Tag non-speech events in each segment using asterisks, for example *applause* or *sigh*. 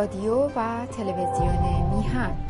رادیو و تلویزیون میهن.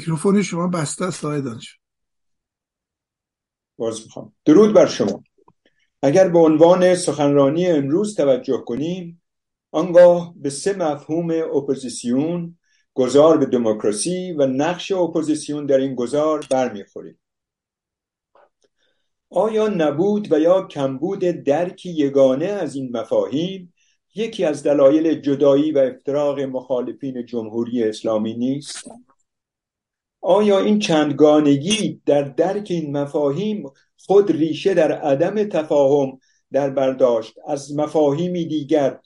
میکروفون شما بسته است آقای دانش باز می‌خوام. درود بر شما. اگر به عنوان سخنرانی امروز توجه کنیم آنگاه به سه مفهوم اپوزیسیون گذار به دموکراسی و نقش اپوزیسیون در این گذار برمیخوریم. آیا نبود و یا کمبود درکی یگانه از این مفاهیم یکی از دلایل جدایی و افتراق مخالفین جمهوری اسلامی نیست؟ آیا این چندگانگی در درک این مفاهیم خود ریشه در عدم تفاهم در برداشت؟ از مفاهیمی دیگر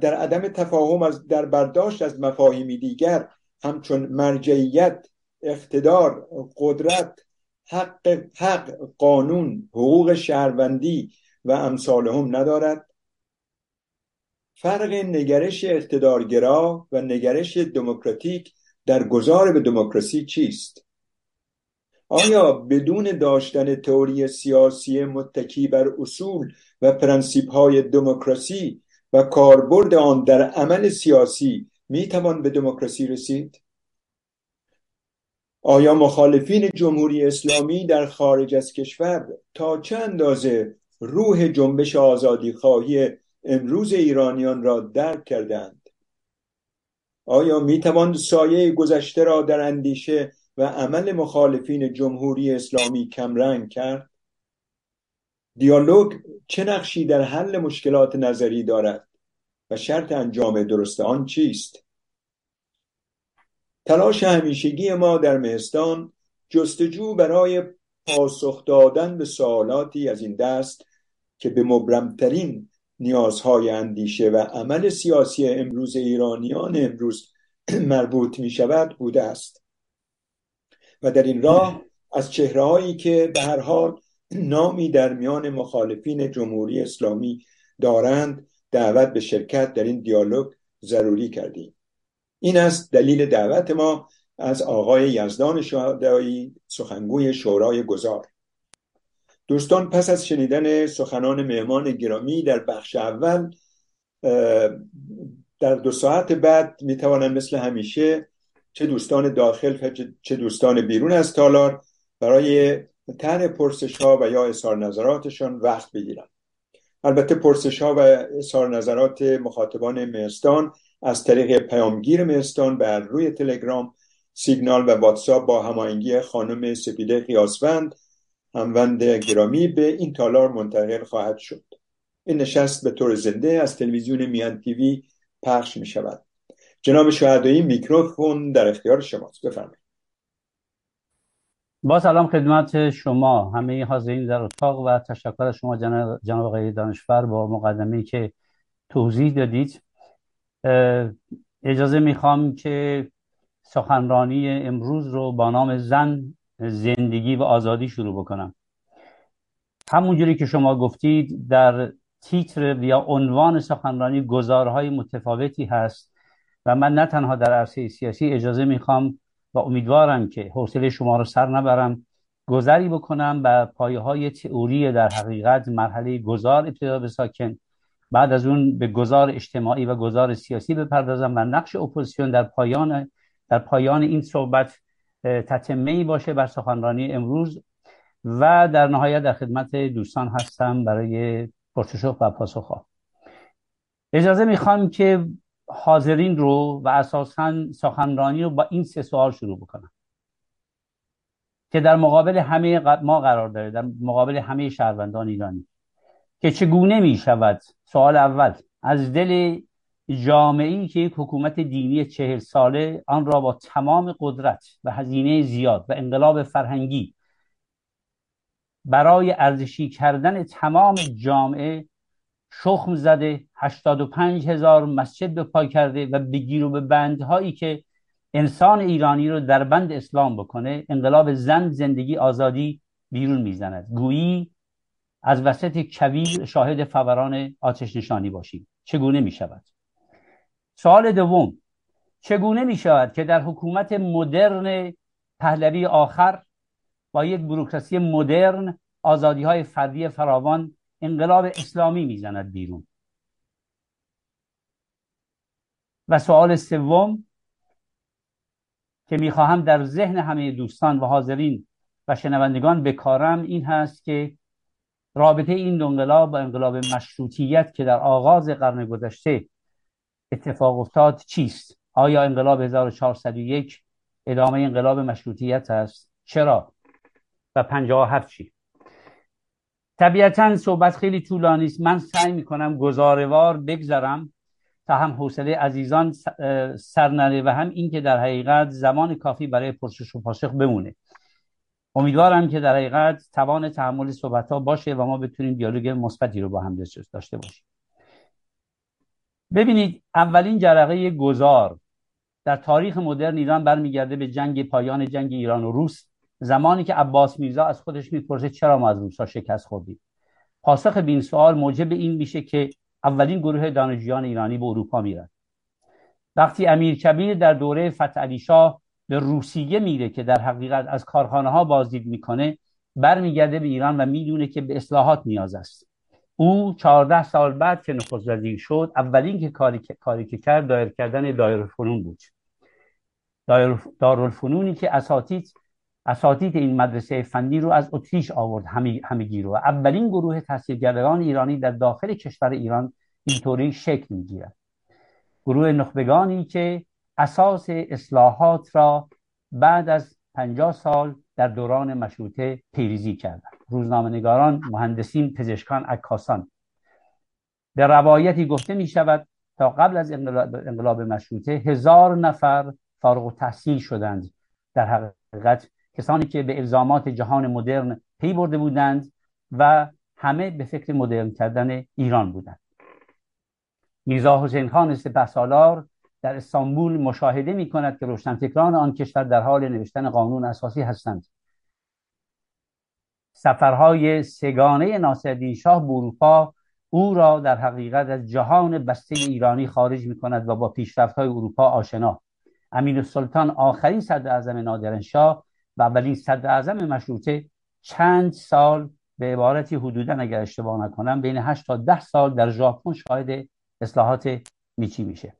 در عدم تفاهم از در برداشت از مفاهیمی دیگر همچون مرجعیت اقتدار قدرت حق حق قانون حقوق شهروندی و امثالهم ندارد؟ فرق نگرش اقتدارگرا و نگرش دموکراتیک در گذار به دموکراسی چیست؟ آیا بدون داشتن تئوری سیاسی متکی بر اصول و پرنسیپ های دموکراسی و کاربرد آن در عمل سیاسی می توان به دموکراسی رسید؟ آیا مخالفین جمهوری اسلامی در خارج از کشور تا چه اندازه روح جنبش آزادی خواهی امروز ایرانیان را درک کردند آیا می توان سایه گذشته را در اندیشه و عمل مخالفین جمهوری اسلامی کمرنگ کرد؟ دیالوگ چه نقشی در حل مشکلات نظری دارد و شرط انجام درست آن چیست؟ تلاش همیشگی ما در مهستان جستجو برای پاسخ دادن به سوالاتی از این دست که به مبرمترین نیازهای اندیشه و عمل سیاسی امروز ایرانیان امروز مربوط می شود بوده است. و در این راه از چهره هایی که به هر حال نامی در میان مخالفین جمهوری اسلامی دارند دعوت به شرکت در این دیالوگ ضروری کردیم. این است دلیل دعوت ما از آقای یزدان شهدایی سخنگوی شورای گذار دوستان پس از شنیدن سخنان مهمان گرامی در بخش اول در دو ساعت بعد می‌توانم مثل همیشه چه دوستان داخل چه دوستان بیرون از تالار برای طرح پرسش ها و یا اظهار نظراتشان وقت بگیرم. البته پرسش ها و اظهار نظرات مخاطبان مهستان از طریق پیامگیر مهستان بر روی تلگرام سیگنال و واتساپ با هماهنگی خانم سپیده قیاسوند هموند گرامی به این تالار منتقل خواهد شد. این نشست به طور زنده از تلویزیون میان تیوی پخش می شود جناب شهدایی میکروفون در اختیار شماست. بفرمایید. با سلام خدمت شما. همه حاضرین در اتاق و تشکر شما جناب آقای دانشور با مقدمه که توضیح دادید. اجازه می‌خوام که سخنرانی امروز رو با نام زن زندگی و آزادی شروع بکنم. همونجوری که شما گفتید در تیتر یا عنوان سخنرانی گزارهای متفاوتی هست و من نه تنها در عرصه سیاسی اجازه می‌خوام و امیدوارم که حوصله شما رو سر نبرم گذری بکنم به پایه های تئوری در حقیقت مرحله گذار ابتدا به ساکن بعد از اون به گذار اجتماعی و گذار سیاسی بپردازم و نقش اپوزیسیون در پایان در پایان این صحبت تتمه ای باشه بر سخنرانی امروز. و در نهایت در خدمت دوستان هستم برای پرسش و پاسخ. اجازه می‌خوام که حاضرین رو و اساسا سخنرانی رو با این سه سوال شروع بکنم. که در مقابل همه ما قرار داره در مقابل همه شهروندان ایرانی که چگونه می شود سوال اول از دل جامعی که یک حکومت دینی چهل ساله آن را با تمام قدرت و هزینه زیاد و انقلاب فرهنگی برای ارزشی کردن تمام جامعه شخم زده 85 هزار مسجد به پای کرده و بگیر به بندهایی که انسان ایرانی رو در بند اسلام بکنه انقلاب زن زندگی آزادی بیرون می‌زند. گویی از وسط کویر شاهد فوران آتش نشانی باشیم. چگونه می شود سوال دوم چگونه می شود که در حکومت مدرن پهلوی آخر با یک بروکراسی مدرن آزادی های فردی فراوان انقلاب اسلامی می‌زند بیرون؟ و سوال سوم که می‌خواهم در ذهن همه دوستان و حاضرین و شنوندگان بکارم این هست که رابطه این انقلاب با انقلاب مشروطیت که در آغاز قرن گذشته اتفاق افتاد چیست؟ آیا انقلاب 1401 ادامه انقلاب مشروطیت است؟ چرا؟ و 57 چی؟ طبیعتا صحبت خیلی طولانی است. من سعی می‌کنم گزارهوار بگذرم تا هم حوصله عزیزان سر نره و هم این که در حقیقت زمان کافی برای پرسش و پاسخ بمونه. امیدوارم که در حقیقت توان تحمل صحبت ها باشه و ما بتونیم دیالوگ مثبتی رو با هم داشته باشیم. ببینید اولین جرقه گذار. در تاریخ مدرن ایران برمیگرده به جنگ پایان جنگ ایران و روس. زمانی که عباس میرزا از خودش می‌پرسه چرا ما از روسا شکست خوردیم؟ پاسخ به این سوال موجب این میشه که اولین گروه دانشجویان ایرانی به اروپا میرن. وقتی امیر کبیر در دوره فتح علی شاه به روسیه میره که در حقیقت از کارخانه ها بازدید می‌کنه برمیگرده به ایران و می‌دونه که به اصلاحات نیاز است. او چهارده سال بعد که نخست وزیر شد اولین که کاری, کاری که کرد دایر کردن دایرالفنون بود. دارالفنونی که اساتید اساتید این مدرسه فنی رو از اتریش آورد همگی رو. اولین گروه تحصیلگران ایرانی در داخل کشور ایران اینطوری شکل می‌گیرد. گروه نخبگانی که اساس اصلاحات را بعد از پنجاه سال در دوران مشروطه پیریزی کردند. روزنامه‌نگاران مهندسین پزشکان عکاسان. به روایتی گفته می شود تا قبل از انقلاب مشروطه هزار نفر فارغ تحصیل شدند. در حقیقت کسانی که به الزامات جهان مدرن پی برده بودند و همه به فکر مدرن کردن ایران بودند. میرزا حسین خان سپه سالار در استانبول مشاهده می کند که روشنفکران آن کشور در حال نوشتن قانون اساسی هستند. سفرهای سگانه ناصرالدین شاه به او را در حقیقت از جهان بسته ایرانی خارج می کند و با پیشرفت های اروپا آشنا. امین السلطان آخرین صدر اعظم نادرنشاه و اولین صدر اعظم مشروطه چند سال به عبارتی حدودا اگر اشتباه نکنم بین 8 تا 10 سال در ژاپن شاهد اصلاحات میچی میشه.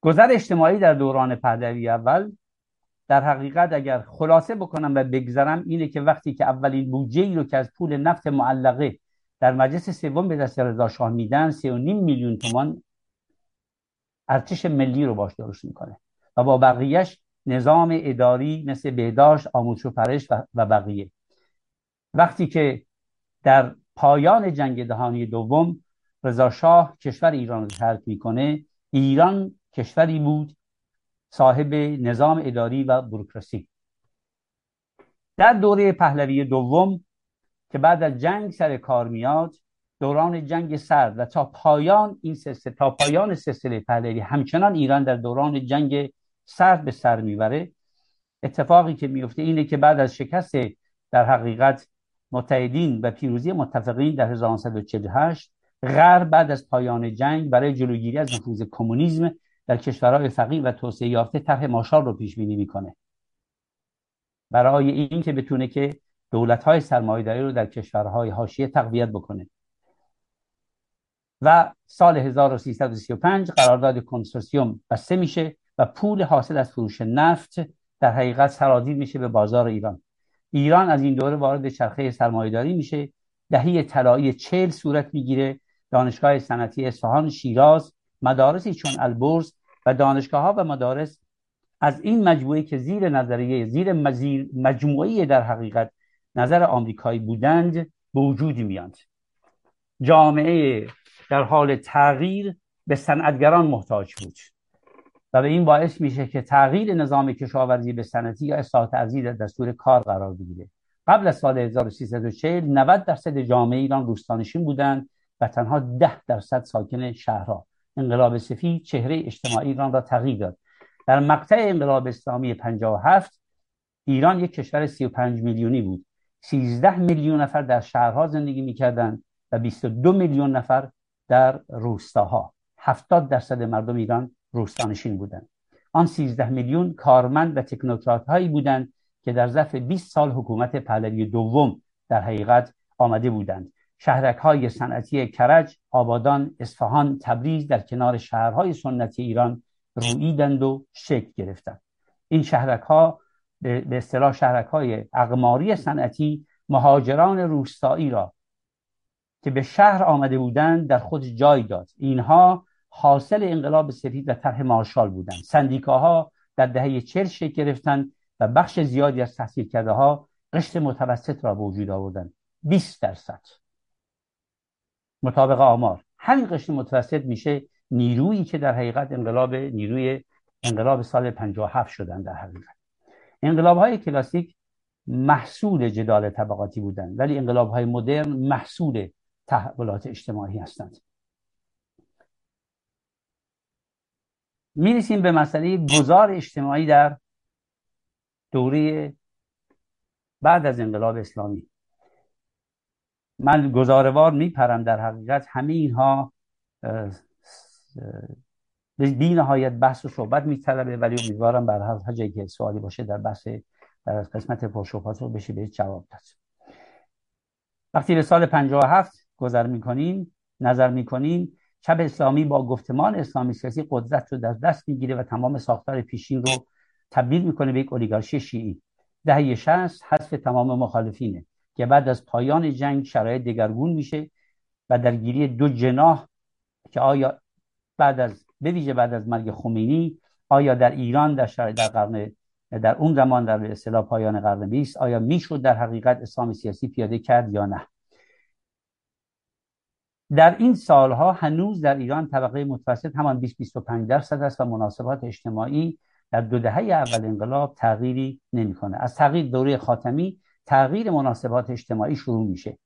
گذر اجتماعی در دوران پهلوی اول در حقیقت اگر خلاصه بکنم و بگذرم اینه که وقتی که اولین بودجه ای رو که از پول نفت معلقه در مجلس سوم به دست رضا شاه میدن 3.5 میلیون تومان ارتش ملی رو باش درست می‌کنه. و با بقیهش نظام اداری مثل بهداشت آموزش و پرش و بقیه. وقتی که در پایان جنگ دهانی دوم رضا شاه کشور ایران رو ترک می‌کنه ایران کشوری بود صاحب نظام اداری و بروکراسی. در دوره پهلوی دوم که بعد از جنگ سر کار میاد دوران جنگ سرد و تا پایان این سلسله تا پایان سلسله پهلوی همچنان ایران در دوران جنگ سرد به سر می‌بره. اتفاقی که میفته اینه که بعد از شکست در حقیقت متحدین و پیروزی متفقین در 1948 غرب بعد از پایان جنگ برای جلوگیری از نفوذ کمونیسم در کشورهای فقیر و توسعه یافته طرح ماشال رو پیش بینی می‌کنه. برای این که بتونه که دولت های سرمایه‌داری رو در کشورهای حاشیه تقویت بکنه. و سال 1335 قرارداد کنسورسیوم بسته میشه و پول حاصل از فروش نفت در حقیقت سرازیر میشه به بازار ایران. ایران از این دوره وارد چرخه سرمایهداری میشه. دهی طلایی چل صورت می‌گیره. دانشگاه صنعتی اصفهان شیراز مدارسی چون البرز و دانشگاه ها و مدارس از این مجموعه که زیر نظریه زیر مجموعه در حقیقت نظر آمریکایی بودند به وجود میاند جامعه در حال تغییر به صنعتگران محتاج بود. و به این باعث میشه که تغییر نظام کشاورزی به صنعتی یا اصلاحات ارزی در دستور کار قرار بگیره. قبل از سال 1340 90 درصد جامعه ایران روستانشین بودند و تنها 10 درصد ساکن شهرها. انقلاب سفید چهره اجتماعی ایران را تغییر داد. در مقطع انقلاب اسلامی 57 ایران یک کشور 35 میلیونی بود. 13 میلیون نفر در شهرها زندگی می‌کردند و 22 میلیون نفر در روستاها. 70 درصد مردم ایران روستانشین بودند. آن 13 میلیون کارمند و تکنوکرات هایی بودند که در ظرف 20 سال حکومت پهلوی دوم در حقیقت آمده بودند. شهرک های صنعتی کرج، آبادان، اصفهان، تبریز در کنار شهرهای سنتی ایران رویدند و شکل گرفتند. این شهرک ها به اصطلاح شهرک های اقماری صنعتی مهاجران روستایی را که به شهر آمده بودند در خود جای داد. اینها حاصل انقلاب سفید و طرح مارشال بودند. سندیکاها در دهه چل شکل گرفتند و بخش زیادی از تحصیل کرده ها قشر متوسط را به وجود آوردند. 20 درصد. مطابق آمار. همین قشر متوسط میشه نیرویی که در حقیقت انقلاب نیروی انقلاب سال 57 شدن در حقیقت. انقلاب های کلاسیک محصول جدال طبقاتی بودند ولی انقلاب های مدرن محصول تحولات اجتماعی هستند. می‌رسیم به مسئله گذار اجتماعی در دوره بعد از انقلاب اسلامی. من گزاروار میپرم در حقیقت همه اینها بی نهایت بحث و صحبت میطلبه ولی امیدوارم بر هر جایی که سوالی باشه در بحث در قسمت پرشبهات رو بشه به جواب داد. وقتی به سال 57 گذر می‌کنیم نظر می‌کنیم چپ اسلامی با گفتمان اسلامی سیاسی قدرت رو در دست می‌گیره و تمام ساختار پیشین رو تبدیل می‌کنه به یک اولیگارشی شیعی. دهه 60 حذف تمام مخالفینه. که بعد از پایان جنگ شرایط دگرگون میشه و درگیری دو جناح که آیا بعد از به ویژه بعد از مرگ خمینی آیا در ایران در شرایط در قرن در اون زمان در اصطلاح پایان قرن 20 آیا می‌شد در حقیقت اسلام سیاسی پیاده کرد یا نه؟ در این سالها هنوز در ایران طبقه متوسط همان 20 25 درصد است و مناسبات اجتماعی در دو دهه اول انقلاب تغییری نمی‌کنه. از تغییر دوره خاتمی تغییر مناسبات اجتماعی شروع میشه.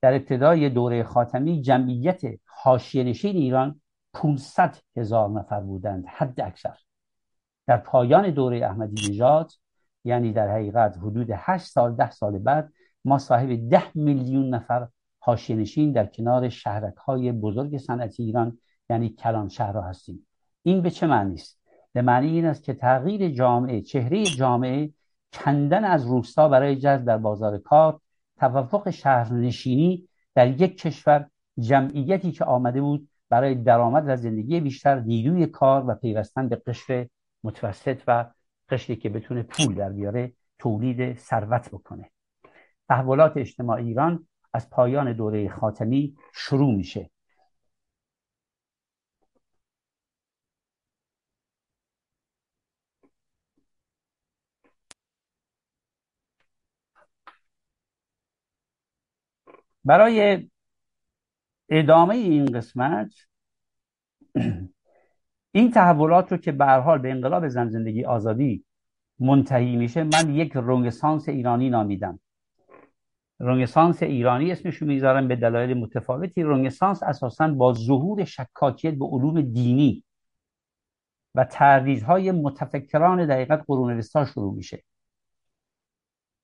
در ابتدای دوره خاتمی جمعیت حاشیه نشین ایران 500 هزار نفر بودند حد اکثر. در پایان دوره احمدی نژاد یعنی در حقیقت حدود 8 سال 10 سال بعد ما صاحب 10 میلیون نفر حاشیه در کنار شهرک های بزرگ صنعتی ایران یعنی کلان شهرها هستیم. این به چه معنی است؟ به معنی این است که تغییر جامعه چهره جامعه کندن از روستا برای جذب در بازار کار توفق شهرنشینی در یک کشور جمعیتی که آمده بود برای درآمد و زندگی بیشتر نیروی کار و پیوستن به قشر متوسط و قشری که بتونه پول در بیاره تولید ثروت بکنه. تحولات اجتماعی ایران از پایان دوره خاتمی شروع میشه. برای ادامه این قسمت این تحولات رو که به حال به انقلاب زن زندگی آزادی منتهی میشه من یک رنگسانس ایرانی نامیدم. رنگسانس ایرانی اسمشو می‌ذارم به دلایل متفاوتی. رنگسانس اساسا با ظهور شکاکیت به علوم دینی و تردیدهای متفکران دقیقت قرون وسطا شروع میشه.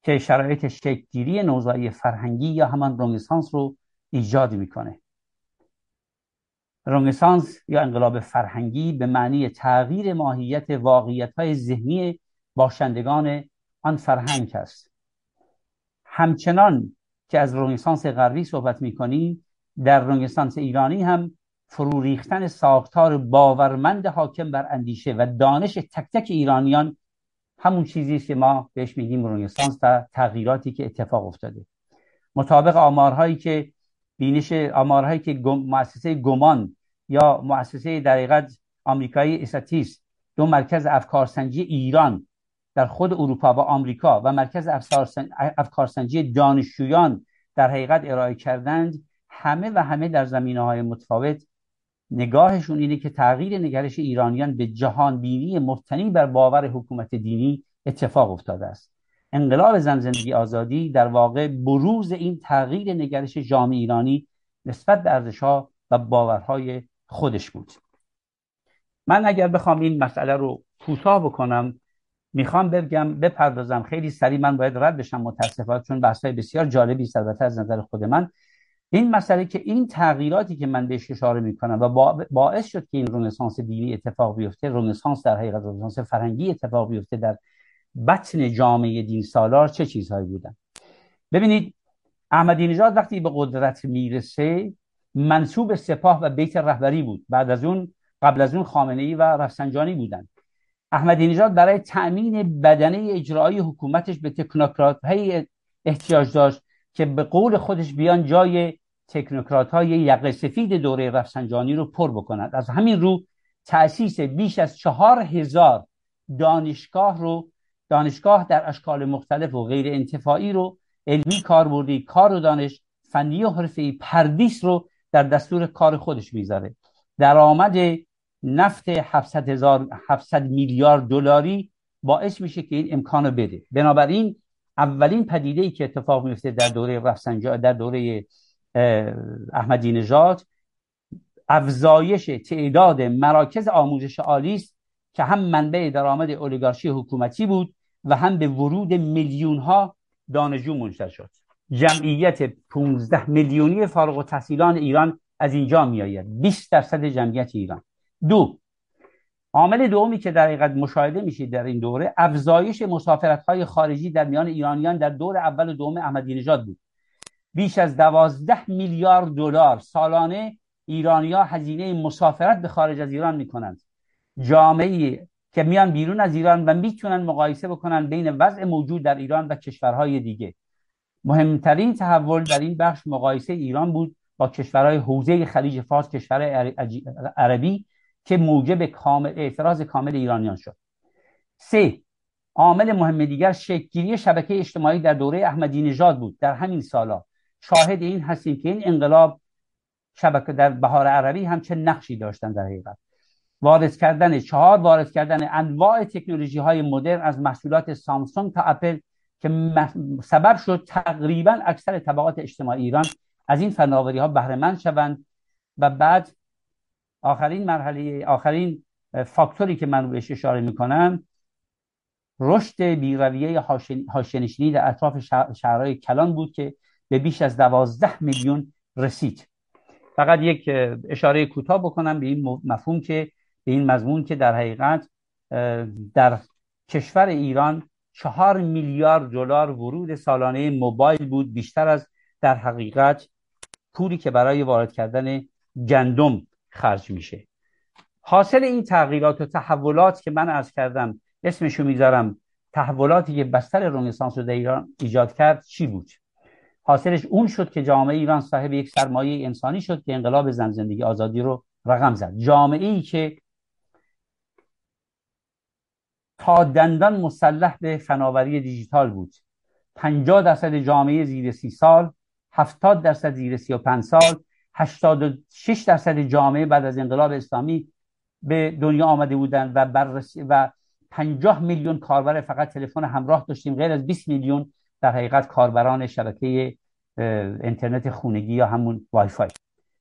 که شرایط شکلگیری نوزایی فرهنگی یا همان رنگسانس رو ایجاد می‌کنه. رنگسانس یا انقلاب فرهنگی به معنی تغییر ماهیت واقعیت های ذهنی باشندگان آن فرهنگ است. همچنان که از رنگسانس غربی صحبت می‌کنیم در رنگسانس ایرانی هم فرو ریختن ساختار باورمند حاکم بر اندیشه و دانش تک تک ایرانیان همون چیزی است که ما بهش میگیم رنسانس و تغییراتی که اتفاق افتاده. مطابق آمارهایی که بینش آمارهایی که گم، مؤسسه گمان یا مؤسسه در آمریکایی استاتیس دو مرکز افکارسنجی ایران در خود اروپا و آمریکا و مرکز افکارسنجی دانشجویان در حقیقت ارائه کردند همه و همه در زمینه های متفاوت نگاهشون اینه که تغییر نگرش ایرانیان به جهان بینی مبتنی بر باور حکومت دینی اتفاق افتاده است. انقلاب زن زندگی آزادی در واقع بروز این تغییر نگرش جامعه ایرانی نسبت به ارزشها و باورهای خودش بود. من اگر بخوام این مسئله رو کوتاه بکنم می‌خوام بگم بپردازم. خیلی سریع من باید رد بشم متاسفانه چون بحث بسیار جالبی است از نظر خود من. این مسئله که این تغییراتی که من بهش اشاره می‌کنم و باعث شد که این رنسانس دینی اتفاق بیفته رنسانس در حقیقت رنسانس فرهنگی اتفاق بیفته در بطن جامعه دین سالار چه چیزهایی بودن؟ ببینید احمدی نژاد وقتی به قدرت می‌رسه منصوب سپاه و بیت رهبری بود. بعد از اون قبل از اون خامنه ای و رفسنجانی بودن. احمدی نژاد برای تأمین بدنه اجرایی حکومتش به تکنوکرات احتیاج داشت که به قول خودش بیان جای تکنوکرات های یقه سفید دوره رفسنجانی رو پر بکنند از همین رو تأسیس بیش از چهار هزار دانشگاه رو دانشگاه در اشکال مختلف و غیر انتفاعی رو علمی کاربردی کار و دانش فنی و حرفی پردیس رو در دستور کار خودش می‌ذاره درآمد نفت 700 هزار 700 میلیارد دلاری باعث میشه که این امکانو بده. بنابراین اولین پدیده ای که اتفاق میفته در دوره رفسنجانی در دوره احمدی نژاد افزایش تعداد مراکز آموزش عالی است که هم منبع درآمد اولیگارشی حکومتی بود و هم به ورود میلیون ها دانشجو منجر شد. جمعیت 15 میلیونی فارغ التحصیلان ایران از اینجا میآید. 20 درصد جمعیت ایران. دو عامل دومی که در حقیقت مشاهده میشه در این دوره افزایش مسافرت های خارجی در میان ایرانیان در دور اول و دوم احمدی نژاد بود. بیش از دوازده میلیارد دلار سالانه ایرانیا هزینه مسافرت به خارج از ایران می‌کنند. جامعه که میان بیرون از ایران و می‌تونن مقایسه بکنن بین وضع موجود در ایران و کشورهای دیگه. مهمترین تحول در این بخش مقایسه ایران بود با کشورهای حوزه خلیج فارس کشور عربی که موجب کامل اعتراض کامل ایرانیان شد. سه عامل مهم دیگر شکلگیری شبکه اجتماعی در دوره احمدی نژاد بود. در همین سالا شاهد این هستیم که این انقلاب شبکه در بهار عربی هم چه نقشی داشتن در حقیقت. وارد کردن چهار وارد کردن انواع تکنولوژی های مدرن از محصولات سامسونگ تا اپل که سبب شد تقریبا اکثر طبقات اجتماعی ایران از این فناوری ها بهره مند شوند و بعد آخرین مرحله آخرین فاکتوری که من بهش اشاره می‌کنم رشد بیرویه هاشنشینی در اطراف شهرهای کلان بود که به بیش از دوازده میلیون رسید. فقط یک اشاره کوتاه بکنم به این مفهوم که به این مضمون که در حقیقت در کشور ایران چهار میلیارد دلار ورود سالانه موبایل بود بیشتر از در حقیقت پولی که برای وارد کردن گندم خرج میشه. حاصل این تغییرات و تحولات که من از کردم اسمشو می‌ذارم تحولاتی که بستر رنسانس رو در ایران ایجاد کرد چی بود؟ حاصلش اون شد که جامعه ایران صاحب یک سرمایه انسانی شد که انقلاب زن زندگی آزادی رو رقم زد. جامعه ای که تا دندان مسلح به فناوری دیجیتال بود. 50 درصد جامعه زیر سی سال 70 درصد زیر 35 سال 86 درصد جامعه بعد از انقلاب اسلامی به دنیا آمده بودند و بررسی و 50 میلیون کاربر فقط تلفن همراه داشتیم. غیر از 20 میلیون در حقیقت کاربران شبکه اینترنت خونگی یا همون وای فای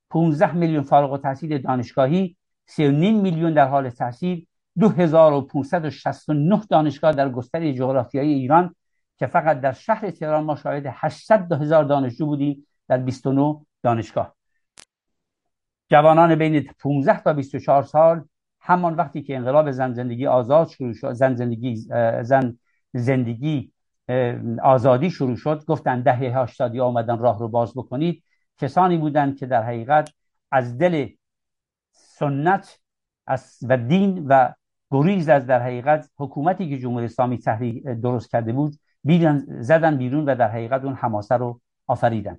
15 میلیون فارغ التحصیل دانشگاهی 3.5 میلیون در حال تحصیل 2569 دانشگاه در گستره جغرافیایی ایران که فقط در شهر تهران ما شاهد 800 هزار دانشجو بودیم در 29 دانشگاه. جوانان بین 15 تا 24 سال همان وقتی که انقلاب زن زندگی آزاد شروع شد زن زندگی زن زندگی آزادی شروع شد. گفتن دهه هشتادی آمدن راه رو باز بکنید. کسانی بودند که در حقیقت از دل سنت و دین و گریز از در حقیقت حکومتی که جمهوری اسلامی تحریک درست کرده بود بیرن زدن بیرون و در حقیقت اون حماسه رو آفریدن.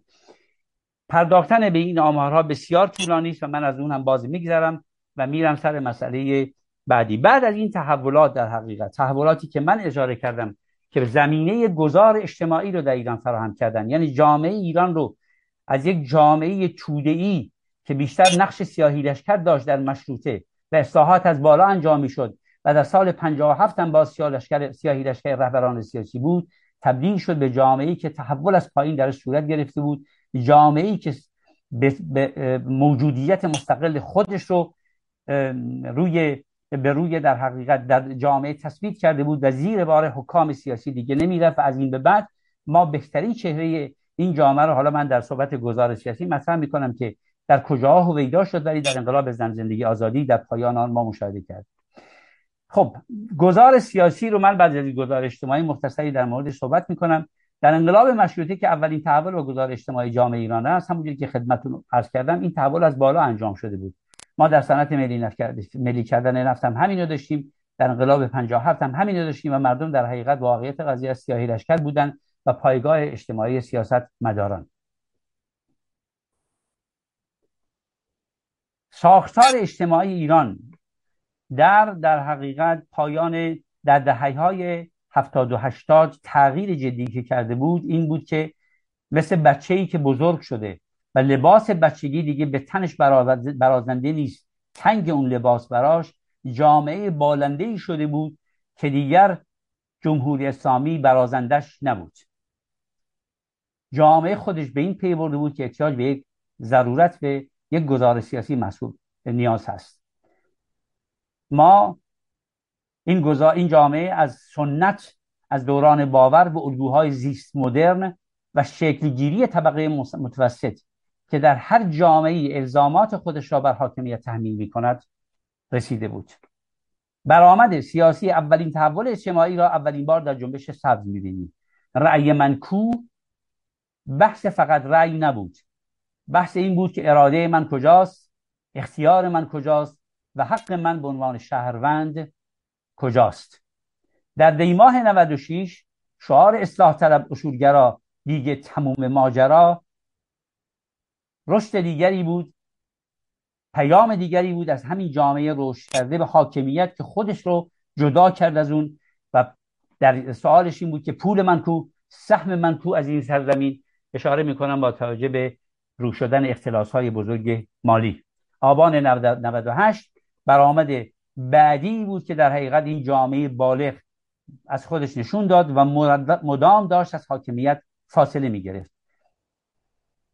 پرداختن به این آمارها بسیار طولانی است و من از اون هم باز میگذرم و میرم سر مسئله بعدی. بعد از این تحولات در حقیقت تحولاتی که من اشاره کردم که زمینه گذار اجتماعی رو در ایران فراهم کردن. یعنی جامعه ایران رو از یک جامعه توده‌ای که بیشتر نقش سیاهی لشکر داشت در مشروطه و اصلاحات از بالا انجام می‌شد و در سال 57 هم با سیاهی لشکر رهبران سیاسی بود تبدیل شد به جامعه که تحول از پایین در صورت گرفته بود جامعه که به موجودیت مستقل خودش رو روی به روی در حقیقت در جامعه تثبیت کرده بود و زیر بار حکام سیاسی دیگه نمی‌رفت و از این به بعد ما بهترین چهره این جامعه رو حالا من در صحبت گزار سیاسی مطرح می‌کنم که در کجا هویدا شد ولی در انقلاب زن زندگی آزادی در پایان آن ما مشاهده کرد خب گزار سیاسی رو من بعد از گزار اجتماعی مختصری در مورد صحبت می‌کنم. در انقلاب مشروطه که اولین تحول و گزار اجتماعی جامعه ایران است همونجوری که خدمتتون عرض کردم این تحول از بالا انجام شده بود. ما در صنعت ملی نفت ملی کردن نفت هم همین رو داشتیم در انقلاب 57 هم همین رو داشتیم و مردم در حقیقت واقعیت قضیه سیاهی لشکر بودن و پایگاه اجتماعی سیاست مداران. ساختار اجتماعی ایران در در حقیقت پایان در دهه های 70 و 80 تغییر جدی که کرده بود این بود که مثل بچه ای که بزرگ شده و لباس بچگی دیگه به تنش برازنده نیست. تنگ اون لباس براش جامعه بالنده ای شده بود که دیگر جمهوری اسلامی برازندش نبود. جامعه خودش به این پی برده بود که احتیاج به یک ضرورت به یک گزار سیاسی مسئول نیاز هست. ما این گذار این جامعه از سنت از دوران باور به الگوهای زیست مدرن و شکلگیری طبقه متوسط که در هر جامعه الزامات خودش را بر حاکمیت تحمیل می کند رسیده بود. برآمد سیاسی اولین تحول اجتماعی را اولین بار در جنبش سبز می‌بینیم. رأی من کو بحث فقط رأی نبود. بحث این بود که اراده من کجاست اختیار من کجاست و حق من به عنوان شهروند کجاست. در دیماه 96 شعار اصلاح طلب اصولگرا دیگه تموم ماجرا رشد دیگری بود پیام دیگری بود از همین جامعه رشد کرده به حاکمیت که خودش رو جدا کرد از اون و در سوالش این بود که پول من کو سهم من کو از این سرزمین؟ اشاره می‌کنم با توجه به رو شدن اختلاس های بزرگ مالی. آبان 98 برآمد بعدی بود که در حقیقت این جامعه بالغ از خودش نشون داد و مدام داشت از حاکمیت فاصله می گرفت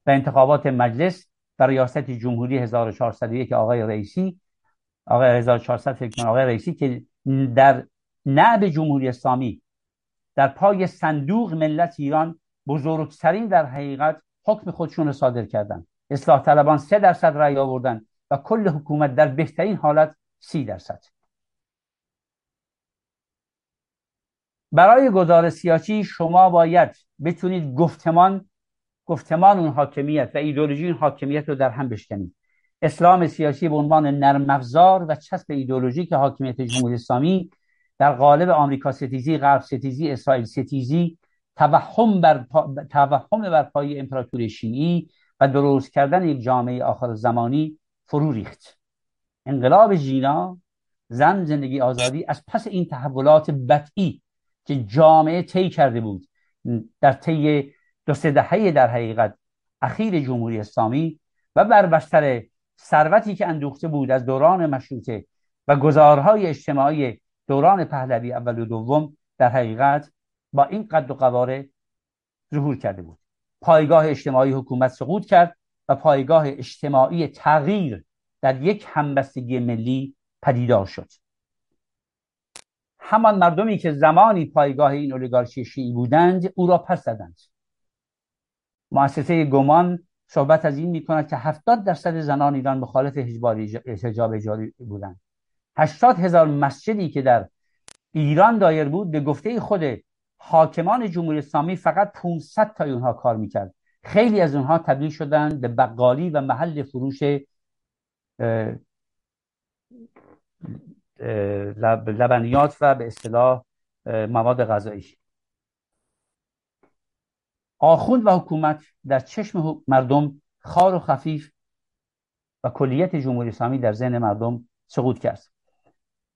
و انتخابات مجلس و ریاست جمهوری 1401 آقای رئیسی آقای 1400 فکر آقای رئیسی که در نعب جمهوری اسلامی در پای صندوق ملت ایران بزرگترین در حقیقت حکم خودشون رو صادر کردن. اصلاح طلبان سه درصد رأی آوردن و کل حکومت در بهترین حالت سی درصد. برای گزار سیاسی شما باید بتونید گفتمان گفتمان اون حاکمیت و ایدولوژی اون حاکمیت رو در هم بشکنید. اسلام سیاسی به عنوان نرم افزار و چسب ایدولوژی که حاکمیت جمهوری اسلامی در قالب آمریکا ستیزی غرب ستیزی اسرائیل ستیزی توهم بر, پا... توهم بر پای امپراتوری شیعی و درست کردن یک جامعه آخر زمانی فرو ریخت. انقلاب جینا زن زندگی آزادی از پس این تحولات بدئی که جامعه طی کرده بود در طی دو سه دهه در حقیقت اخیر جمهوری اسلامی و بر بستر ثروتی که اندوخته بود از دوران مشروطه و گزارهای اجتماعی دوران پهلوی اول و دوم در حقیقت با این قد و قواره ظهور کرده بود. پایگاه اجتماعی حکومت سقوط کرد و پایگاه اجتماعی تغییر در یک همبستگی ملی پدیدار شد. همان مردمی که زمانی پایگاه این اولیگارشی شیعی بودند او را پس زدند. مؤسسه گمان صحبت از این می کند که 70 درصد زنان ایران مخالف حجاب اجاری بودند. 80 هزار مسجدی که در ایران دایر بود به گفته خود حاکمان جمهوری اسلامی فقط 500 تا اونها کار می‌کرد. خیلی از اونها تبدیل شدن به بقالی و محل فروش لبنیات و به اصطلاح مواد غذایی. آخوند و حکومت در چشم مردم خار و خفیف و کلیت جمهوری اسلامی در ذهن مردم سقوط کرد.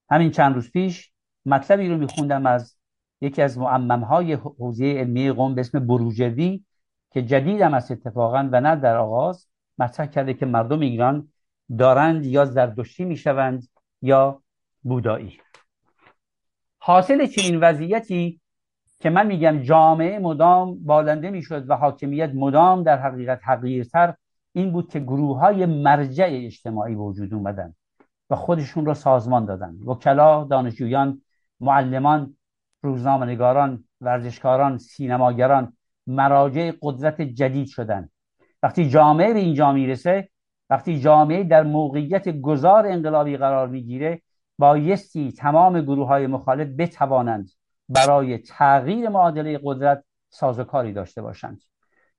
همین چند روز پیش مطلبی رو میخوندم از یکی از معممهای حوزه علمی قوم به اسم بروجردی که جدیدم از اتفاقا و نه در آغاز مطرح کرده که مردم ایران دارند یا زردشتی می‌شوند یا بودایی. حاصل چنین وضعیتی که من میگم جامعه مدام بالنده می‌شد و حاکمیت مدام در حقیقت حقیرتر این بود که گروه های مرجع اجتماعی وجود اومدن و خودشون را سازمان دادن. وکلا دانشجویان معلمان روزنامه‌نگاران ورزشکاران سینماگران مراجع قدرت جدید شدن. وقتی جامعه به اینجا می‌رسه وقتی جامعه در موقعیت گذار انقلابی قرار می‌گیره بایستی تمام گروه های مخالف بتوانند برای تغییر معادله قدرت سازوکاری داشته باشند.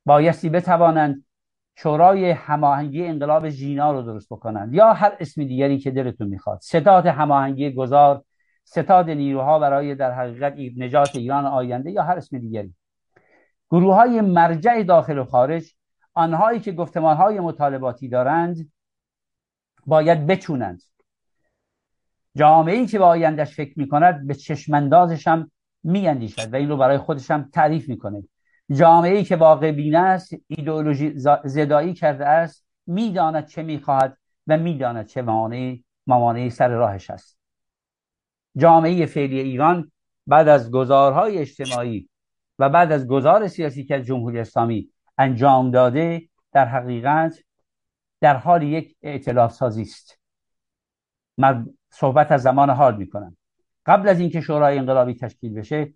بایستی بتوانند شورای هماهنگی انقلاب ژینا رو درست بکنند یا هر اسم دیگری که دلتون می‌خواد. ستاد هماهنگی گذار ستاد نیروها برای در حقیقت نجات ایران آینده یا هر اسم دیگری. گروه های مرجع داخل و خارج آنهایی که گفتمان های مطالباتی دارند باید بچونند. جامعه ای که به آیندهش فکر می کند به چشماندازش هم می اندیشد و این رو برای خودش هم تعریف می‌کنه. جامعه ای که واقع بینه است ایدئولوژی زدایی کرده است می‌داند چه می‌خواهد و می‌داند چه ممانعی سر راهش است. جامعه فعلی ایران بعد از گزارهای اجتماعی و بعد از گزار سیاسی که جمهوری اسلامی انجام داده در حقیقت در حال یک اعتلاف سازی است. من صحبت از زمان حال می‌کنم. قبل از اینکه شورای انقلابی تشکیل بشه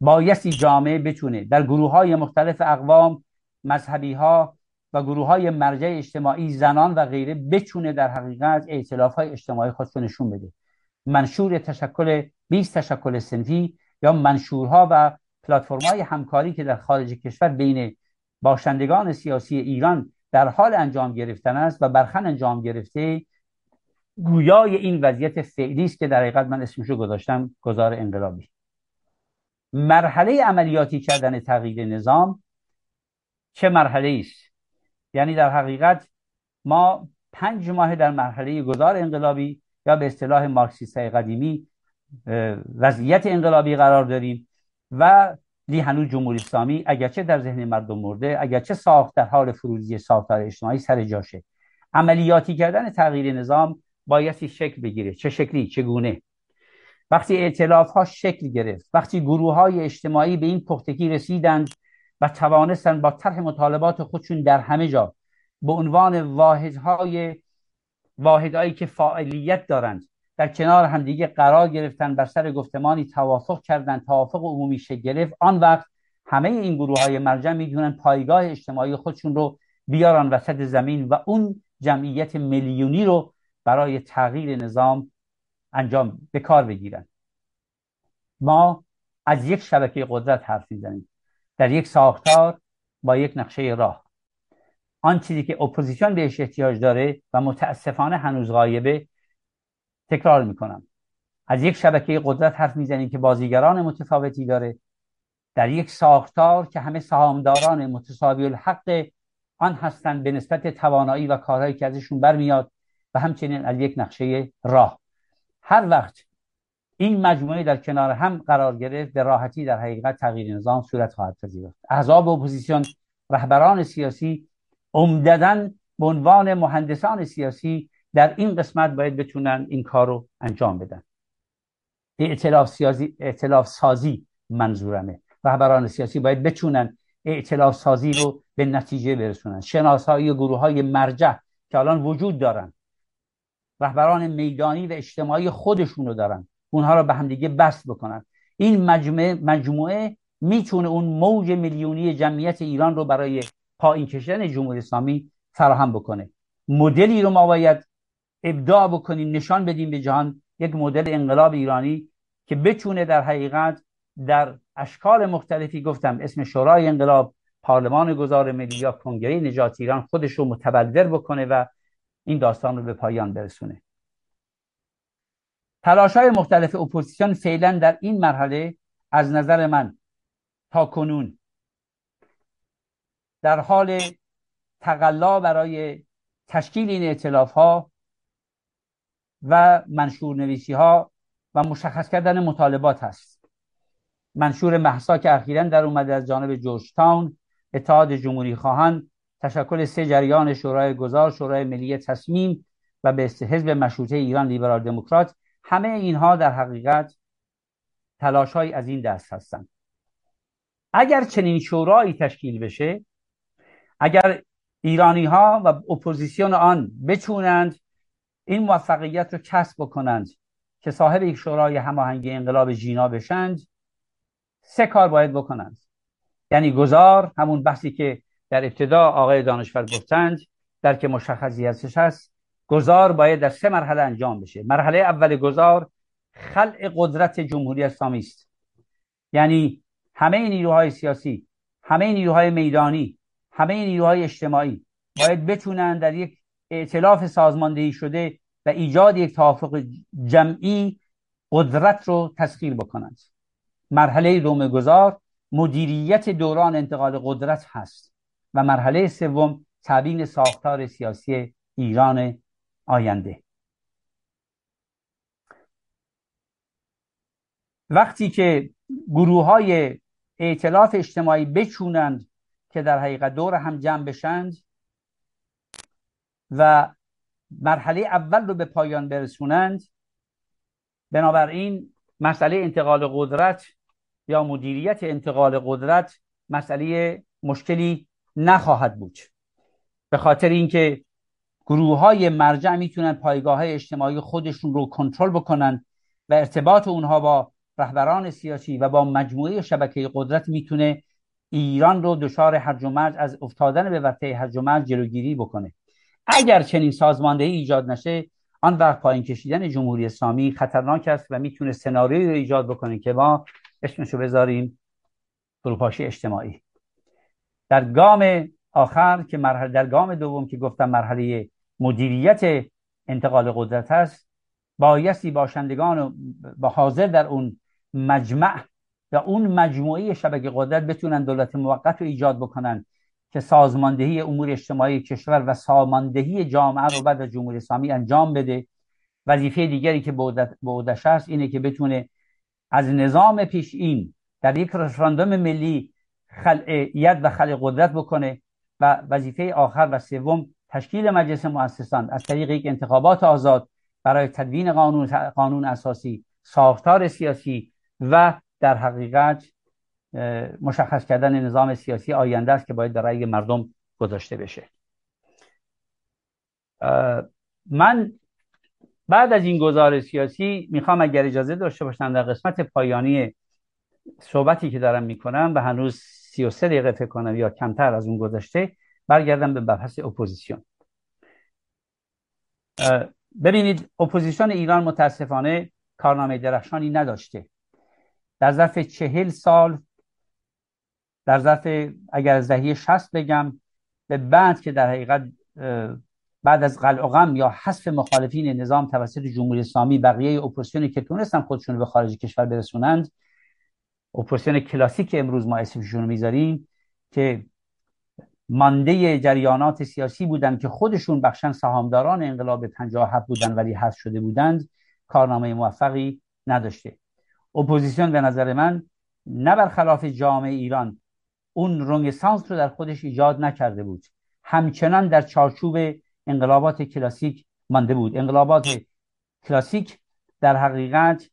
بایستی جامعه بتونه در گروه های مختلف اقوام مذهبی ها و گروه های مرجع اجتماعی زنان و غیره بتونه در حقیقت اعتلاف های اجتماعی خودشون نشون بده. منشور تشکل 20 تشکل سنفی یا منشورها و پلتفرم های همکاری که در خارج کشور بین باشندگان سیاسی ایران در حال انجام گرفتن است و برخن انجام گرفته گویای این وضعیت فعلی است که در حقیقت من اسمش رو گذاشتم گذار انقلابی. مرحله عملیاتی کردن تغییر نظام چه مرحله است؟ یعنی در حقیقت ما پنج ماه در مرحله گذار انقلابی یا به اصطلاح مارکسیست قدیمی وضعیت انقلابی قرار داریم و لی هنوز جمهوری اسلامی اگرچه در ذهن مردم مرده اگرچه ساخت در حال فروزی ساختار اجتماعی سر جاشه. عملیاتی کردن تغییر نظام بایستی شکل بگیره. چه شکلی؟ چگونه؟ وقتی اعتلاف ها شکل گرفت وقتی گروه های اجتماعی به این پختگی رسیدند و توانستند با طرح مطالبات خودشون در همه جا به عنوان واحدهای واحدهایی که فعالیت دارند در کنار همدیگه قرار گرفتن بر سر گفتمانی توافق کردند توافق عمومی شکل گرفت آن وقت همه این گروه های مرجع می‌دونن پایگاه اجتماعی خودشون رو بیارن وسط زمین و اون جمعیت میلیونی رو برای تغییر نظام انجام به کار بگیرن. ما از یک شبکه قدرت حرف می‌زنیم. در یک ساختار با یک نقشه راه. آن چیزی که اپوزیسیون بهش احتیاج داره و متاسفانه هنوز غایبه تکرار می‌کنم. از یک شبکه قدرت حرف می‌زنیم که بازیگران متفاوتی داره. در یک ساختار که همه سهامداران متساوی الحق آن هستند به نسبت توانایی و کارهایی که ازشون برمیاد. و همچنین از یک نقشه راه. هر وقت این مجموعه در کنار هم قرار گرفت به راحتی در حقیقت تغییر نظام صورت خواهد پذیرفت. احزاب اپوزیسیون رهبران سیاسی عمدتا به عنوان مهندسان سیاسی در این قسمت باید بتونن این کار رو انجام بدن. اعتلاف, سیاسی، اعتلاف سازی منظورمه. رهبران سیاسی باید بتونن اعتلاف سازی رو به نتیجه برسونن. شناسایی گروه های مرجع که الان وجود دارن. رهبران میدانی و اجتماعی خودشون رو دارن. اونها رو به همدیگه بست بکنن. این مجموعه, مجموعه می‌تونه اون موج میلیونی جمعیت ایران رو برای پایین کشیدن جمهوری اسلامی فراهم بکنه. مدلی رو ما باید ابداع بکنیم نشان بدیم به جهان یک مدل انقلاب ایرانی که بتونه در حقیقت در اشکال مختلفی گفتم اسم شورای انقلاب پارلمان گذار ملی یا کنگره نجات ایران خودش رو متبلور بکنه و این داستان رو به پایان برسونه. تلاش های مختلف اپوزیسیون فعلا در این مرحله از نظر من تا کنون در حال تقلا برای تشکیل این ائتلاف ها و منشور نویسی ها و مشخص کردن مطالبات هست. منشور محسا که اخیرا در اومده از جانب جورج تاون اتحاد جمهوری خواهان تشکل سه جریان شورای گذار شورای ملی تصمیم و به حزب مشروطه ایران لیبرال دموکرات همه اینها در حقیقت تلاش از این دست هستند. اگر چنین شورایی تشکیل بشه اگر ایرانی ها و اپوزیسیون آن بتونند این موفقیت رو کسب بکنند که صاحب یک شورای هماهنگی انقلاب جینا بشند سه کار باید بکنند. یعنی گذار همون بحثی که در ابتدا آقای دانشور گفتند در که مشخصی هستش هست گذار باید در سه مرحله انجام بشه. مرحله اول گذار خلع قدرت جمهوری اسلامی است. یعنی همه نیروهای سیاسی همه نیروهای میدانی همه نیروهای اجتماعی باید بتونن در یک ائتلاف سازماندهی شده و ایجاد یک توافق جمعی قدرت رو تسخیر بکنند. مرحله دوم گذار مدیریت دوران انتقال قدرت هست. و مرحله سوم تبیین ساختار سیاسی ایران آینده. وقتی که گروه های ائتلاف اجتماعی بچونند که در حقیقت دور هم جمع بشند و مرحله اول رو به پایان برسونند بنابراین مسئله انتقال قدرت یا مدیریت انتقال قدرت مسئله مشکلی نخواهد بود. به خاطر اینکه گروه های مرجع می‌تونن پایگاه های اجتماعی خودشون رو کنترل بکنن و ارتباط اونها با رهبران سیاسی و با مجموعه شبکه قدرت می‌تونه ایران رو دچار هرج و مرج از افتادن به ورطه هرج و مرج جلوگیری بکنه. اگر چنین سازماندهی ایجاد نشه آن وقت پایین کشیدن جمهوری اسلامی خطرناک است و می‌تونه سناریویی ایجاد بکنه که ما اسمشو بذاریم فروپاشی اجتماعی. در گام آخر که مرحله در گام دوم که گفتم مرحله مدیریت انتقال قدرت هست بایستی باشندگان با حاضر در اون مجمع و اون مجموعه شبکه قدرت بتونن دولت موقت رو ایجاد بکنن که سازماندهی امور اجتماعی کشور و ساماندهی جامعه رو بعد از جمهوری اسلامی انجام بده. وظیفه دیگری که عهدهش هست اینه که بتونه از نظام پیش این در یک رفراندوم ملی خلعیت و خلع قدرت بکنه و وظیفه آخر و سوم تشکیل مجلس مؤسسان از طریق یک انتخابات آزاد برای تدوین قانون قانون اساسی ساختار سیاسی و در حقیقت مشخص کردن نظام سیاسی آینده است که باید در رأی مردم گذاشته بشه. من بعد از این گزار سیاسی می‌خوام اگر اجازه داشته باشم در قسمت پایانی صحبتی که دارم می‌کنم و هنوز 33 دقیقه فکر کنم یا کمتر از اون گذشته برگردم به بحث اپوزیسیون. ببینید اپوزیسیون ایران متاسفانه کارنامه درخشانی نداشته. در ظرف چهل سال در ظرف اگر از دهه 60 بگم به بعد که در حقیقت بعد از قلع یا حذف مخالفین نظام توسط جمهوری اسلامی بقیه اپوزیسیونی که تونستن خودشون به خارج کشور برسونند اپوزیسیون کلاسیک امروز ما اسمشون می‌ذاریم که مانده جریانات سیاسی بودند که خودشون بخشاً سهامداران انقلاب 57 بودن ولی حذف شده بودند کارنامه موفقی نداشته. اپوزیسیون به نظر من نه برخلاف جامعه ایران اون رنسانس رو در خودش ایجاد نکرده بود. همچنان در چارچوب انقلابات کلاسیک مانده بود. انقلابات کلاسیک در حقیقت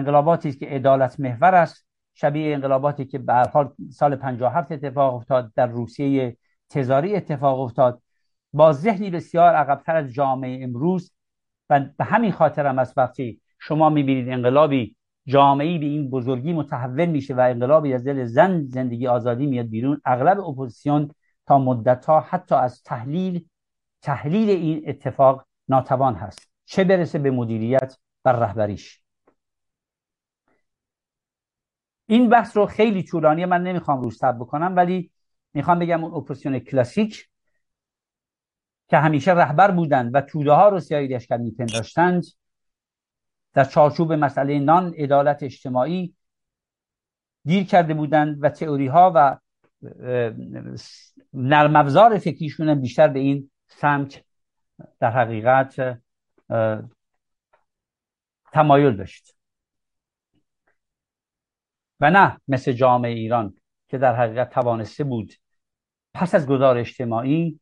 انقلاباتی است که عدالت محور است. شبیه انقلاباتی که به حال سال 57 اتفاق افتاد در روسیه تزاری اتفاق افتاد. با ذهنی بسیار عقبتر از جامعه امروز و به همین خاطر هم از وقتی شما می‌بینید انقلابی جامعه‌ای به این بزرگی متحول میشه و انقلابی از دل زن زندگی آزادی میاد بیرون اغلب اپوزیسیون تا مدت ها حتی از تحلیل تحلیل این اتفاق ناتوان هست. چه برسه به مدیریت و رهبریش؟ این بحث رو خیلی طولانی من نمی‌خوام روش تب بکنم ولی می‌خوام بگم اون اپوزیسیون کلاسیک که همیشه رهبر بودند و توده ها رو سیاهی لشکر میپنداشتند در چارچوب مسئله نان عدالت اجتماعی گیر کرده بودند و تئوری ها و نرم افزار فکریشون بیشتر به این سمت در حقیقت تمایل داشت. و نه مثل جامعه ایران که در حقیقت توانسته بود پس از گذار اجتماعی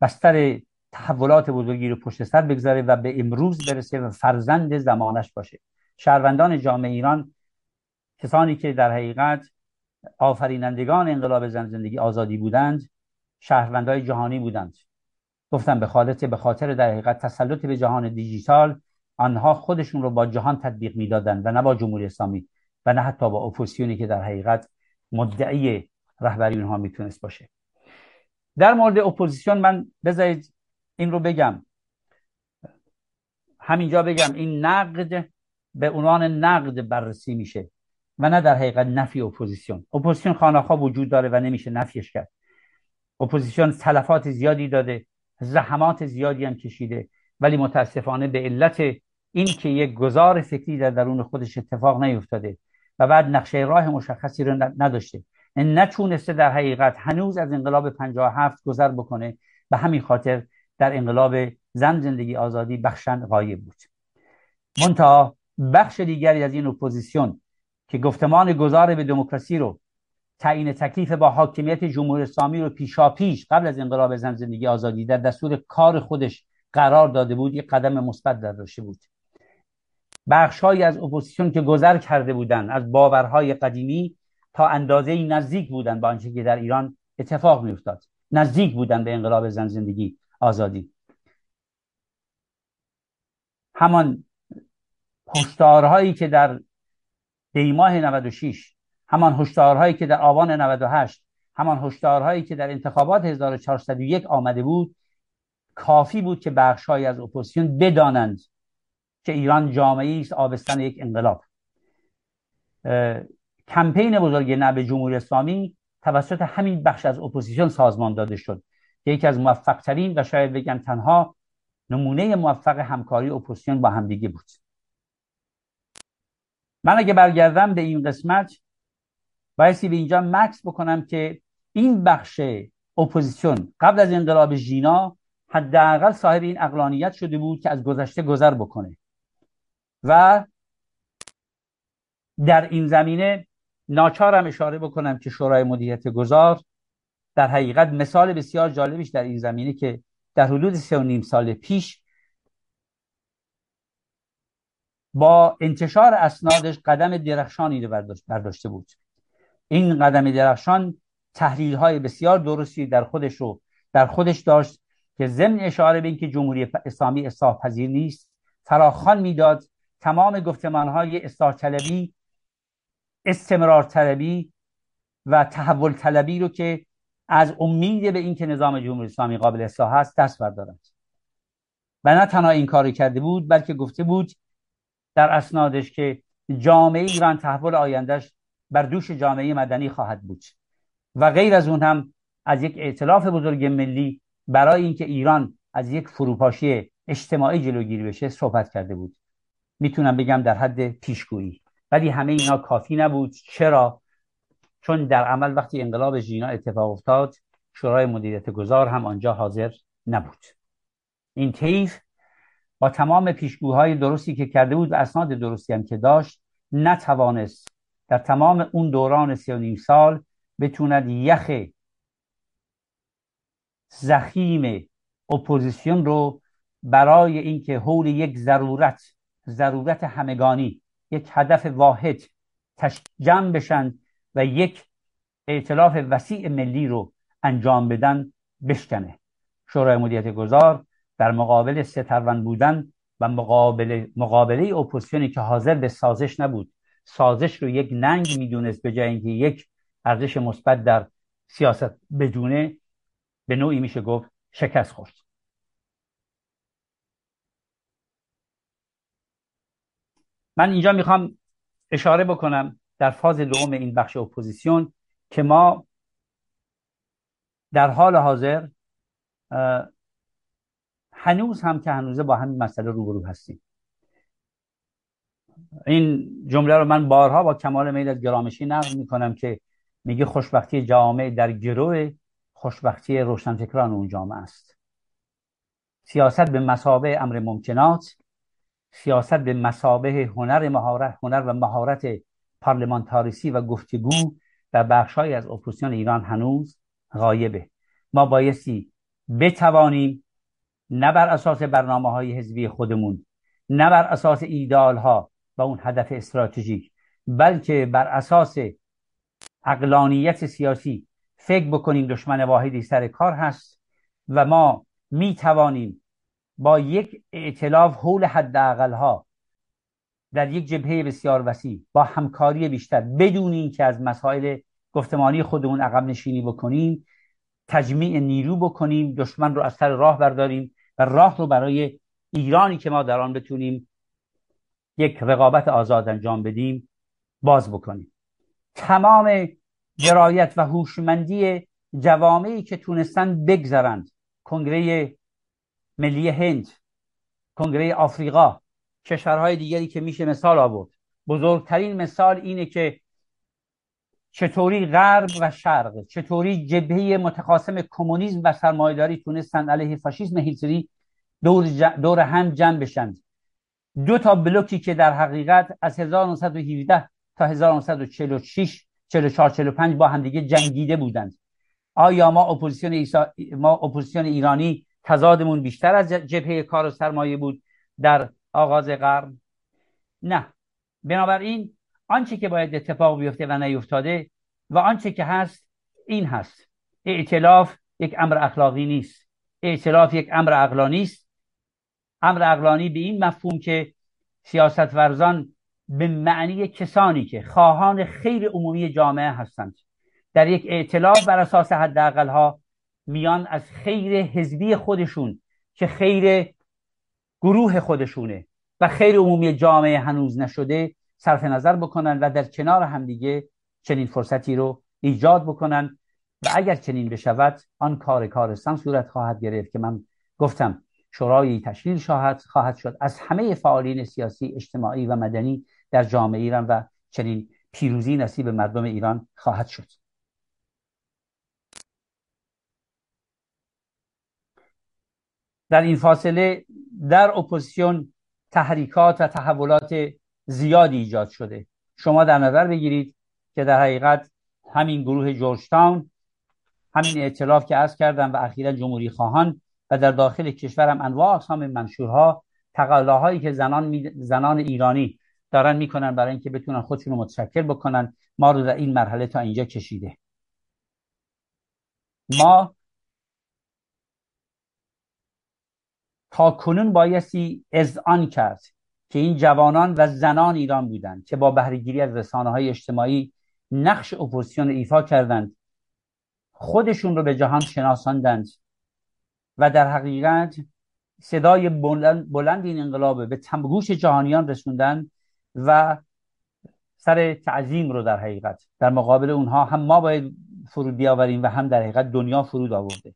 بستر تحولات بزرگی رو پشت سر بگذاره و به امروز برسه و فرزند زمانش باشه. شهروندان جامعه ایران کسانی که در حقیقت آفرینندگان انقلاب زن زندگی آزادی بودند شهروندهای جهانی بودند. گفتم به خاطر به خاطر در حقیقت تسلط به جهان دیجیتال آنها خودشون رو با جهان تطبیق می‌دادند و نه با جمهوری اسلامی. و نه حتی با اپوزیسیونی که در حقیقت مدعی رهبری اونها می‌تونست باشه. در مورد اپوزیسیون من بذارید این رو بگم. همینجا بگم این نقد به عنوان نقد بررسی میشه و نه در حقیقت نفی اپوزیسیون. اپوزیسیون خانه وجود داره و نمیشه نفیش کرد. اپوزیسیون تلفات زیادی داده زحمات زیادی هم کشیده ولی متاسفانه به علت این که یک گذار فکری در درون خودش اتفاق نیفتاده و بعد نقشه راه مشخصی رو نداشته. نتونسته در حقیقت هنوز از انقلاب 57 گذر بکنه. به همین خاطر در انقلاب زن زندگی آزادی بخشاً غایب بود. منتها بخش دیگری از این اپوزیسیون که گفتمان گذار به دموکراسی رو تعیین تکلیف با حاکمیت جمهوری اسلامی رو پیشا پیش قبل از انقلاب زن زندگی آزادی در دستور کار خودش قرار داده بود یک قدم مثبت داشته بود. بخشهایی از اپوزیسیون که گذر کرده بودند از باورهای قدیمی تا اندازه‌ای نزدیک بودند با آنچه که در ایران اتفاق میافتاد. نزدیک بودند به انقلاب زن زندگی آزادی. همان هشدارهایی که در دیماه 96 همان هشدارهایی که در آبان 98 همان هشدارهایی که در انتخابات 1401 آمده بود کافی بود که بخشهایی از اپوزیسیون بدانند که ایران جامعه‌ای است آبستن یک انقلاب. کمپین بزرگ نه به جمهوری اسلامی توسط همین بخش از اپوزیسیون سازمان داده شد. که یکی از موفق ترین و شاید بگم تنها نمونه موفق همکاری اپوزیسیون با همدیگه بود. من اگه برگردم به این قسمت بایستی به اینجا مکث بکنم که این بخش اپوزیسیون قبل از انقلاب ژینا حداقل صاحب این عقلانیت شده بود که از گذشته گذر بکنه. و در این زمینه ناچارم اشاره بکنم که شورای مدیریت گذار در حقیقت مثال بسیار جالبیش در این زمینه که در حدود سه و نیم سال پیش با انتشار اسنادش قدم درخشانی رو برداشته بود. این قدم درخشان تحلیل های بسیار درستی در خودش رو در خودش داشت که ضمن اشاره به اینکه جمهوری اسلامی اصلاح پذیر نیست فراخان می‌داد تمام گفتمان های اصلاح طلبی استمرار طلبی و تحول طلبی رو که از امید به اینکه نظام جمهوری اسلامی قابل اصلاح هست دست بردارند. و نه تنها این کاری کرده بود بلکه گفته بود در اسنادش که جامعه ایران تحول آیندهش بر دوش جامعه مدنی خواهد بود. و غیر از اون هم از یک ائتلاف بزرگ ملی برای اینکه ایران از یک فروپاشی اجتماعی جلوگیری بشه صحبت کرده بود. می‌تونم بگم در حد پیشگویی. ولی همه اینا کافی نبود. چرا؟ چون در عمل وقتی انقلاب ژینا اتفاق افتاد شورای مدیریت گذار هم آنجا حاضر نبود. این طیف با تمام پیشگوهای درستی که کرده بود و اسناد درستی هم که داشت نتوانست در تمام اون دوران سی و نیم سال بتوند یخ ضخیم اپوزیسیون رو برای اینکه حول یک ضرورت ضرورت همگانی. یک هدف واحد جمع بشن و یک ائتلاف وسیع ملی رو انجام بدن بشکنه. شورای مدیریت گذار در مقابل سترون بودن و مقابل مقابله اپوزیسیونی که حاضر به سازش نبود سازش رو یک ننگ می‌دونست به جای اینکه یک ارزش مثبت در سیاست بدونه به نوعی میشه گفت شکست خورد. من اینجا می‌خوام اشاره بکنم در فاز دوم این بخش اپوزیسیون که ما در حال حاضر هنوز هم که هنوزه با همین مسئله روبرو هستیم. این جمله رو من بارها با کمال میل از گرامشی نقل می‌کنم که میگه خوشبختی جامعه در گروه خوشبختی روشنفکران اون جامعه است. سیاست به مسابه امر ممکنات سیاست به مسابه هنر مهارت هنر و مهارت پارلمانتاریسی و گفتگو در بخشهایی از اپوزیسیون ایران هنوز غایبه. ما بایستی بتوانیم نه بر اساس برنامه های حزبی خودمون نه بر اساس ایدال ها و اون هدف استراتژیک بلکه بر اساس اقلانیت سیاسی فکر بکنیم دشمن واحدی سر کار هست و ما می توانیم با یک اعتلاف حول حداقل ها در یک جبهه بسیار وسیع با همکاری بیشتر بدون اینکه از مسائل گفتمانی خودمون عقب نشینی بکنیم تجمیع نیرو بکنیم دشمن رو از سر راه برداریم و راه رو برای ایرانی که ما در آن بتونیم یک رقابت آزاد انجام بدیم باز بکنیم. تمام درایت و هوشمندی جوامعی که تونستن بگذرند کنگره ملی هند کنگره آفریقا کشورهای دیگری که میشه مثال آورد. بزرگترین مثال اینه که چطوری غرب و شرق چطوری جبهه متخاصم کمونیسم و سرمایهداری تونستن علیه فاشیسم هیتلری دور, دور هم جمع بشند دو تا بلوکی که در حقیقت از 1917 تا 1946 44 45 با همدیگه جنگیده بودند. آیا ما اپوزیسیون ایسا... ما اپوزیسیون ایرانی تضادمون بیشتر از جبهه کار و سرمایه بود در آغاز قرن. نه. بنابراین آنچه که باید اتفاق بیفته و نیفتاده و آنچه که هست این هست. ائتلاف یک امر اخلاقی نیست. ائتلاف یک امر عقلانی است. امر عقلانی به این مفهوم که سیاست ورزان به معنی کسانی که خواهان خیر عمومی جامعه هستند در یک ائتلاف بر اساس حداقل ها میان از خیر حزبی خودشون که خیر گروه خودشونه و خیر عمومی جامعه هنوز نشده صرف نظر بکنن و در کنار همدیگه چنین فرصتی رو ایجاد بکنن و اگر چنین بشود آن کار کارستان صورت خواهد گرفت که من گفتم شورای تشکیل خواهد شد. از همه فعالین سیاسی اجتماعی و مدنی در جامعه ایران و چنین پیروزی نصیب مردم ایران خواهد شد. در این فاصله در اپوزیسیون تحریکات و تحولات زیادی ایجاد شده. شما در نظر بگیرید که در حقیقت همین گروه جورج تاون همین اعتلاف که عرض کردم و اخیرا جمهوری خواهان و در داخل کشورم انواع اقسام منشورها تقلاهایی که زنان, زنان ایرانی دارن می‌کنن برای اینکه بتونن خودشون رو متشکل بکنن ما رو در این مرحله تا اینجا کشیده. ما تا کنون بایستی اذعان کرد که این جوانان و زنان ایران بودند که با بهرهگیری از رسانه های اجتماعی نقش اپوزیسیون ایفا کردند خودشون رو به جهان شناساندند و در حقیقت صدای بلند, بلند این انقلاب به تمگوش جهانیان رسوندن و سر تعظیم رو در حقیقت در مقابل اونها هم ما باید فرود بیاوریم و هم در حقیقت دنیا فرود آورده.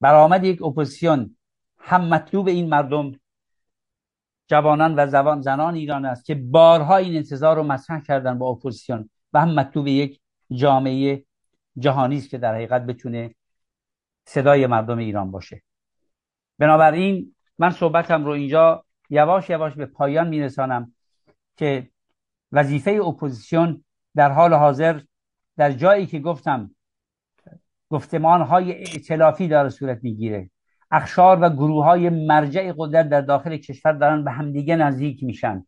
برآمد یک اپوزیسیون هم مطلوب این مردم جوانان و زبان زنان ایران است که بارها این انتظار رو مطرح کردن با اپوزیسیون و هم مطلوب یک جامعه جهانی است که در حقیقت بتونه صدای مردم ایران باشه. بنابراین من صحبتم رو اینجا یواش یواش به پایان میرسانم که وظیفه اپوزیسیون در حال حاضر در جایی که گفتم گفتمان های ائتلافی داره صورت می‌گیره. اقشار و گروه های مرجع قدرت در داخل کشور دارن به همدیگه نزدیک میشن.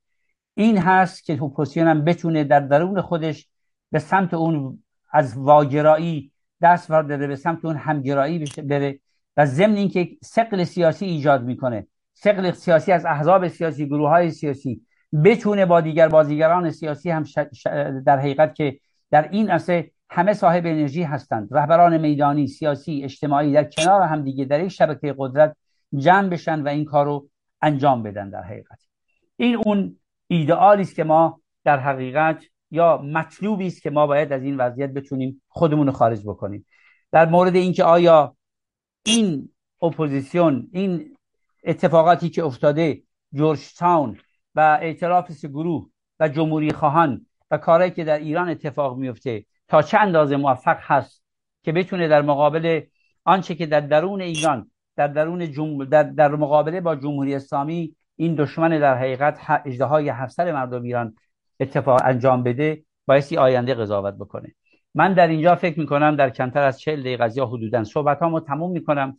این هست که اپوزیسیون هم بتونه در درون خودش به سمت اون از واگرایی دست ورداره به سمت اون همگرایی بره و ضمن اینکه ثقل سیاسی ایجاد می‌کنه. سقل سیاسی از احزاب سیاسی گروه های سیاسی بتونه با دیگر بازیگران سیاسی هم در حقیقت که در این عرصه همه صاحب انرژی هستند. رهبران میدانی سیاسی اجتماعی در کنار هم دیگه در یک شبکه قدرت جمع بشن و این کار رو انجام بدن در حقیقت. این اون ایدئالی است که ما در حقیقت یا مطلوبی است که ما باید از این وضعیت بتونیم خودمون رو خارج بکنیم. در مورد اینکه آیا این اپوزیسیون این اتفاقاتی که افتاده جورج تاون و اعتراف گروه و جمهوری خواهان و کارهایی که در ایران اتفاق میفته تا چه اندازه موفق هست که بتونه در مقابل آنچه که در درون ایران در درون در, در مقابله با جمهوری اسلامی این دشمن در حقیقت اجده های هفتصد مردم ایران اتفاق انجام بده بایستی آینده قضاوت بکنه. من در اینجا فکر می‌کنم در کمتر از چهل دقیقه یا حدودا صحبت رو تموم می‌کنم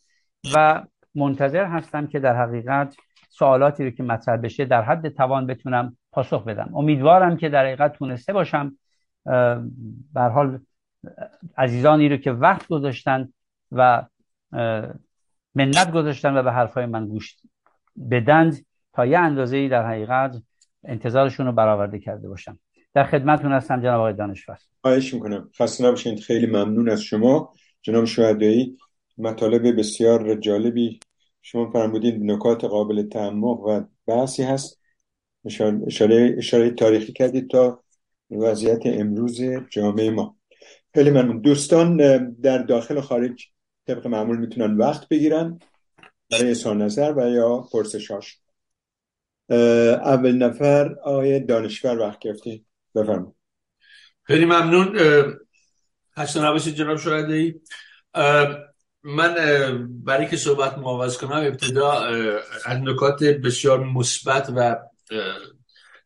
و منتظر هستم که در حقیقت سوالاتی رو که مطرح بشه در حد توان بتونم پاسخ بدم. امیدوارم که در حقیقت تونسته باشم بر حال عزیزانی رو که وقت گذاشتن و منت گذاشتن و به حرفای من گوش بدند تا یه اندازه در حقیقت انتظارشون رو برآورده کرده باشم در خدمتتون هستم جناب آقای دانشور. خواهش می‌کنم. خسته نباشید خیلی ممنون از شما. جناب شهدایی مطالب بسیار جالبی شما فرمودید نکات قابل تعمق و بحثی هست. اشاره, اشاره تاریخی کردید تا وضعیت امروز جامعه ما. خیلی ممنون. دوستان در داخل و خارج طبق معمول می‌تونن وقت بگیرن برای اظهار نظر و یا پرسشاش اول نفر آقای دانشور وقت گرفتی بفرمایید. خیلی ممنون. خسته نباشید جناب شهدایی. من برای که صحبت معاوض کنم ابتدا از نکات بسیار مثبت و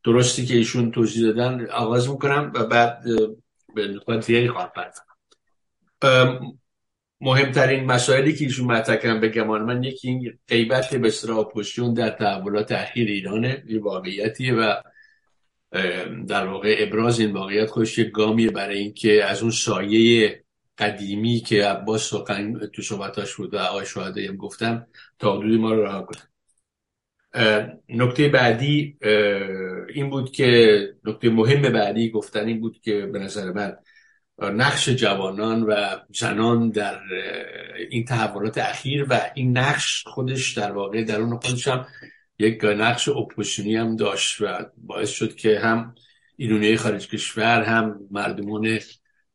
درستی که ایشون توضیح دادن آغاز می‌کنم و بعد به نکات دیگری خواهم مهمترین مسائلی که ایشون مطرح کردن به گمان من یکی این غیبت به اپوزیسیون در تحولات اخیر ایرانه یه واقعیتیه و در واقع ابراز این واقعیت خودش یک گامیه برای اینکه از اون سایه قدیمی که عباس سخن تو صحبتاش بود و آقای شهده هم گفتم تا حدودی ما رو رها کنم نکته بعدی این بود که نکته مهم بعدی گفتن این بود که به نظر من نقش جوانان و زنان در این تحولات اخیر و این نقش خودش در واقع در اون خودش هم یک نقش اپوزیسیونی هم داشت و باعث شد که هم ایرونی خارج کشور هم مردمان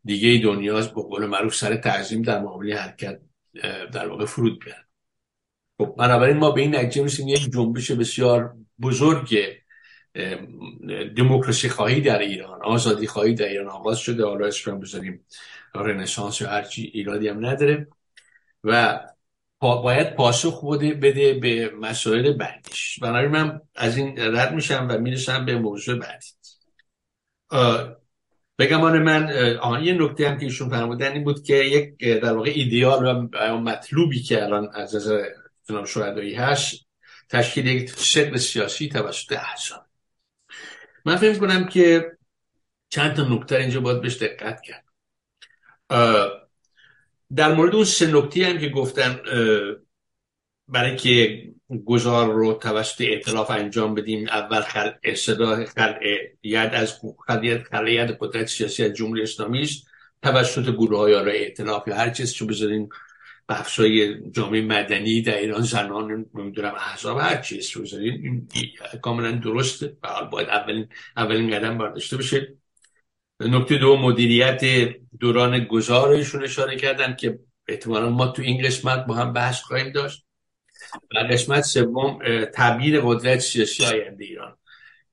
دیگه دنیا به قول معروف سر تعظیم در مقابل حرکت در واقع فرود بیارن خب بنابراین ما به این نتیجه میسیم یک جنبش بسیار بزرگ دموکراسی خواهی در ایران آزادی خواهی در ایران آغاز شده. حالا اسم بذاریم رنسانس یا هرچی ایرادی هم نداره. و باید پاسخ بوده بده به مسائل بعدیش. بنابراین من از این رد میشم و می‌رسم به موضوع بعدی. بگمان من آن یه نکته هم که ایشون فرمودن این بود که یک در واقع ایدیال و مطلوبی که الان از از جناب شهدایی هست تشکیل یک سقل سیاسی توسط احزاب. من فکر کنم که چند تا نکته اینجا باید بهش دقت کرد. در مورد اون سه نکته هم که گفتن برای که گذار رو توسط اعتلاف انجام بدیم اول خل... صدا خلع ید از خلیت قدرت سیاسی از جمهوری اسلامی است توسط گروه های آره اعتلاف یا هر چیز که بذاریم بخش های جامعه مدنی در ایران زنان نمی‌دونم احزاب هر چیز بذاریم کاملا درسته. و باید اولین اولین قدم برداشته بشه. نکته دو مدیریت دوران گذارشون اشاره کردن که احتمالا ما تو این قسمت با هم بحث خواهیم داشت. و قسمت سوم تبیین قدرت سیاسی آینده ایران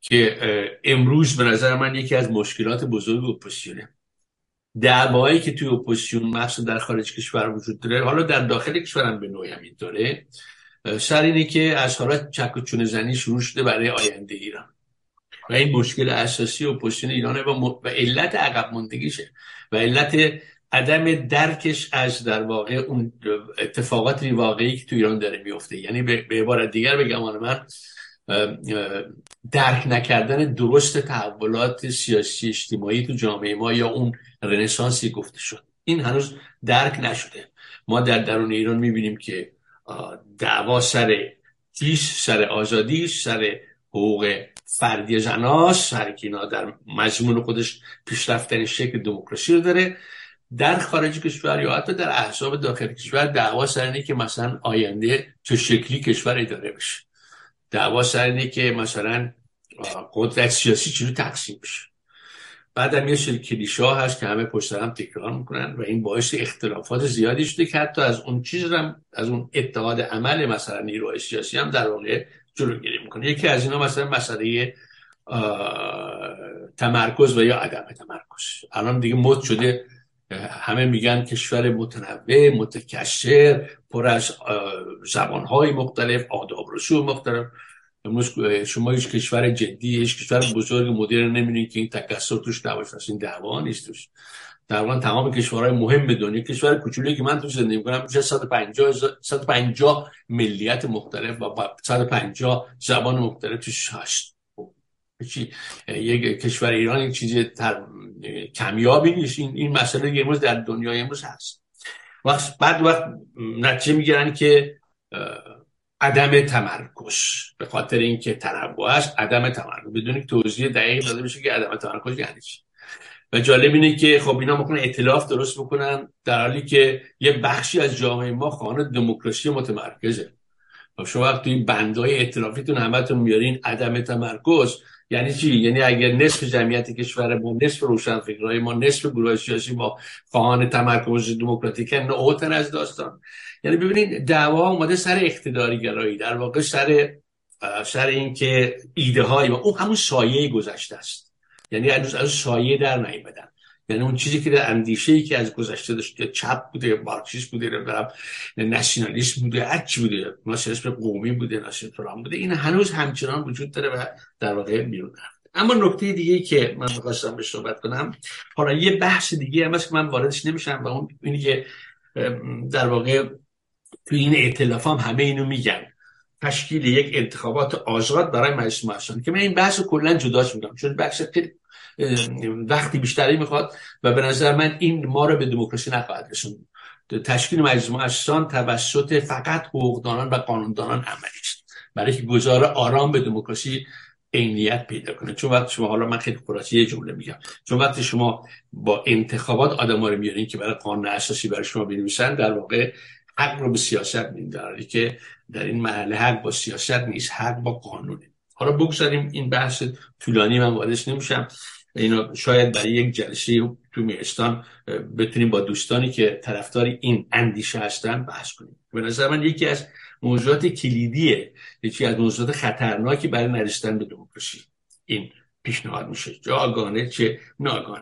که امروز به نظر من یکی از مشکلات بزرگ اپوزیسیونه. دعوایی که توی اپوزیسیون مخصوصا در خارج کشور وجود داره حالا در داخل کشور هم به نوعی همینطوره سر اینه که از حالا چک و چونه زنی شروع شده برای آینده ایران. و این مشکل اساسی اپوزیسیون ایرانه و, و علت عقب ماندگیشه و علت عدم درکش از در واقع اون اتفاقات واقعی که تو ایران داره میفته. یعنی به عبارت دیگر بگم من درک نکردن درست تحولات سیاسی اجتماعی تو جامعه ما یا اون رنسانسی گفته شد. این هنوز درک نشده. ما در درون ایران می‌بینیم که دعوا سر تیش سر آزادیش سر حقوق فردی زناست سر اینا در مضمون خودش پیشرفتن شکل دموکراسی رو داره. در خارج کشور یا حتی در احزاب داخل کشور دعوا سر اینه که مثلا آینده چه شکلی کشور اداره بشه. دعوا سر اینه که مثلا قدرت سیاسی چجوری تقسیم بشه. بعد هم یه سری کلیشه هست که همه پشت هم تکرار می‌کنن و این باعث اختلافات زیادی شده که حتی از اون چیز هم از اون اتحاد عمل مثلا نیروهای سیاسی هم در واقع جلوگیری می‌کنه. یکی از اینا مثلا مسئله تمرکز و یا عدم تمرکز. الان دیگه مد شده همه میگن کشور متنوع متکشر پر از زبانهای مختلف آداب رسوم مختلف شما هیچ کشور جدی هیچ کشور بزرگ مدرن نمی‌دونید که این تکثر توش نباشه. این دعوا نیست توش در تمام کشورهای مهم دنیا کشور کوچولی که من تو زندگی می‌کنم میشه 150 150 ملیت مختلف و 150 زبان مختلف توش هست خب، یک کشور ایران یک چیز تر... کمیابی نیست. این, این مسئله امروز در دنیای امروز هست. وقت بعد وقت نتیجه می‌گیرن که عدم تمرکز. به خاطر اینکه تنوع است عدم تمرکز. بدون توضیح دقیق داده بشه که عدم تمرکز یعنی چی. و جالب اینه که خب اینا می‌کنن ائتلاف درست بکنن در حالی که یه بخشی از جامعه ما خانه دموکراسی متمرکزه. شما وقتی این بندای ائتلافیتون همتون میارین عدم تمرکز یعنی چی؟ یعنی اگر نصف جمعیت کشور ما نصف روشنفکرای ما نصف گروه سیاسی ما خواهان تمرکز دموکراتیک اوتن از داستان. یعنی ببینید دعوا اومده سر اقتداری گرایی در واقع سر سر اینکه ایده های ما اون همون سایه گذشته است. یعنی از از سایه در نیومدن. یعنی اون چیزی که در اندیشه ای که از گذشته داشته چپ بوده مارکسیسم بوده برم نشنالیسم بوده هر چی بوده ناسیونالیسم قومی بوده ناسیونالیسم بوده این هنوز همچنان وجود داره و در واقع بیرون اما نکته دیگه که من می‌خواستم به صحبت کنم حالا یه بحث دیگه هم هست که من واردش نمیشم و اون اینی که در واقع تو این ائتلاف هم همه اینو میگن. تشکیل یک انتخابات آزاد برای مجلس محسن که من این بحث کلا جداش میگم چون بحث وقتی بیشتری می‌خواد و به نظر من این ما رو به دموکراسی نخواهد رسوند. تشکیل مجلس مؤسسان توسط فقط حقوقدانان و قانوندانان عملی است. برای که گذار آرام به دموکراسی عینیت پیدا کنه. چون وقتی شما حالا من خیلی خلاصه یه جمله میگم. چون وقتی شما با انتخابات آدم رو میارین که برای قانون اساسی برای شما بنویسن در واقع حق رو به سیاست میداره که در این محله حق با سیاست نیست حق با قانونه. حالا بگذاریم این بحث طولانی من واردش نمیشم. اینو شاید برای یک جلسه تو میستان بتونیم با دوستانی که طرفدار این اندیشه هستن بحث کنیم. به نظر من یکی از موضوعات کلیدیه یکی از موضوعات خطرناکی برای نرسیدن به دموکراسی. این پیشنهاد میشه. چه آگانه چه ناگانه.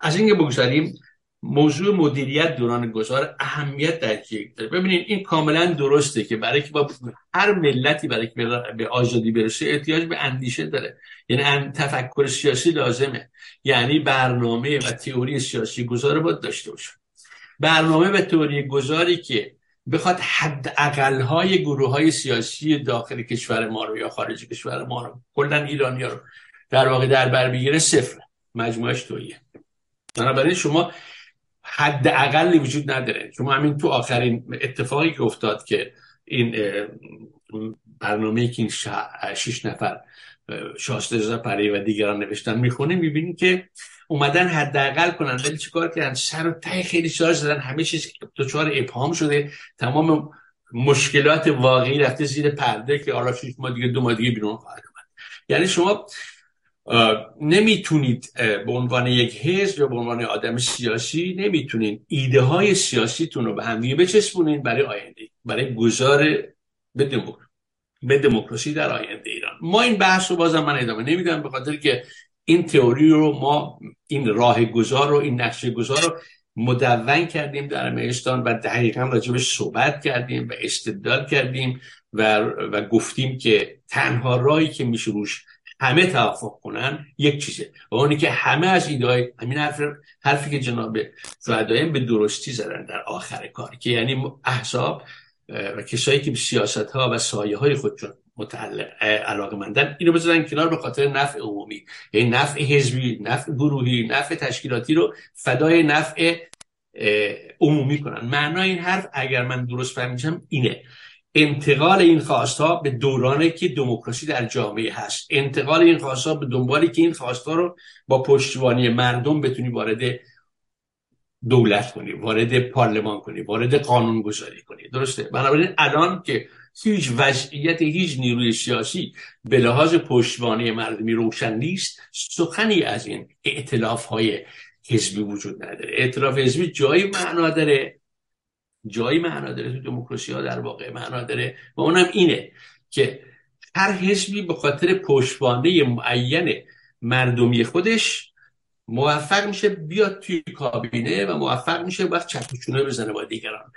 از اینکه بگذاریم موضوع مدیریت دوران گذار اهمیت در یک ببینید این کاملا درسته که برای که با هر ملتی برای که به آزادی برسه احتیاج به اندیشه داره. یعنی تفکر سیاسی لازمه. یعنی برنامه و تئوری سیاسی گذار باید داشته باشه برنامه و تئوری گذاری که بخواد حد های گروه های سیاسی داخل کشور ما رو یا خارج کشور ما رو کلا ایرانی رو در واقع در بر بگیره صفر. مجموعش تویه بنابراین شما حد اقلی وجود نداره. شما همین تو آخرین اتفاقی که افتاد که این برنامه که این شش نفر شاسته رضا پری و دیگران نوشتن می‌خونه می‌بینید که اومدن حداقل کنن. ولی چیکار کردن؟ سر و ته خیلی سال زدن. همه چیز دچار ابهام شده. تمام مشکلات واقعی رفته زیر پرده که حالا شش ما دیگه دو ماه دیگه بیرون خواهد اومد. یعنی شما نمی‌تونید به عنوان یک حزب یا به عنوان آدم سیاسی نمی‌تونید ایده های سیاسیتون رو به همدیگه بچسبونید برای آینده برای گذار به, به دموکراسی در آینده ایران. ما این بحث رو بازم من ادامه نمیدم به خاطر که این تئوری رو ما این راه گذار رو این نقشه گذار رو مدون کردیم در مهستان و دقیقا راجبش صحبت کردیم و استدلال کردیم و, و گفتیم که تنها راهی که میشه روش همه توافق کنن یک چیزه. و اونی که همه از ایده همین حرف حرفی که جناب شهدایم به درستی زدن در آخر کار که یعنی احزاب و کسایی که به سیاست ها و سایه های خودشون متعلق علاقه مندن اینو بذارن کنار به خاطر نفع عمومی. یعنی نفع حزبی نفع گروهی نفع تشکیلاتی رو فدای نفع عمومی کنن. معنای این حرف اگر من درست فهمیدم اینه. انتقال این خواستها به دورانی که دموکراسی در جامعه هست. انتقال این خواستها به دنبالی که این خواستها رو با پشتیبانی مردم بتونی وارد دولت کنی وارد پارلمان کنی وارد قانون گذاری کنی. درسته؟ بنابراین الان که هیچ وضعیت هیچ نیروی سیاسی به لحاظ پشتوانه مردمی روشن نیست سخنی از این اعتلاف های حزبی وجود نداره. اعتلاف حزبی جایی معنا داره جایی معنا داره تو دموکراسی ها در واقع معنا داره و اونم اینه که هر حزبی به خاطر پشتوانه معین مردمی خودش موفق میشه بیاد توی کابینه و موفق میشه وقت چکوچونه بزنه با دیگران.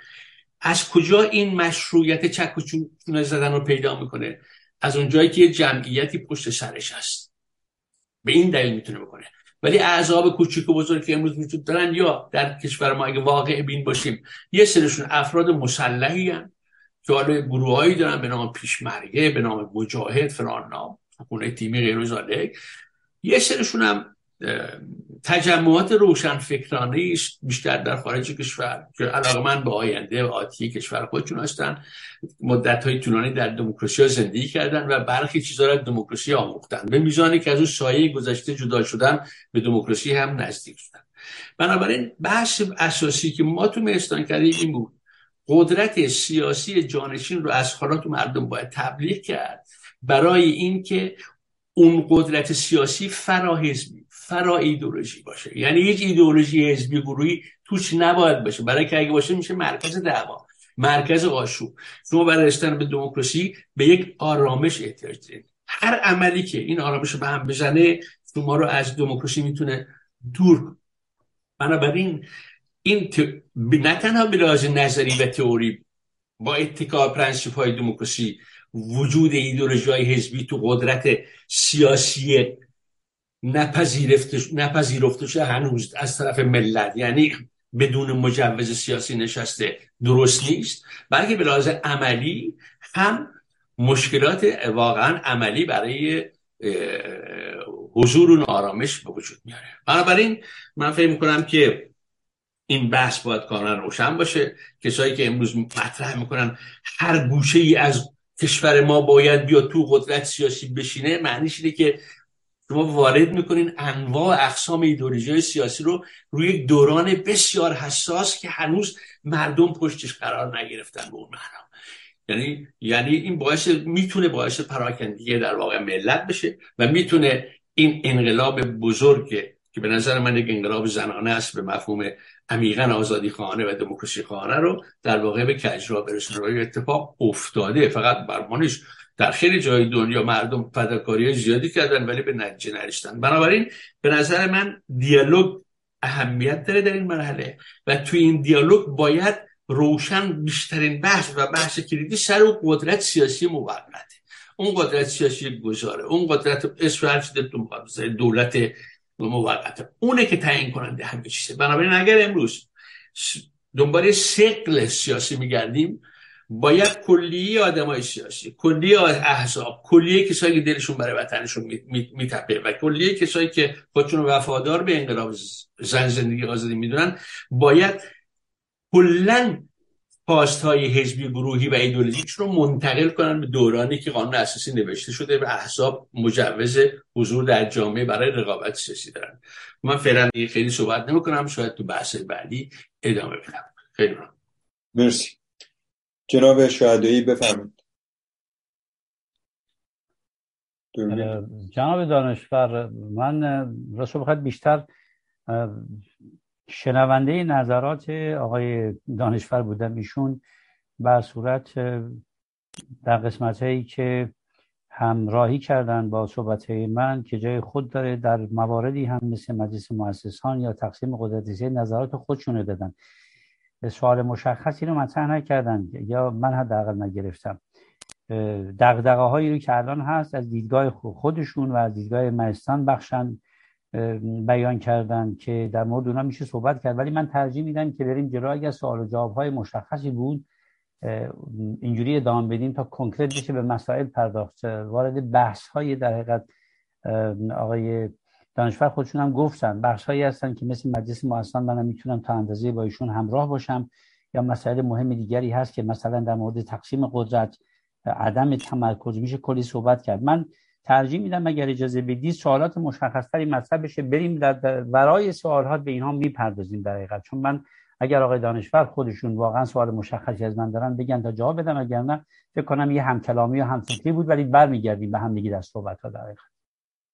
از کجا این مشروعیت چکوچونه زدن رو پیدا می‌کنه؟ از اونجایی که یه جمعیتی پشت سرش هست. به این دلیل می‌تونه بکنه. ولی اعضاب کوچیک و بزرگ که امروز وجود دارن یا در کشور ما اگه واقع بین باشیم یه سرشون افراد مسلحی هن که حالا گروهایی دارن به نام پیشمرگه به نام مجاهد فران نام خونه تیمی غیر یه سرشون هم تجمعات روشن فکرانه بیشتر در خارج کشور که علاقه من به آینده آتی کشور خودشون هستن. مدت های طولانی در دموکراسی ها زندگی کردن و برخی چیزها را دموکراسی آموختن. به میزانی که از اون سایه گذشته جدا شدن به دموکراسی هم نزدیک شدن. بنابراین بحث اساسی که ما تو مهستان کردیم این بود. قدرت سیاسی جانشین رو از حالات مردم باید تبلیغ کرد. برای اینکه اون قدرت سیاسی فراحزبی فرا ایدولوژی باشه. یعنی هیچ ایدولوژی حزبی گروهی توش نباید باشه. برای که اگه باشه میشه مرکز دعوا مرکز آشوب. شما برای رسیدن به دموکراسی به یک آرامش احتیاج دارید. هر عملی که این آرامش رو به هم بزنه شما رو از دموکراسی می‌تونه دور بنابراین این ت... نه تنها به نظری و تئوری با اتکا پرنسیپ های دموکراسی وجود ایدولوژی های حزبی تو قدرت سیاسی نپذیرفته شده هنوز از طرف ملت. یعنی بدون مجوز سیاسی نشسته درست نیست. بلکه به لحاظ عملی هم مشکلات واقعا عملی برای حضور و آرامش به وجود میاره. بنابراین من فکر می‌کنم که این بحث باید کاملا روشن باشه. کسایی که امروز مطرح می‌کنن هر گوشه ای از کشور ما باید بیا تو قدرت سیاسی بشینه معنیش اینه که شما وارد می‌کنین انواع اقسام ایدولوژی سیاسی رو روی یک دوران بسیار حساس که هنوز مردم پشتش قرار نگرفتن به اون معنا یعنی یعنی این باعث می‌تونه باعث پراکندگی در واقع ملت بشه و می‌تونه این انقلاب بزرگ که به نظر من یک انقلاب زنانه است به مفهوم عمیقا آزادی خانه و دموکراسی خانه رو در واقع به کجرا برسونه. اتفاق افتاده. فقط برمانش در خیلی جای دنیا مردم فداکاری زیادی کردن ولی به نتیجه نرسیدن. بنابراین به نظر من دیالوگ اهمیت داره در این مرحله و توی این دیالوگ باید روشن بیشترین بحث و بحث کلیدی سر و قدرت سیاسی موقته اون قدرت سیاسی گذاره اون قدرت اسم دولت موقته اونه که تعیین کننده همه چیزه. بنابراین اگر امروز دنبال سقل سیاسی میگردیم باید کلیه سیاسی کلیه احزاب. کلیه کسایی که دلشون برای وطنشون میتپه. و کلیه کسایی که خودشون وفادار به انقلاب زن زندگی آزادی می‌دونن باید کلا پاست های حزبی گروهی و ایدولوژیک رو منتقل کنن به دورانی که قانون اساسی نوشته شده و احزاب مجوز حضور در جامعه برای رقابت سیاسی دارن. من فعلا خیلی صحبت نمی کنم شاید تو بحث بعدی ادامه بدم. خیلی مرسی. جناب شهدایی بفرمایید. جناب دانشور من راست بخواد بیشتر شنونده نظرات آقای دانشور بودم ایشون بر صورت در قسمت هایی که همراهی کردن با صحبت من که جای خود داره در مواردی هم مثل مجلس مؤسسان یا تقسیم قدرتی نظرات خودشونه دادن. سوال مشخصی رو مطرح نکردن. یا من حداقل نگرفتم. دقدقه هایی رو که الان هست از دیدگاه خودشون و از دیدگاه مجلسان بخشن بیان کردن که در مورد اونا میشه صحبت کرد. ولی من ترجیح میدم که بریم جلو. اگر سوال و جواب های مشخصی بود اینجوری ادامه بدیم تا کنکرت بشه به مسائل پرداخت. وارد بحث های در حقیقت آقای دانشور خودشون هم گفتن بخش هایی هستن که مثل مجلس مؤسسان منم می‌تونم تا اندازه با ایشون همراه باشم یا مسائل مهم دیگری هست که مثلا در مورد تقسیم قدرت عدم تمرکز میشه کلی صحبت کرد. من ترجیح میدم اگر اجازه بدید سوالات مشخصتری مطرح بشه بریم در ورای سوالات به اینها می‌پردازیم در حقیقت. چون من اگر آقای دانشور خودشون واقعا سوال مشخصی از من دارن بگن تا جواب بدم اگر نه فکر کنم یه همکلامی و همفکری بود ولی برمیگردیم به هم دیگه در صحبت ها در حقیقت.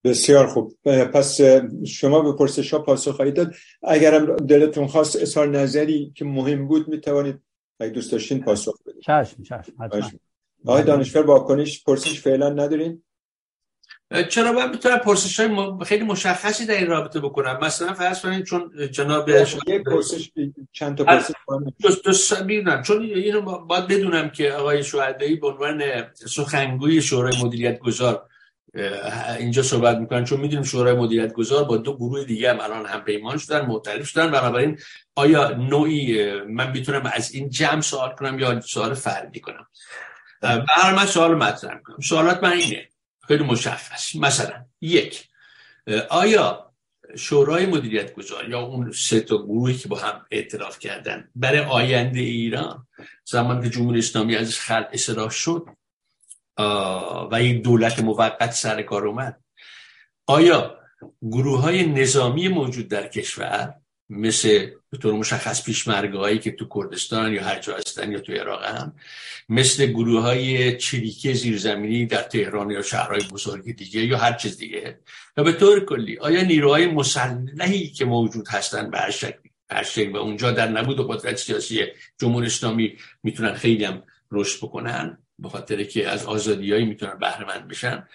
بسیار خوب. پس شما به پرسش ها پاسخ خواهید داد. اگرم دلتون خواست اظهار نظری که مهم بود می‌توانید اگه دوست داشتین پاسخ بدید چشم چشم آقای دانشور واکنش پرسش فعلا ندارین؟ چرا من می‌تونم پرسش های خیلی مشخصی در این رابطه بکنم؟ مثلا فرض کنید چون جناب یک پرسش چند تا پرسش دوست می‌دونم. چون اینو باید بدونم که آقای شهدایی به عنوان سخنگوی شورای مدیریت گذار اینجا صحبت می‌کنن چون می‌دونیم شورای مدیریت گذار با دو گروه دیگه هم الان هم پیمان شدن معترف شدن. بنابراین آیا نوعی من می‌تونم از این جمع سوال کنم یا سوال فردی کنم؟ به من سوال مطرح کنم سوالات من اینه خیلی مشخص. مثلا یک آیا شورای مدیریت گذار یا اون سه تا گروهی که با هم اعتراف کردن برای آینده ایران زمان که جمهوری اسلامی ازش خلق اصلاح شد و یک دولت موقت سر کار اومد. آیا گروه های نظامی موجود در کشور مثل به طور مشخص پیشمرگه که تو کردستان یا هر جا هستن یا تو عراق هم مثل گروه های چریکی زیرزمینی در تهران یا شهرهای بزرگ دیگه یا هر چیز دیگه؟ یا به طور کلی آیا نیروهای مسلحی که موجود هستن به هر شکل و اونجا در نبود و قدرت سیاسی جمهوری اسلامی می‌تونن خیلی هم رشد بکنن. به خاطر که از آزادیایی می‌تونن بهره مند بشن.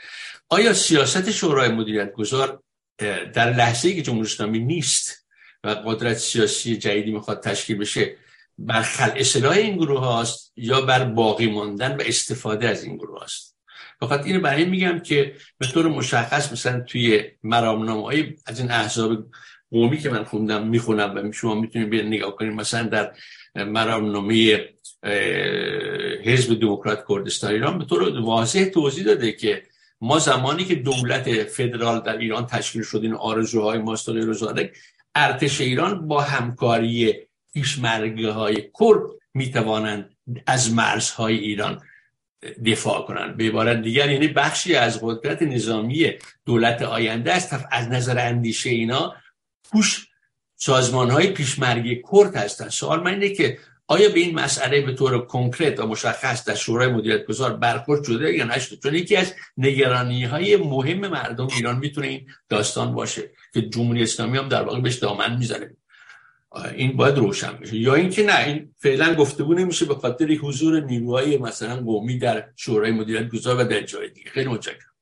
آیا سیاست شورای مدیریت گذار در لحظه ای که جمهوری اسلامی نیست و قدرت سیاسی جدیدی می‌خواد تشکیل بشه بر خلع اصلاح این گروه هاست یا بر باقی ماندن و استفاده از این گروه هاست؟ فقط اینو برای میگم که به طور مشخص مثلا توی مرامنامه از این احزاب قومی که من خوندم می‌خونم و شما می‌تونید به نگاه کنید مثلا در مرامنامه حزب دموکرات کردستان ایران به طور واضح توضیح داده که ما زمانی که دولت فدرال در ایران تشکیل شد این آرزوهای ماست ارتش ایران با همکاری پیشمرگه های کرد می‌توانند از مرزهای ایران دفاع کنند. به عبارت دیگر یعنی بخشی از قدرت نظامی دولت آینده است. از نظر اندیشه اینا پوش سازمان های پیشمرگی کرد هستند. سوال من اینه که آیا به این مسئله به طور کنکرت و مشخص در شورای مدیریت گذار برخورد شده یا نشده چون یکی از نگرانی های مهم مردم ایران می‌تونه این داستان باشه که جمهوری اسلامی هم در واقع بهش دامن می‌زنه. این باید روشن بشه. یا اینکه نه این فعلا گفتگو نمیشه به خاطر حضور نیروهای مثلا قومی در شورای مدیریت گذار و در جای دیگه. خیلی متشکرم.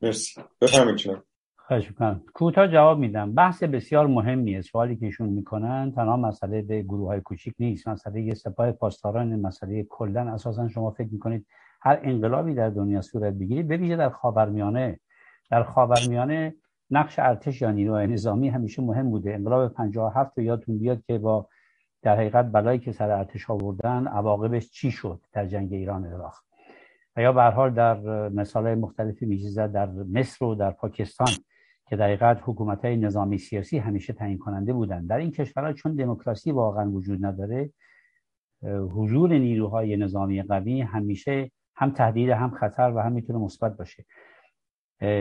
مرسی. بفرمایید خواهش می‌کنم کوتاه جواب میدم. بحث بسیار مهمیه سوالی که ایشون می‌کنن تنها مسئله به گروه های کوچیک نیست. مسئله یه سپاه پاسداران مسئله کلا اساسا شما فکر می‌کنید هر انقلابی در دنیا صورت بگیرید ببینید در خاورمیانه. در خاورمیانه نقش ارتش یا نیروهای نظامی همیشه مهم بوده. انقلاب 57 رو یادتون بیاد که با در حقیقت بلایی که سر ارتش آوردن عواقبش چی شد در جنگ ایران عراق؟ و یا به حال در مثال مختلفی میشه در مصر و در پاکستان. که در حکومت های نظامی سیاسی همیشه تعیین کننده بودند در این کشورها چون دموکراسی واقعا وجود نداره حضور نیروهای نظامی قوی همیشه هم تهدید هم خطر و هم می‌تونه مثبت باشه.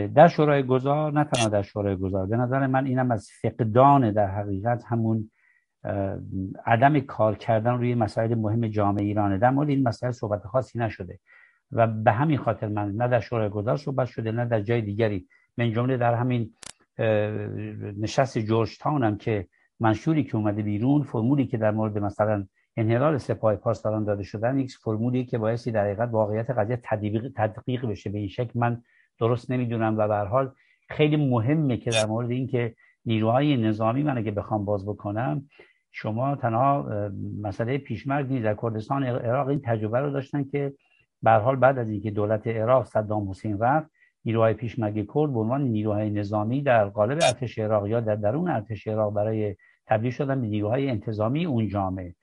در شورای گذار نه تنها در شورای گذار به نظر من اینم از فقدان در حقیقت همون عدم کار کردن روی مسائل مهم جامعه ایرانه. در مورد این مسائل صحبت خاصی نشده و به همین خاطر من نه در شورای گذار صحبت شده نه در جای دیگری من جمله در همین نشست جورج تاون هم که منشوری که اومده بیرون فرمولی که در مورد مثلا انحلال سپاه پاسداران داده شدن یک فرمولی که بایستی در حقیقت واقعیت قضیه تدقیق, بشه. به این شکل من درست نمی‌دونم و به حال خیلی مهمه که در مورد اینکه نیروهای نظامی من اگه بخوام باز بکنم شما تنها مسئله پیشمرگ نیست. در کردستان عراق این تجربه رو داشتن که به حال بعد از اینکه دولت عراق صدام حسین رفت نیروهای پیشمرگ کرد به عنوان نیروهای نظامی در قالب ارتش عراق یا در درون ارتش عراق برای تبدیل شدن به نیروهای انتظامی اون جامعه.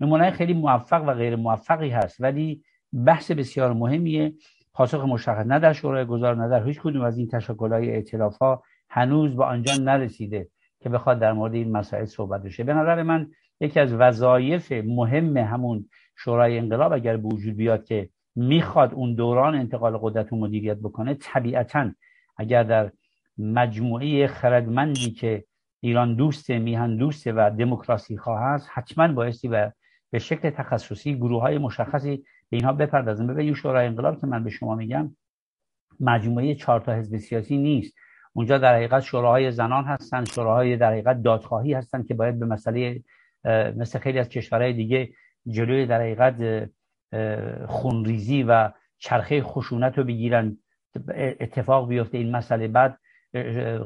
نمونه خیلی موفق و غیر موفقی هست ولی بحث بسیار مهمیه. پاسخ مشخص نه در شورای گذار نه در هیچ کدوم از این تشکل‌های ائتلاف ها هنوز به آنجا نرسیده که بخواد در مورد این مسائل صحبت بشه. به نظر من یکی از وظایف مهم همون شورای انقلاب اگر به وجود بیاد که می‌خواد اون دوران انتقال قدرت و مدیریت بکنه طبیعتا اگر در مجموعه خردمندی که ایران دوست میهن دوست و دموکراسی خواه هست حتما بایستی و به شکل تخصصی گروه های مشخصی به اینها بپردازن. ببینید شورای انقلاب که من به شما میگم مجموعه چهار تا حزب سیاسی نیست. اونجا در حقیقت شوراهای زنان هستن شوراهای در حقیقت دادخواهی هستن که باید به مسئله مثل خیلی از کشورهای دیگه جلوی در حقیقت خونریزی و چرخه خشونت رو بگیرن. اتفاق بیفته این مسئله. بعد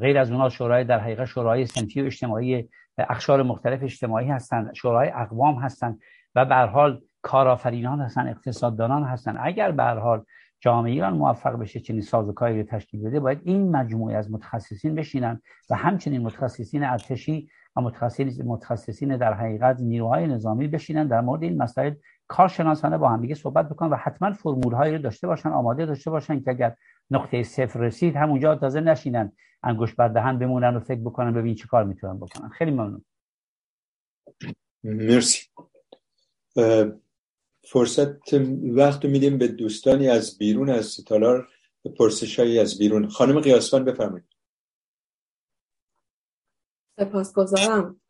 غیر از اونها شورای در حقیقت شورای سنفی و اجتماعی اخشار مختلف اجتماعی هستن شورای اقوام هستن و به حال کارآفرینان هستن اقتصاددانان هستن. اگر به حال جامعه ایران موفق بشه چنین سازوکاری رو تشکیل بده باید این مجموعه از متخصصین بشینن و همچنین متخصصین ارتشی و متخصصین متخصصین در حقیقت نیروهای نظامی بشینن در مورد این مسائل کارشناسانه با هم دیگه صحبت بکنن و حتما فرمول هایی رو داشته باشن آماده داشته باشن که اگر نقطه صفر رسید همونجا تازه نشینن انگوش بر دهن بمونن و فکر بکنن ببین چی کار می‌تونن بکنن. خیلی ممنون. مرسی. فرصت وقت میدیم به دوستانی از بیرون از تالار پرسش از بیرون. خانم قیاسفان بفرمایید. سپاسگزارم.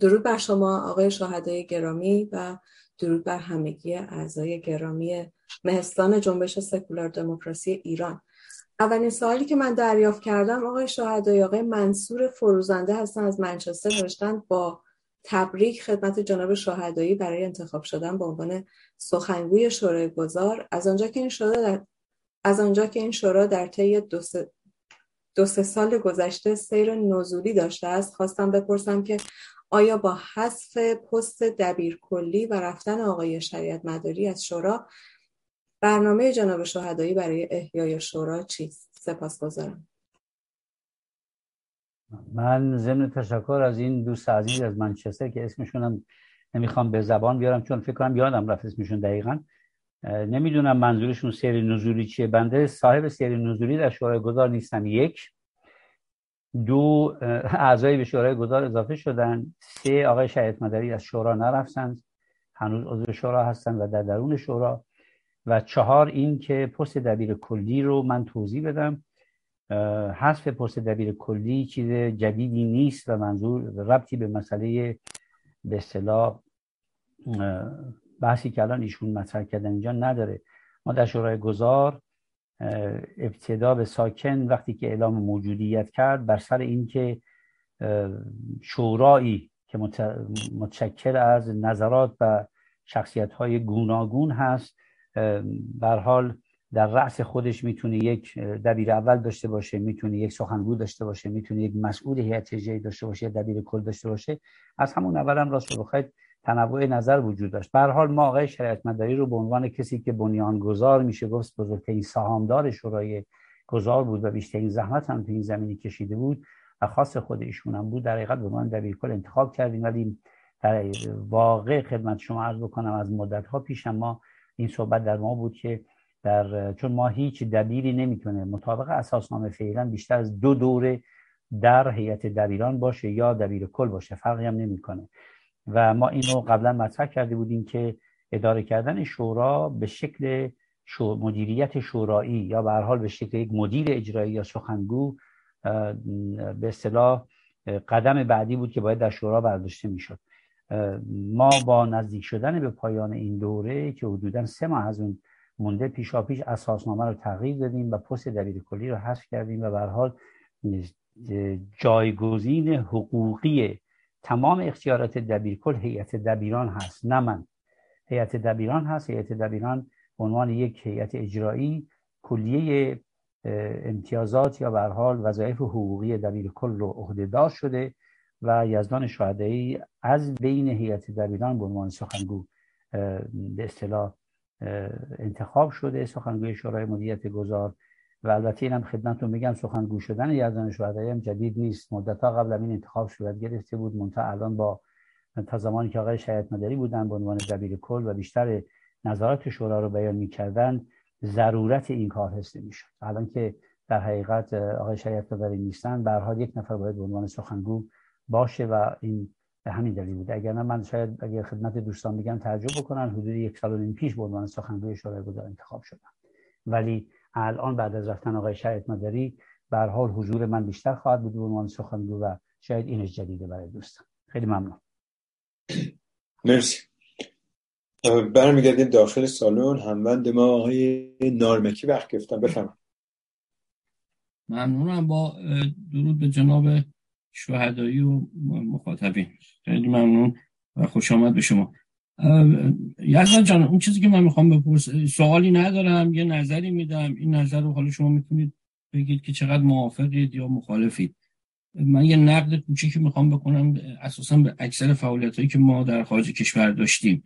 درود بر شما آقای شاهدای گرامی و درود بر همگی اعضای گرامی مهستان جنبش سکولار دموکراسی ایران. اولین سوالی که من دریافت کردم آقای شاهدای آقای منصور فروزنده هستن از منچستر نوشتن با تبریک خدمت جناب شاهدایی برای انتخاب شدن به عنوان سخنگوی شورای گذار از آنجا که این شورا در از آنجا که این شورا در طی دو سه, دو سه سال گذشته سیر نزولی داشته است خواستم بپرسم که آیا با حذف پست دبیر کلی و رفتن آقای شریعت مداری از شورا برنامه جناب شهدایی برای احیای شورا چیست؟ سپاس گذارم. من ضمن تشکر از این دوست عزیز از منچستر که اسمشونم نمی‌خوام به زبان بیارم چون فکر کنم یادم رفت اسمشون دقیقا نمی‌دونم منظورشون سری نزولی چیه بنده صاحب سری نزولی در شورای گذار نیستم یک دو اعضای به شورای گذار اضافه شدن. سه آقای شهید مدری از شورا نرفتن هنوز عضو شورا هستن و در درون شورا. و چهار این که پست دبیر کلی رو من توضیح بدم. حذف پست دبیر کلی چیز جدیدی نیست و منظور ربطی به مسئله به اصطلاح بحثی که الان ایشون مطرح کردن اینجا نداره. ما در شورای گذار ابتدا به ساکن وقتی که اعلام موجودیت کرد بر سر اینکه شورایی که متشکل از نظرات و شخصیت های گوناگون هست بر حال در رأس خودش می‌تونه یک دبیر اول داشته باشه می‌تونه یک سخنگو داشته باشه می‌تونه یک مسئول هیئت اجرایی داشته باشه دبیر کل داشته باشه. از همون اول هم راست بخواید تنوع نظر وجود داشت. به حال ما آقای شریعت مداری رو به عنوان کسی که بنیانگذار میشه گفت بزرگترین سهامدار شورای گذار بود و بیشترین زحمت هم تو این زمینی کشیده بود و خاص خود ایشون هم بود. در حقیقت به عنوان دبیرکل انتخاب کردیم ولی در واقع خدمت شما عرض بکنم از مدت ها پیش ما این صحبت در ما بود که در چون ما هیچ دبیری نمی‌تونه مطابق اساسنامه فعلا بیشتر از دو دوره در هیئت دبیران باشه یا دبیر کل باشه. فرقی هم نمی‌کنه. و ما اینو قبلا مطرح کرده بودیم که اداره کردن شورا به شکل شو مدیریت شورایی یا به حال به شکل یک مدیر اجرایی یا سخنگو به اصطلاح قدم بعدی بود که باید در شورا برداشته می‌شد. ما با نزدیک شدن به پایان این دوره که حدودا سه ماه از اون مونده پیشا پیش اساسنامه رو تغییر دادیم و پست دبیر کلی رو حذف کردیم و به حال جایگزین حقوقی تمام اختیارات دبیرکل هیئت دبیران هست نه من. هیئت دبیران هست هیئت دبیران به عنوان یک هیئت اجرایی کلیه امتیازات یا به حال وظایف حقوقی دبیرکل رو عهدهدار شده و یزدان شهدایی از بین هیئت دبیران به عنوان سخنگو به اصطلاح انتخاب شده سخنگوی شورای مدیریت گذار و البته اینم خدمتتون میگم سخنگو شدن یزدان شهدایی هم جدید نیست. مدت ها قبل این انتخاب صورت گرفته بود. منتها الان با تا زمانی که آقای شهید مداری بودن به عنوان دبیر کل و بیشتر نظارت شورا رو بیان می‌کردن ضرورت این کار حس نمی‌شد. الان که در حقیقت آقای شهید مداری نیستن به حال یک نفر باید به عنوان سخنگو باشه و این به همین دلیل بوده اگر نه من شاید اگر خدمت دوستان میگم تعجب بکنن حدود یک سال و نیم پیش به عنوان سخنگوی شورای گذار انتخاب شدم. ولی الان بعد از رفتن آقای شهید مداری به حال حضور من بیشتر خواهد بود به عنوان سخنگو و شاید اینش جدیده برای دوستان. خیلی ممنون. مرسی. برمیگردیم داخل سالن. هموند ما آقای نارمکی وقت گفتم بفهم ممنونم با درود به جناب شهدایی و مخاطبین. خیلی ممنون و خوش آمد به شما. یزدان جان اون چیزی که من می‌خوام بپرس سوالی ندارم یه نظری میدم. این نظر رو حالا شما می‌تونید بگید که چقدر موافقید یا مخالفید. من یه نقد کوچیکی می‌خوام بکنم اساسا به اکثر فعالیت هایی که ما در خارج کشور داشتیم.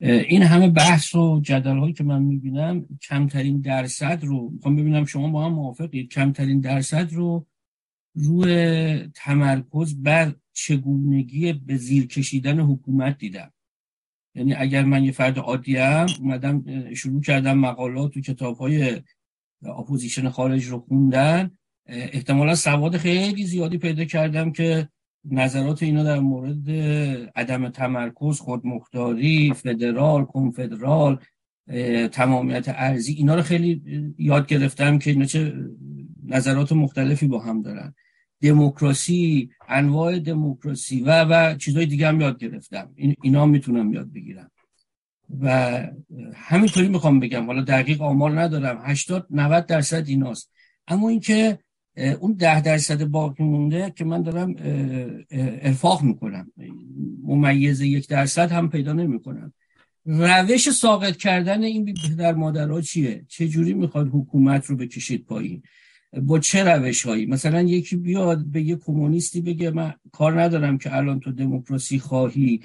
این همه بحث و جدل هایی که من می‌بینم کمترین درصد رو می‌خوام ببینم شما با هم موافقید. کمترین درصد رو روی تمرکز بر چگونگی به زیر کشیدن حکومت دیدم. یعنی اگر من یه فرد عادی هم اومدم شروع کردم مقالات و کتاب های opposition خارج رو خوندم. احتمالا سواد خیلی زیادی پیدا کردم که نظرات اینا در مورد عدم تمرکز خودمختاری فدرال کنفدرال تمامیت ارضی اینا رو خیلی یاد گرفتم که اینا چه نظرات مختلفی با هم دارن. دموکراسی انواع دموکراسی و و چیزهای دیگه هم یاد گرفتم. این اینا می‌تونم یاد بگیرم. و همینطوری می‌خوام بگم. حالا دقیق آمار ندارم. 80 90 درصد ایناست. اما اینکه اون ده درصد باقی مونده که من دارم ارفاق می‌کنم. ممیز یک درصد هم پیدا نمی‌کنم. روش ساقط کردن این در مادرها چیه؟ چه جوری می‌خواد حکومت رو بکشید پایین؟ با چه روش هایی مثلا یکی بیاد به یه کمونیستی بگه من کار ندارم که الان تو دموکراسی خواهی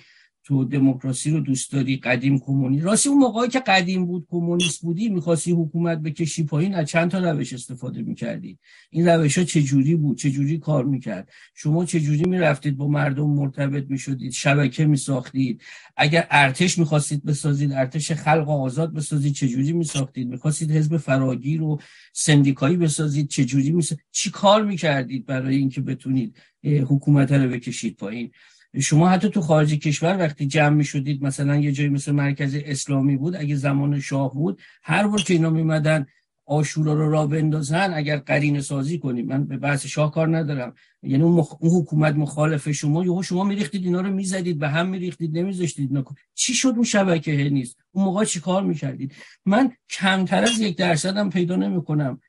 تو دموکراسی رو دوست داری؟ قدیم کمونی راستی اون موقعی که قدیم بود کمونیست بودی می‌خواستی حکومت بکشی پایین از چند تا روش استفاده می‌کردی؟ این روش ها چجوری بود؟ چجوری کار می‌کرد؟ شما چجوری می‌رفتید با مردم مرتبط می‌شدید؟ شبکه میساختید؟ اگر ارتش می‌خواستید بسازید ارتش خلق آزاد بسازید چجوری میساختید؟ می‌خواستید حزب فراگیر و سندیکایی بسازید چجوری میساختید چی کار می‌کردید برای اینکه بتونید حکومت رو بکشید پایین؟ شما حتی تو خارج کشور وقتی جمع می شدید مثلا یه جایی مثل مرکز اسلامی بود اگه زمان شاه بود هر بار که اینا میمدن آشورا رو را بندازن اگر قرین سازی کنیم من به بحث شاه کار ندارم. یعنی اون, مخ... اون حکومت مخالف شما یهو شما میریختید اینا رو می‌زدید به هم میریختید نمیذاشتید نکن چی شد اون شبکه نیست؟ اون موقع چی کار می‌کردید؟ من کمتر از یک درصدم پیدا نمی‌کنم.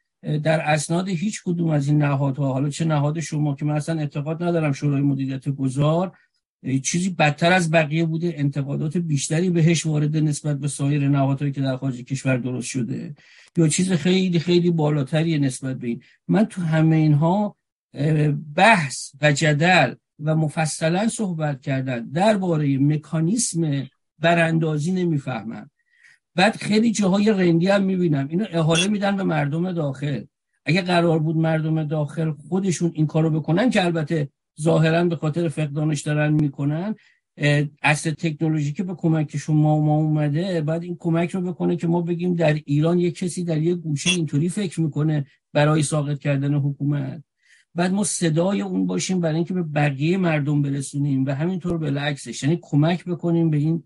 در اسناد هیچ کدوم از این نهادها حالا چه نهاد شما که من اصلا اعتقاد ندارم شورای مدیریت گذار چیزی بدتر از بقیه بوده انتقادات بیشتری بهش وارد نسبت به سایر نهادهایی که در خارج کشور درست شده. یا چیز خیلی خیلی بالاتری نسبت به این. من تو همه اینها بحث و جدل و مفصلا صحبت کردن درباره مکانیسم براندازی نمی‌فهمم. بعد خیلی جاهای رندی هم می‌بینم. اینو احاله میدن به مردم داخل. اگه قرار بود مردم داخل خودشون این کارو بکنن که البته ظاهرا به خاطر فقدانش دارن می‌کنن اصل تکنولوژی که به کمک شما ما اومده بعد این کمک رو بکنه که ما بگیم در ایران یک کسی در یک گوشه اینطوری فکر می‌کنه برای ساقط کردن حکومت. بعد ما صدای اون باشیم برای اینکه به بقیه مردم برسونیم و همینطور بالعکسش یعنی کمک بکنیم به این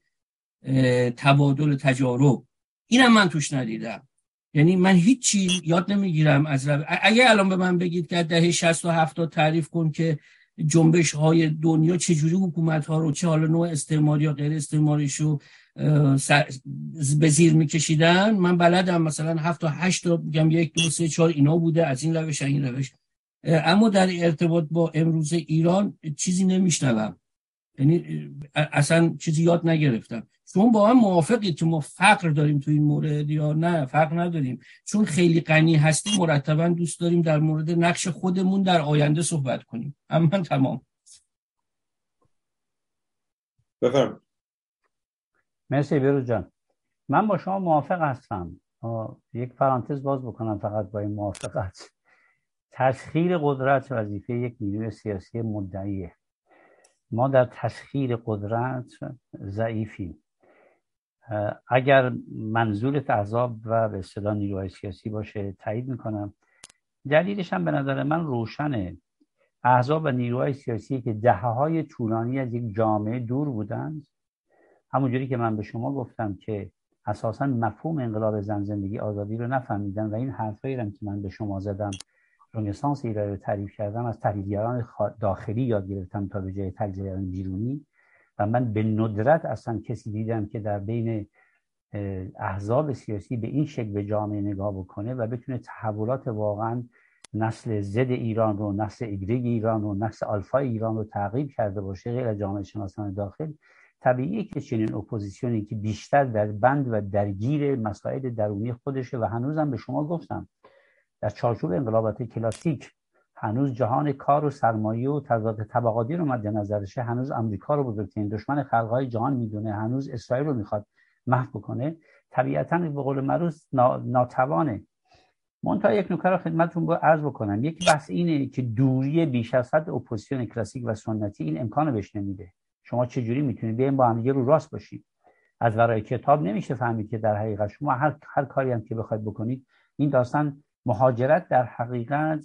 تبادل تجارب. اینم من توش ندیدم. یعنی من هیچی یاد نمی‌گیرم از رو... اگه الان به من بگید که دهه 60 و 70 تعریف کن که جنبش های دنیا چجوری حکومت ها رو چه حالا نوع استعماری یا غیر استعماریش رو به زیر میکشیدن؟ من بلدم مثلا هفت تا هشت تا بگم یک دو سه چهار اینا بوده از این روش این روش. اما در ارتباط با امروز ایران چیزی نمیشنوم. یعنی اصلا چیزی یاد نگرفتم. شما با هم موافقید که ما فقر داریم تو این مورد یا نه؟ فقر نداریم. چون خیلی غنی هستیم مرتبا دوست داریم در مورد نقش خودمون در آینده صحبت کنیم. اما من تمام. بفرم مرسی بیروز جان. من با شما موافق هستم. یک پرانتز باز بکنم فقط با این موافقت. تسخیر قدرت وظیفه یک نیروی سیاسی مدعیه. ما در تسخیر قدرت ضعیفیم. اگر منظور احزاب و به اصطلاح نیروهای سیاسی باشه تایید می‌کنم. دلیلش هم به نظر من روشنه. احزاب و نیروهای سیاسی که دهه های طولانی از یک جامعه دور بودند همونجوری که من به شما گفتم که اساسا مفهوم انقلاب زن زندگی آزادی رو نفهمیدن و این حرفایی که من به شما زدم رنسانس ایرانی رو تعریف کردم از تحلیلگران داخلی یاد گرفتم تا به جای تحلیلگران بیرونی. و من به ندرت اصلا کسی دیدم که در بین احزاب سیاسی به این شکل به جامعه نگاه بکنه و بتونه تحولات واقعا نسل زد ایران رو نسل ایگرگ ایران رو نسل آلفا ایران رو تغییر کرده باشه غیر جامعه شناسان داخل. طبیعیه که چنین اپوزیسیونی که بیشتر در بند و درگیر مسائل درونی خودشه و هنوزم به شما گفتم در چارچوب انقلابات کلاسیک هنوز جهان کار و سرمایه و تضاد طبقاتی رو مد نظرشه هنوز امریکا رو بزرگترین دشمن خلقهای جهان می‌دونه هنوز اسرائیل رو می‌خواد محو بکنه. طبیعتا به قول معروف ناتوانه. منتها یک نکته رو خدمتتون با عرض بکنم. یک بحث اینه که دوری بیش از حد اپوزیسیون کلاسیک و سنتی این امکان بهش نمیده. شما چه جوری می‌تونید بیاین با هم رو راست باشید؟ از ورای کتاب نمیشه فهمید که در حقیقت شما هر هر کاری هم که بخواید بکنید این داستان مهاجرت در حقیقت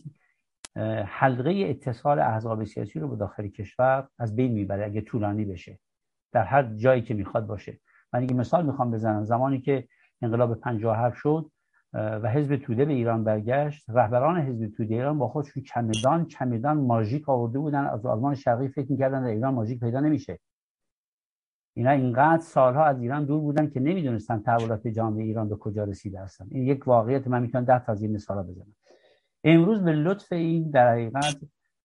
حلقه اتصال احزاب سیاسی رو به داخل کشور از بین می‌بره اگه طولانی بشه. در هر جایی که می‌خواد باشه. من یه مثال می‌خوام بزنم. زمانی که انقلاب 57 شد و حزب توده به ایران برگشت رهبران حزب توده ایران با خودشون چمدان چمدان ماژیک آورده بودن. از آلمان شرقی فکر می‌کردن در ایران ماژیک پیدا نمیشه. اینا اینقدر سالها از ایران دور بودن که نمی‌دونستن تحولات جامعه ایران به کجا رسیده هستن. این یک واقعیت من می‌تونم ده تا از این مثالا بزنم. امروز به لطف این در حقیقت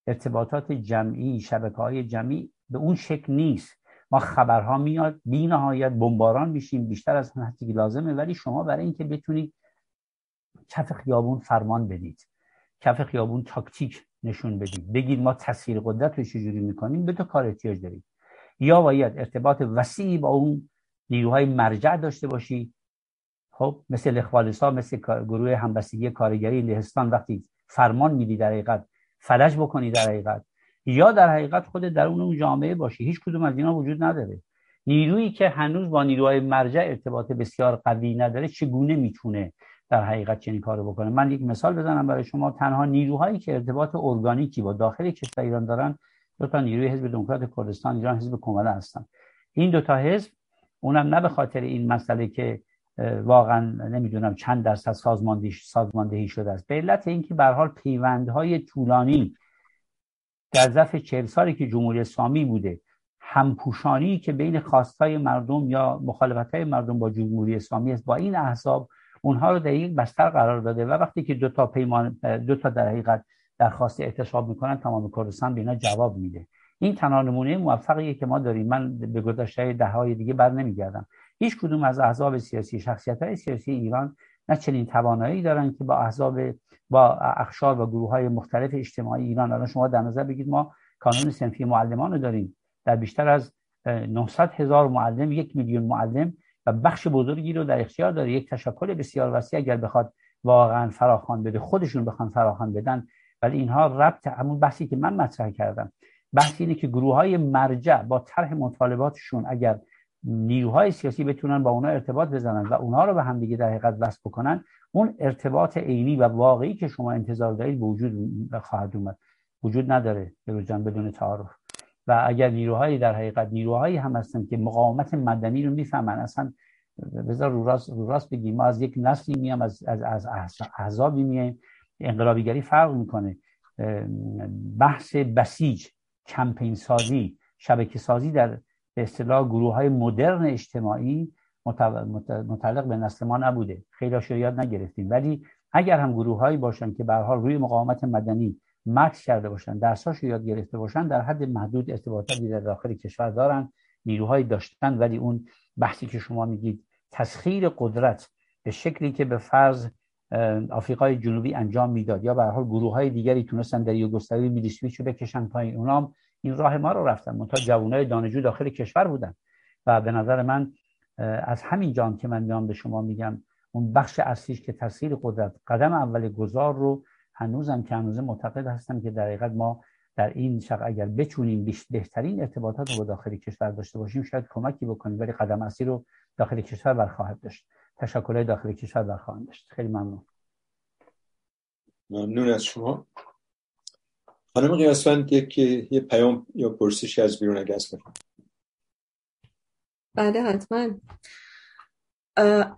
ارتباطات جمعی شبکه های جمعی به اون شکل نیست. ما خبرها میاد بی نهایت بمباران میشیم بیشتر از حدی که لازمه ولی شما برای اینکه بتونید کف خیابون فرمان بدید کف خیابون تاکتیک نشون بدید بگید ما تسخیر قدرت رو چجوری می‌کنیم به تو کار احتیاج دارید یا باید ارتباط وسیعی با اون نیروهای مرجع داشته باشی؟ خب مثل لخوالسا مثل گروه همبستگی کارگری لهستان وقتی فرمان میدی در حقیقت فلج بکنی در حقیقت یا در حقیقت خود در اون جامعه باشی. هیچ کدوم از اینا وجود نداره. نیرویی که هنوز با نیروهای مرجع ارتباط بسیار قوی نداره چگونه می‌تونه در حقیقت چنین کارو بکنه؟ من یک مثال بزنم برای شما. تنها نیروهایی که ارتباط ارگانیکی با داخل کشور ایران دارن دو تا نیروی حزب دموکرات کردستان ایران حزب کماله هستن. این دو تا حزب اونم نه به خاطر این مسئله که واقعا نمی‌دونم چند درصد سازماندهی سازماندهی شده است. به علت اینکه به حال پیوندهای طولانی در ظرف چهل سالی که جمهوری اسلامی بوده همپوشانی که بین خواستای مردم یا مخالفت های مردم با جمهوری اسلامی است با این احزاب اونها رو در یک بستر قرار داده و وقتی که دو تا پیمان دو تا در حقیقت درخواست اعتصاب می‌کنن تمام کردستان به اینا جواب میده. این تنها نمونه موفقیه که ما داریم. من به گذشته ده های دیگه بر نمیگردم. هیچ کدوم از احزاب سیاسی شخصیت های سیاسی ایران نه چنین توانایی دارن که با احزاب با اخشار و گروه های مختلف اجتماعی ایران. الان شما در نظر بگید ما کانون سنفی معلمان رو داریم. در بیشتر از 900 هزار معلم یک میلیون معلم و بخش بزرگی رو در اختیار داره. یک تشکل بسیار وسیع. اگر بخواد واقعا فراخوان بده خودشون بخوان فراخوان بدن ولی اینها ربط همون بحثی که من مطرح کردم. بحث اینه که گروه های مرجع با طرح مطالباتشون اگر نیروهای سیاسی بتونن با اونا ارتباط بزنن و اونها رو به هم دیگه در حقیقت وصل بکنن اون ارتباط عینی و واقعی که شما انتظار دارید به وجود خواهد اومد. وجود نداره به جان بدون تعارف. و اگر نیروهایی در حقیقت نیروهایی هم هستن که مقاومت مدنی رو می‌فهمن اصلا بذار رو راست, رو راست بگیم ما از یک نسلی میام از از از احزابی میایم. انقلابیگری فرق می‌کنه. بحث بسیج کمپین سازی شبکه سازی در به اصطلاح گروه های مدرن اجتماعی متعلق به نسل ما نبوده. خیلی یاد نگرفتیم. ولی اگر هم گروه هایی باشن که به حال روی مقاومت مدنی مکس کرده باشن درساشو یاد گرفته باشن در حد محدود ارتباطاتی در داخل کشور دارن نیروهایی داشتن ولی اون بحثی که شما میگید تسخیر قدرت به شکلی که به فرض آفریقای جنوبی انجام می‌داد. یا به حال گروه های دیگری تونستن در یوگسلاوی میلیسویچ رو بکشن پایین. اونام این راه ما رو رفتن. منتها جوانای دانشجو داخل کشور بودن. و به نظر من از همین جان که من میام به شما میگم اون بخش اصلیش که تاثیر قدرت قدم اول گذار رو هنوزم که هنوز معتقد هستم که در حقیقت ما در این شق اگر بتونیم بهترین ارتباطات رو با داخل کشور داشته باشیم شاید کمکی بکنیم ولی قدم اصلی رو داخل کشور برخواهد داشت. تشکل داخل کشور برخواهند داشت. خیلی ممنون. ممنون از شما. خانم قیاسفند یک یه پیام یا پرسشی از بیرون اگه بله حتما.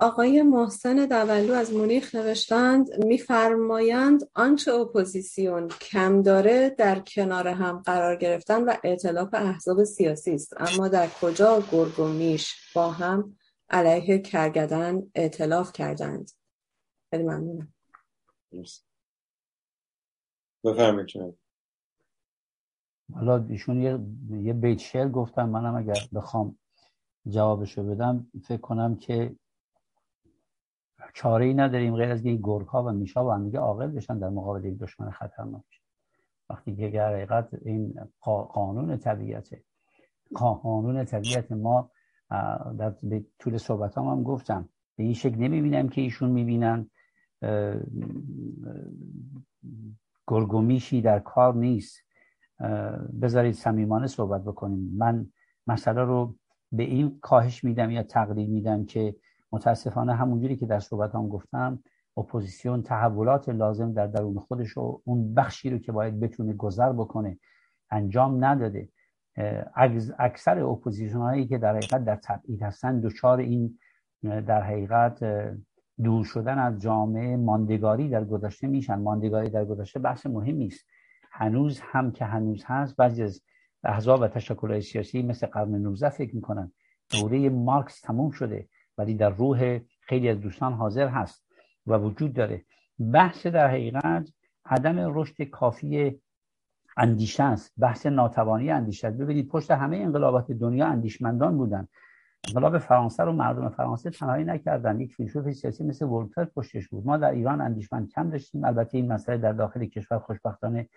آقای محسن دولو از مونیخ نوشتند میفرمایند آنچه اپوزیسیون کم داره در کنار هم قرار گرفتن و اعتلاف احزاب سیاسی است. اما در کجا گرگ و میش با هم علیه کرگدن اعتلاف کردند. خیلی ممنونم. بفرمایید حالا ایشون یه یه بیت شعر گفتم منم اگر بخوام جوابشو بدم فکر کنم که چاره ای نداریم غیر از این گرگ ها و میشا با هم دیگه عاقل بشن در مقابل یک دشمن خطرناک وقتی که در حقیقت این قانون طبیعت قانون طبیعت ما در طول صحبت هم, هم گفتم. به این شکل نمی‌بینم که ایشون می‌بینن گرگومیشی در کار نیست. بذارید صمیمانه صحبت بکنیم. من مسئله رو به این کاهش میدم یا تقدیر میدم که متاسفانه همونجوری که در صحبت هم گفتم اپوزیسیون تحولات لازم در درون خودش و اون بخشی رو که باید بتونه گذر بکنه انجام نداده. اکثر اپوزیسیون هایی که در حقیقت در تبعید هستن دچار این در حقیقت دور شدن از جامعه ماندگاری در گذشته میشن. ماندگاری در گذشته بحث مهمی است هنوز هم که هنوز هست بعضی از احزاب و تشکل سیاسی مثل قرن 19 فکر می‌کنن دوره مارکس تموم شده ولی در روح خیلی از دوستان حاضر هست و وجود داره. بحث در حقیقت عدم رشد کافی اندیشه است. بحث ناتوانی اندیشه است. ببینید پشت همه انقلابات دنیا اندیشمندان بودن. انقلاب فرانسه رو مردم فرانسه تنهایی نکردن. یک فیلسوف سیاسی مثل ولتر پشتش بود. ما در ایران اندیشمند کم داشتیم. البته این مسئله در داخل کشور خوشبختانه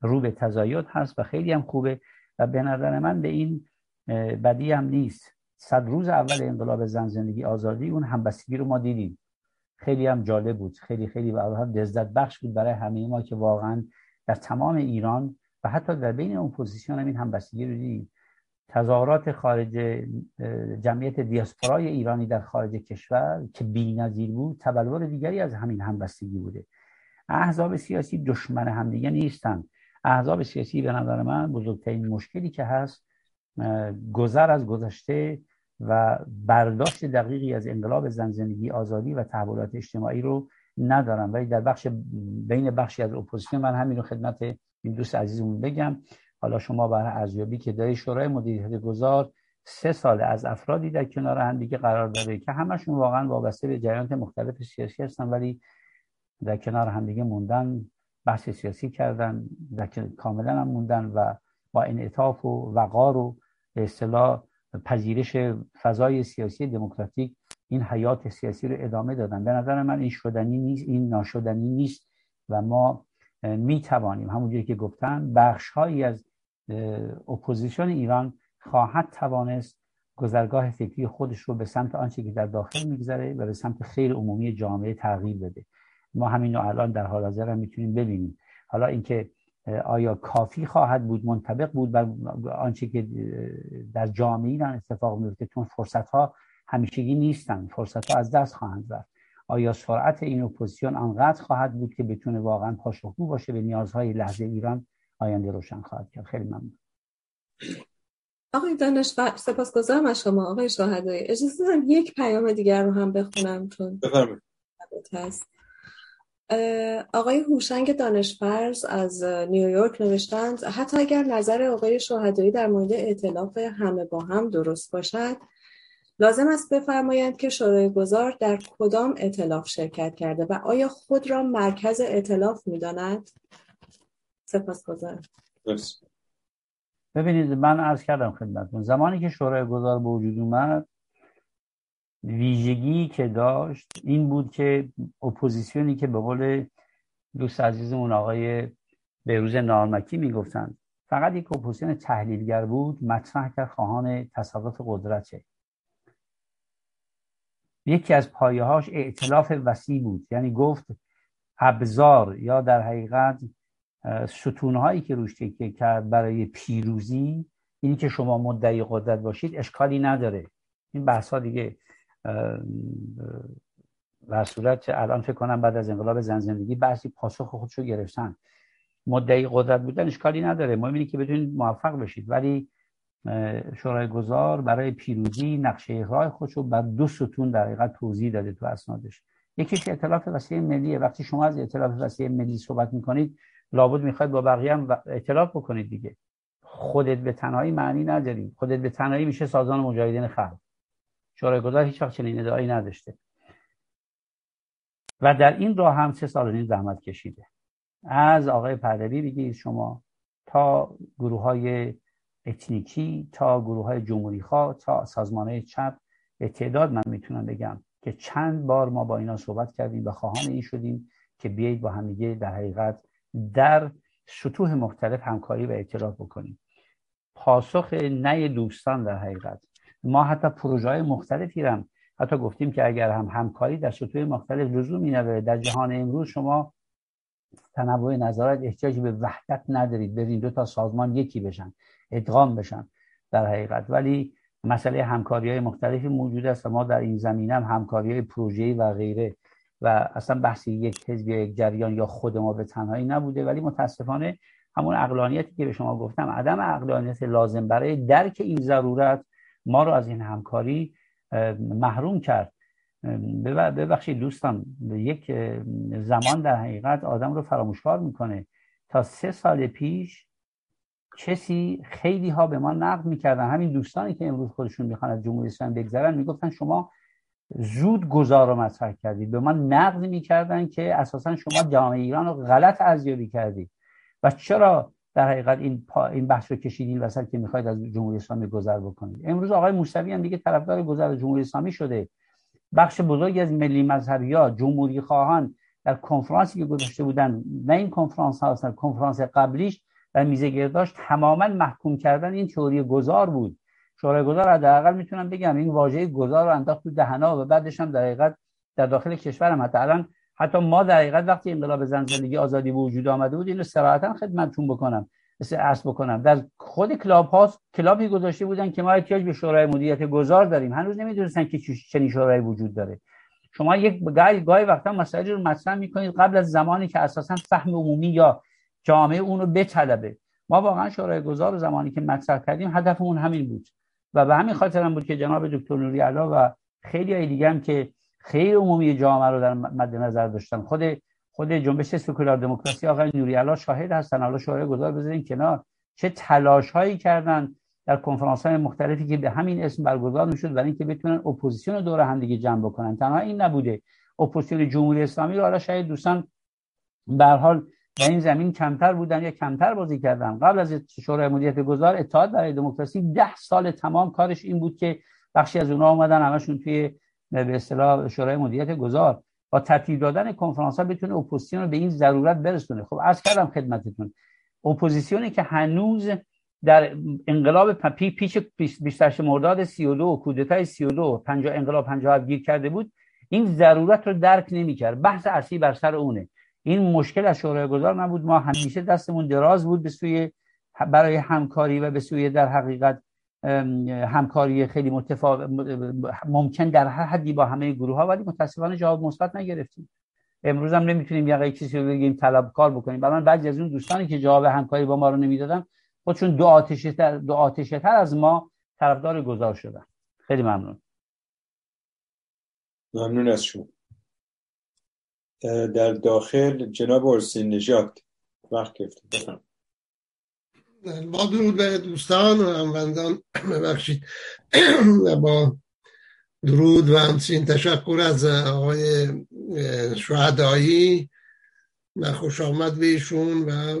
رو به تزاید هست و خیلی هم خوبه و به نظر من به این بدی هم نیست. صد روز اول انقلاب زن زندگی آزادی اون همبستگی رو ما دیدیم. خیلی هم جالب بود. خیلی خیلی واقعا لذت بخش بود برای همه ما که واقعا در تمام ایران و حتی در بین اپوزیسیون هم این همبستگی رو دیدیم. تظاهرات خارج جمعیت دیاسپورای ایرانی در خارج کشور که بی‌نظیر بود تبلور دیگری از همین همبستگی بوده. احزاب سیاسی دشمن همدیگه نیستن. احزاب سیاسی به نظر من بزرگترین مشکلی که هست گذر از گذشته و برداشت دقیقی از انقلاب زن زندگی آزادی و تحولات اجتماعی رو ندارم ولی در بخش بین بخشی از اپوزیسیون من همین رو خدمت این دوست عزیزمون بگم حالا شما برای ارزیابی که داری شورای مدیریت گذار سه سال از افرادی در کنار هم دیگه قرار داره که همشون واقعا وابسته به جریانات مختلف سیاسی هستن ولی در کنار همدیگه موندن بحث سیاسی کردن در کنار هم موندن و با انعطاف و وقار و اصطلاح پذیرش فضای سیاسی دموکراتیک این حیات سیاسی رو ادامه دادن. به نظر من این شدنی نیست این ناشدنی نیست و ما می توانیم همونجوری که گفتم بخش هایی از اپوزیسیون ایران خواهد توانست گذرگاه فکری خودش رو به سمت آنچه که در داخل میگذره و به سمت خیر عمومی جامعه تغییر بده. ما همین الان در حال حاضر هم می‌تونیم ببینیم. حالا اینکه آیا کافی خواهد بود منطبق بود بر آنچه که در جامعه ایران اتفاق میفته چون فرصت ها همیشگی نیستن. فرصت ها از دست خواهند رفت. آیا سرعت این اپوزیسیون آنقدر خواهد بود که بتونه واقعا پاسخگو باشه به نیازهای لحظه ایران؟ آینده روشن خواهد کرد. خیلی ممنون. آقای دانشور سپاسگزارم از شما. آقای شهدائی اجازه دارم یک پیام دیگر رو هم بخونم چون بفرمایید. آقای هوشنگ دانشفرز از نیویورک نوشتند حتی اگر نظر آقای شهدایی در مورد اعتلاف همه با هم درست باشد لازم است بفرمایند که شورای گذار در کدام اعتلاف شرکت کرده و آیا خود را مرکز اعتلاف می‌داند؟ سپاس گذارم. ببینید من عرض کردم خدمتتون زمانی که شورای گذار به وجود اومد ویژگی که داشت این بود که اپوزیسیونی که به قول دوست عزیزمون آقای بهروز نارمکی می‌گفتن فقط یک اپوزیسیون تحلیلگر بود مطرح کرد خواهان تصرف قدرته یکی از پایه هاش ائتلاف وسیع بود. یعنی گفت ابزار یا در حقیقت ستونهایی که روش تکیه کرد برای پیروزی اینی که شما مدعی قدرت باشید اشکالی نداره. این بحث ها دیگه در صورت الان فکر کنم بعد از انقلاب زن زندگی بحثی پاسخ خودشو گرفتن. مدعی قدرت بودن اشکالی نداره. مهم اینه که بتونید موفق بشید. ولی شورای گذار برای پیروزی نقشه راه خودشو بر دو ستون در حقیقت توضیح داده تو اسنادش. یکیش اطلاف وسیع ملیه وقتی شما از اطلاف وسیع ملی صحبت می‌کنید لابد می‌خواید با بقیه هم اطلاف بکنید دیگه. خودت به تنهایی معنی نداری. خودت به تنهایی میشه سازمان مجاهدین خلق. شورای گذار هیچ وقت چنین ادعایی نداشته. و در این راه هم سه سال نیم زحمت کشیده. از آقای پهلوی بگید شما تا گروه های اتنیکی تا گروه های جمهوری خواه تا سازمان های چپ. به تعداد من می‌تونم بگم که چند بار ما با اینا صحبت کردیم و خواهان این شدیم که بیایید با همدیگه در حقیقت در سطوح مختلف همکاری و اعتراف بکنیم. پاسخ نه دوستان در حقیقت. ما حتی پروژه های مختلفی هم حتی گفتیم که اگر هم همکاری در سطوح مختلف لزومی نداره در جهان امروز شما تنوع نظرات احتیاجی به وحدت ندارید برین دو تا سازمان یکی بشن. ادغام بشن در حقیقت. ولی مسئله همکاری های مختلفی موجود است و ما در این زمینه هم همکاری های پروژه‌ای و غیره و اصلا بحثی یک حزب یا یک جریان یا خود ما به تنهایی نبوده. ولی متاسفانه همون اقلانیتی که به شما گفتم عدم اقلانیت لازم برای درک این ضرورت ما رو از این همکاری محروم کرد. ببخشید دوستان یک زمان در حقیقت آدم رو فراموشکار می‌کنه تا سه سال پیش کسی خیلی ها به ما نقد می‌کردن. همین دوستانی که امروز خودشون می‌خوان از جمهوری اسلامی بگذرن می‌گفتن شما زود گذار رو مطرح کردید. به ما نقد می‌کردن که اساسا شما جامعه ایران رو غلط ارزیابی کردید. و چرا در حقیقت این این بحث رو کشیدین وسط که می‌خواید از جمهوری اسلامی گذر بکنید؟ امروز آقای موسوی هم دیگه طرفدار گذر جمهوری اسلامی شده. بخش بزرگی از ملی مذهبی ها جمهوری خواهان در کنفرانسی که گذاشته بودن نه این کنفرانس ها کنفرانس قبلیش و میزه گرداش تماما محکوم کردن این تئوری گذار بود. شورای گذار حداقل می‌تونم بگم این واژه گذار رو انداخت تو دهنا و بعدش هم در حقیقت در داخل کشور هم. حتی الان حتی ما در حقیقت وقتی انقلاب زن زندگی آزادی به وجود آمده بود اینو صراحتا خدمتتون بکنم عرض بکنم. در خود کلاب ها کلابی گذاشته بودن که ما احتیاج به شورای مدیریت گذار داریم. هنوز نمی‌دونستن که چنین شورایی وجود داره. شما یک گاهی گاهی وقتا مسائل رو مطرح می‌کنید قبل از زمانی که اساسا فهم عمومی یا جامعه اون رو بطلبه ما واقعا شورای گذار زمانی که مطرح کردیم هدفمون همین بود. و به همین خاطر هم بود که جناب دکتر نوری علا و خیلی های دیگه هم که خیلی عمومی جامعه رو در مد نظر داشتن. خود خود جنبش سکولار دموکراسی آقای نوری علا شاهد هستن. حالا شورای گذار بذارین کنار. چه تلاش هایی کردن در کنفرانس های مختلفی که به همین اسم برگزار می‌شد برای اینکه بتونن اپوزیسیون رو دور هم دیگه جمع بکنن. تنها این نبوده. اپوزیسیون جمهوری اسلامی رو حالا شاید دوستان به هر حال در این زمین کمتر بودن یا کمتر بازی کردن. قبل از شورای مدیریت گذار اتحاد برای دموکراسی ده سال تمام کارش این بود که بخشی از اونها اومدن همشون توی به اصطلاح شورای مدیریت گذار. با ترتیب دادن کنفرانس ها بتونه اپوزیسیون رو به این ضرورت برسونه. خب عرض کردم خدمتتون اپوزیسیونی که هنوز در انقلاب پی پیچ 28 مرداد 32 کودتای 32 50 انقلاب 57 گیر کرده بود این ضرورت رو درک نمی‌کرد. بحث اصلی بر سر اونه. این مشکل از شورای گذار نبود. ما همیشه دستمون دراز بود به سوی برای همکاری و به سوی در حقیقت همکاری خیلی متفاوت ممکن در هر حدی با همه گروه ها ولی متاسفانه جواب مثبت نگرفتیم. امروز هم نمی‌تونیم یه کسی رو بگیم طلبکار بکنیم. برای بعضی از اون دوستانی که جواب همکاری با ما رو نمی‌دادن خودشون دو آتشه تر, دو آتشه تر از ما طرفدار گذار شدن. خیلی ممنون. ممنون از شما. در داخل جناب ارسین نجات وقت گرفتیم. با درود به دوستان و هموندان ببخشید. و با درود و همچنین تشکر از آقای شهدایی. و خوش آمد بهشون و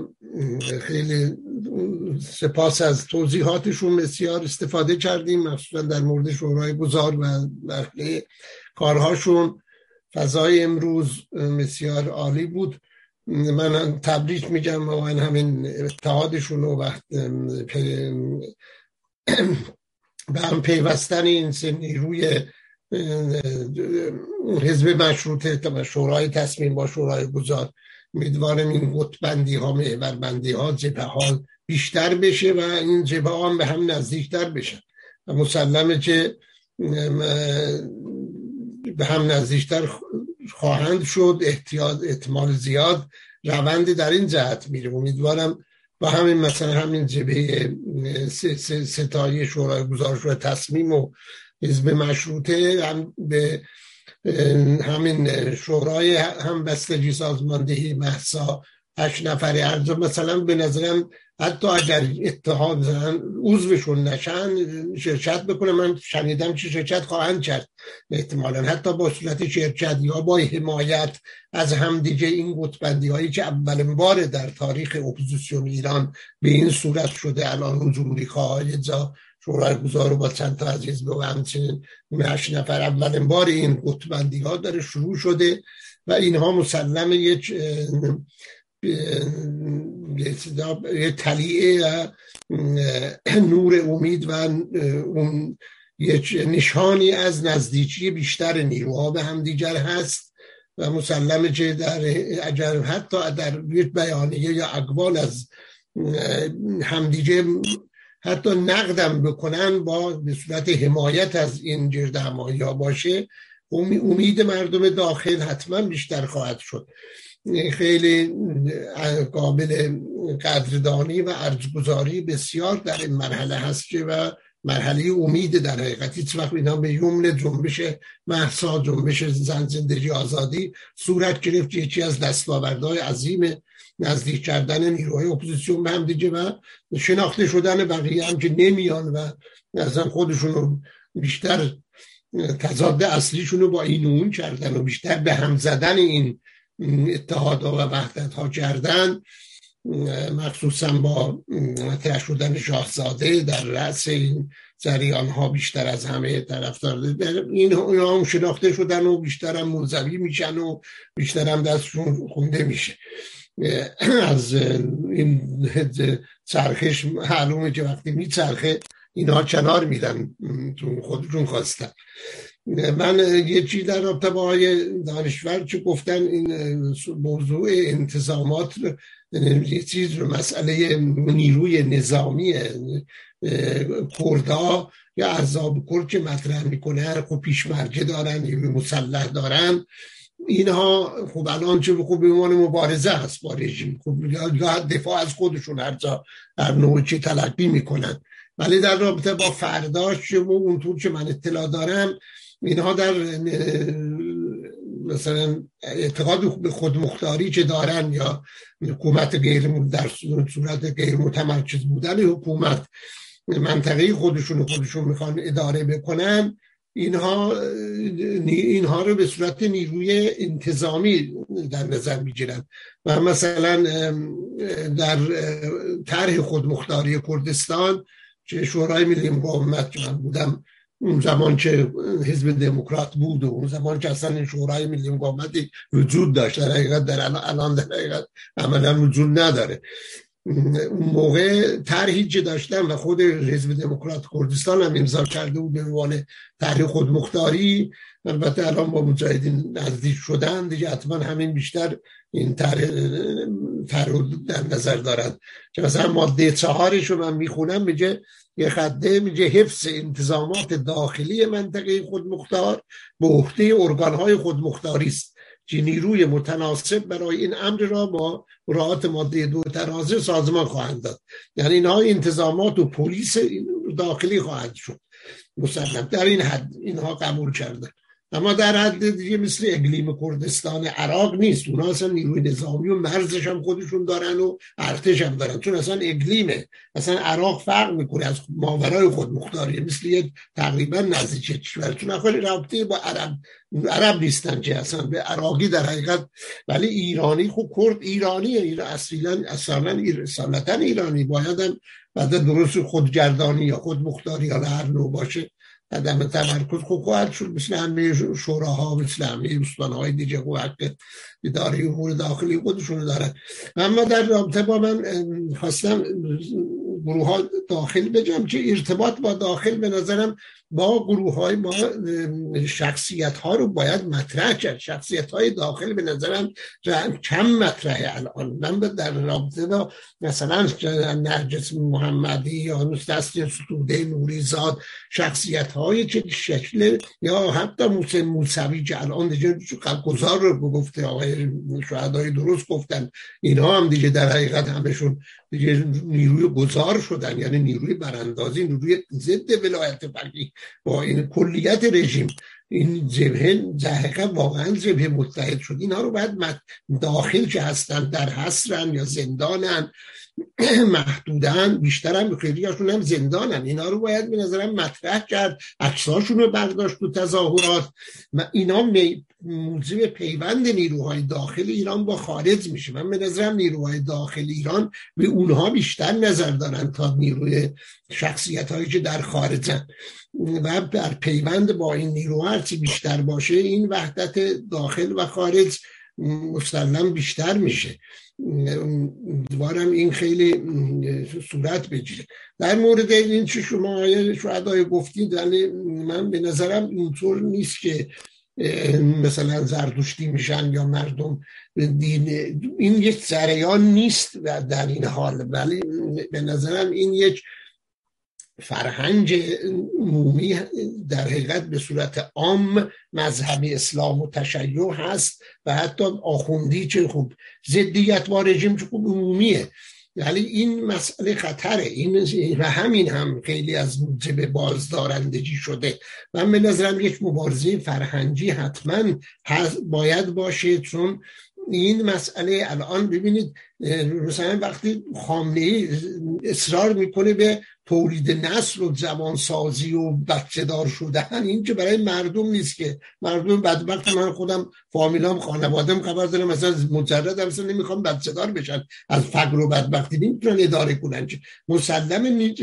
خیلی سپاس از توضیحاتشون بسیار استفاده کردیم مخصوصا در مورد شورای گذار و بقیه کارهاشون. فضای امروز بسیار عالی بود. من تبریک میگم و همین اتحادشون و به هم پیوستن این سه نیروی حزب مشروطه شورای تصمیم با شورای گذار. امیدوارم این قطبندی ها محوربندی ها جبه ها بیشتر بشه و این جبه ها به هم نزدیکتر بشن. و مسلمه که به هم نزدیکتر خواهند شد. احتیاط احتمال زیاد روند در این جهت میره. امیدوارم با همین مثلا همین جبه ستایی شورای گزارش و تصمیم و حزب مشروطه هم به همین شورای هم بستگی سازماندهی محسا هشت نفری ارزا مثلا به نظرم حتی اگر اتحاد عضوشون نشن شرکت بکنه. من شنیدم چه شرکت خواهند کرد. احتمالا حتی با صورت شرکت یا با حمایت از همدیگه این قطبندی هایی که اولین بار در تاریخ اپوزیسیون ایران به این صورت شده الان حضوری خواهی جا شورای گذار با چند تا از حزب و همچنین اون هشت نفر اولین بار این قطبندی ها داره شروع شده و اینها مسلم یک یه تلیعه نور امید و اون یک نشانی از نزدیکی بیشتر نیروها به هم دیگر هست و مسلمه که در اگر حتی در یک بیانیه یا اقوال از همدیگه حتی نقدم بکنن با به صورت حمایت از این جرد همایی ها باشه امید مردم داخل حتما بیشتر خواهد شد. خیلی قابل قدردانی و ارزگذاری بسیار در این مرحله هست که و مرحله امید در حقیقت. هیچ وقت اینا به یومن جنبش محسا جنبش زن زندگی آزادی صورت گرفت یکی از دستاوردهای عظیم نزدیک کردن نیروهای اپوزیسیون به هم دیگه و شناخته شدن بقیه هم که نمیان و اصلا خودشون بیشتر تضاد اصلیشون رو با این اون کردن و بیشتر به هم زدن این اتحادها و وحدت ها کردن مخصوصا با مطرح شدن شاهزاده در رأس این جریان ها بیشتر از همه طرفدار. این هم شناخته شدن و بیشتر هم منظوی میشن و بیشتر هم دستشون خونده میشه. از این چرخش معلومه که وقتی میچرخه اینها کنار میرن تو خودشون خواستن. من یه چیز در رابطه با آقای دانشور که گفتن این موضوع انتظامات یه چیز رو مسئله نیروی نظامی کردا یا عذاب کرد که مطرح می‌کنه خب پیشمرگه دارن نیروی مسلح دارن. اینها خب الان چه خوب به عنوان مبارزه هست با رژیم. خب یا دفاع از خودشون هر جا هر نوع چی تلقی می‌کنن. ولی در رابطه با فرداش و اونطور که من اطلاع دارم اینها در مثلا اعتقاد به خودمختاری که دارن یا حکومت غیر در صورت غیر متمرکز بودن حکومت منطقه خودشون خودشون می‌خوان اداره بکنن اینها اینها رو به صورت نیروی انتظامی در نظر می‌گیرن. و مثلا در طرح خودمختاری کردستان که شورای ملی مقاومت بودم اون زمان که حزب دموکرات بود و اون زمان که اصلا شورای ملی مقاومتی وجود داشت در حقیقت در الان در حقیقت عملا وجود نداره. اون موقع طرحی که داشتن و خود حزب دموکرات کردستان هم امضا کرده بود به عنوان طرح خودمختاری. البته الان با مجاهدین نزدیک شدن دیگه حتما همین بیشتر این طرح در نظر دارد که مثلا ماده چهارش رو من می‌خونم میگه یه خده میگه حفظ انتظامات داخلی منطقه خودمختار به عهده ارگانهای خودمختاری است. که نیروی متناسب برای این امر را با مراعات ماده دو ترازه سازمان خواهند داد. یعنی اینها انتظامات و پلیس داخلی خواهند شد. مسلم در این حد اینها قبول کردن. اما در حد دیگه مثل اقلیم کردستان عراق نیست. اونا اصلا نیروی نظامی و مرزش هم خودشون دارن و ارتش هم دارن. چون اصلا اقلیمه. اصلا عراق فرق می‌کنه از ماورای خود مختاریه. مثل یک تقریبا نزدیک کشور. چون خیلی رابطه با عرب عرب نیستن که اصلا. به عراقی در حقیقت ولی ایرانی خب کرد ایرانی ایران اصلا اصلا ایرانی. باید هم بعد درست خودگردانی یا خود مختاری یا هر نوع باشه. عدم تمرکز خوب خواهد شد. مثل همه شوراها مثل همه های دیگه و حق اداره امور داخلی خودشون دارن. اما در رابطه با من خواستم گروه ها داخل بجم که ارتباط با داخل به نظرم با گروه های با شخصیت ها رو باید مطرح کرد. شخصیت های داخل به نظرم کم مطرحه الان. من در رابطه با مثلا نرجس محمدی یا دست ستوده نوریزاد شخصیت های که شکل یا حتی موسی موسوی که الان دیگه گذار رو گفته آقای شهدای درست گفتن اینها هم دیگه در حقیقت همشون دیگه نیروی گذار شدن یعنی نیروی براندازی نیروی ضد ولایت فقیه. با این کلیت رژیم. این جبهه دقیقا واقعا جبهه متحد شد. اینها رو باید داخل که هستن در حسرن یا زندانن. *clears throat* محدودن بیشتر هم خیلی هاشون هم زندانن. اینا رو باید به نظرم مطرح کرد عکساشون رو برداشت تو تظاهرات و اینا موضوع پیوند نیروهای داخل ایران با خارج میشه. من به نظرم نیروهای داخل ایران به اونها بیشتر نظر دارن تا نیروی شخصیت هایی که در خارجن. و در پیوند با این نیروها هرچی بیشتر باشه این وحدت داخل و خارج مسلم بیشتر میشه. دوارم این خیلی صورت بگیره. در مورد این چه شما آیه شهدای گفتید ولی من به نظرم اینطور نیست که مثلا زردوشتی میشن یا مردم دین این یک سریان نیست در این حال. ولی به نظرم این یک فرهنگ عمومی در حقیقت به صورت عام مذهبی اسلام و تشیع هست و حتی آخوندی چه خوب زدیت با رژیم چه خوب عمومیه. ولی این مسئله خطره. این و همین هم خیلی از موجب بازدارندگی شده. و به نظرم یک مبارزه فرهنگی حتما باید باشه. چون این مسئله الان ببینید مثلا وقتی خامنه اصرار می‌کنه به تولید نسل و زبانسازی و بچه دار شدن این که برای مردم نیست که. مردم بدبخت من خودم فامیلام خانوادم خبر دارم مثلا مجرد هم مثلا نمی‌خوام بچه دار بشن. از فقر و بدبختی نمی‌تونن اداره کنن مسلم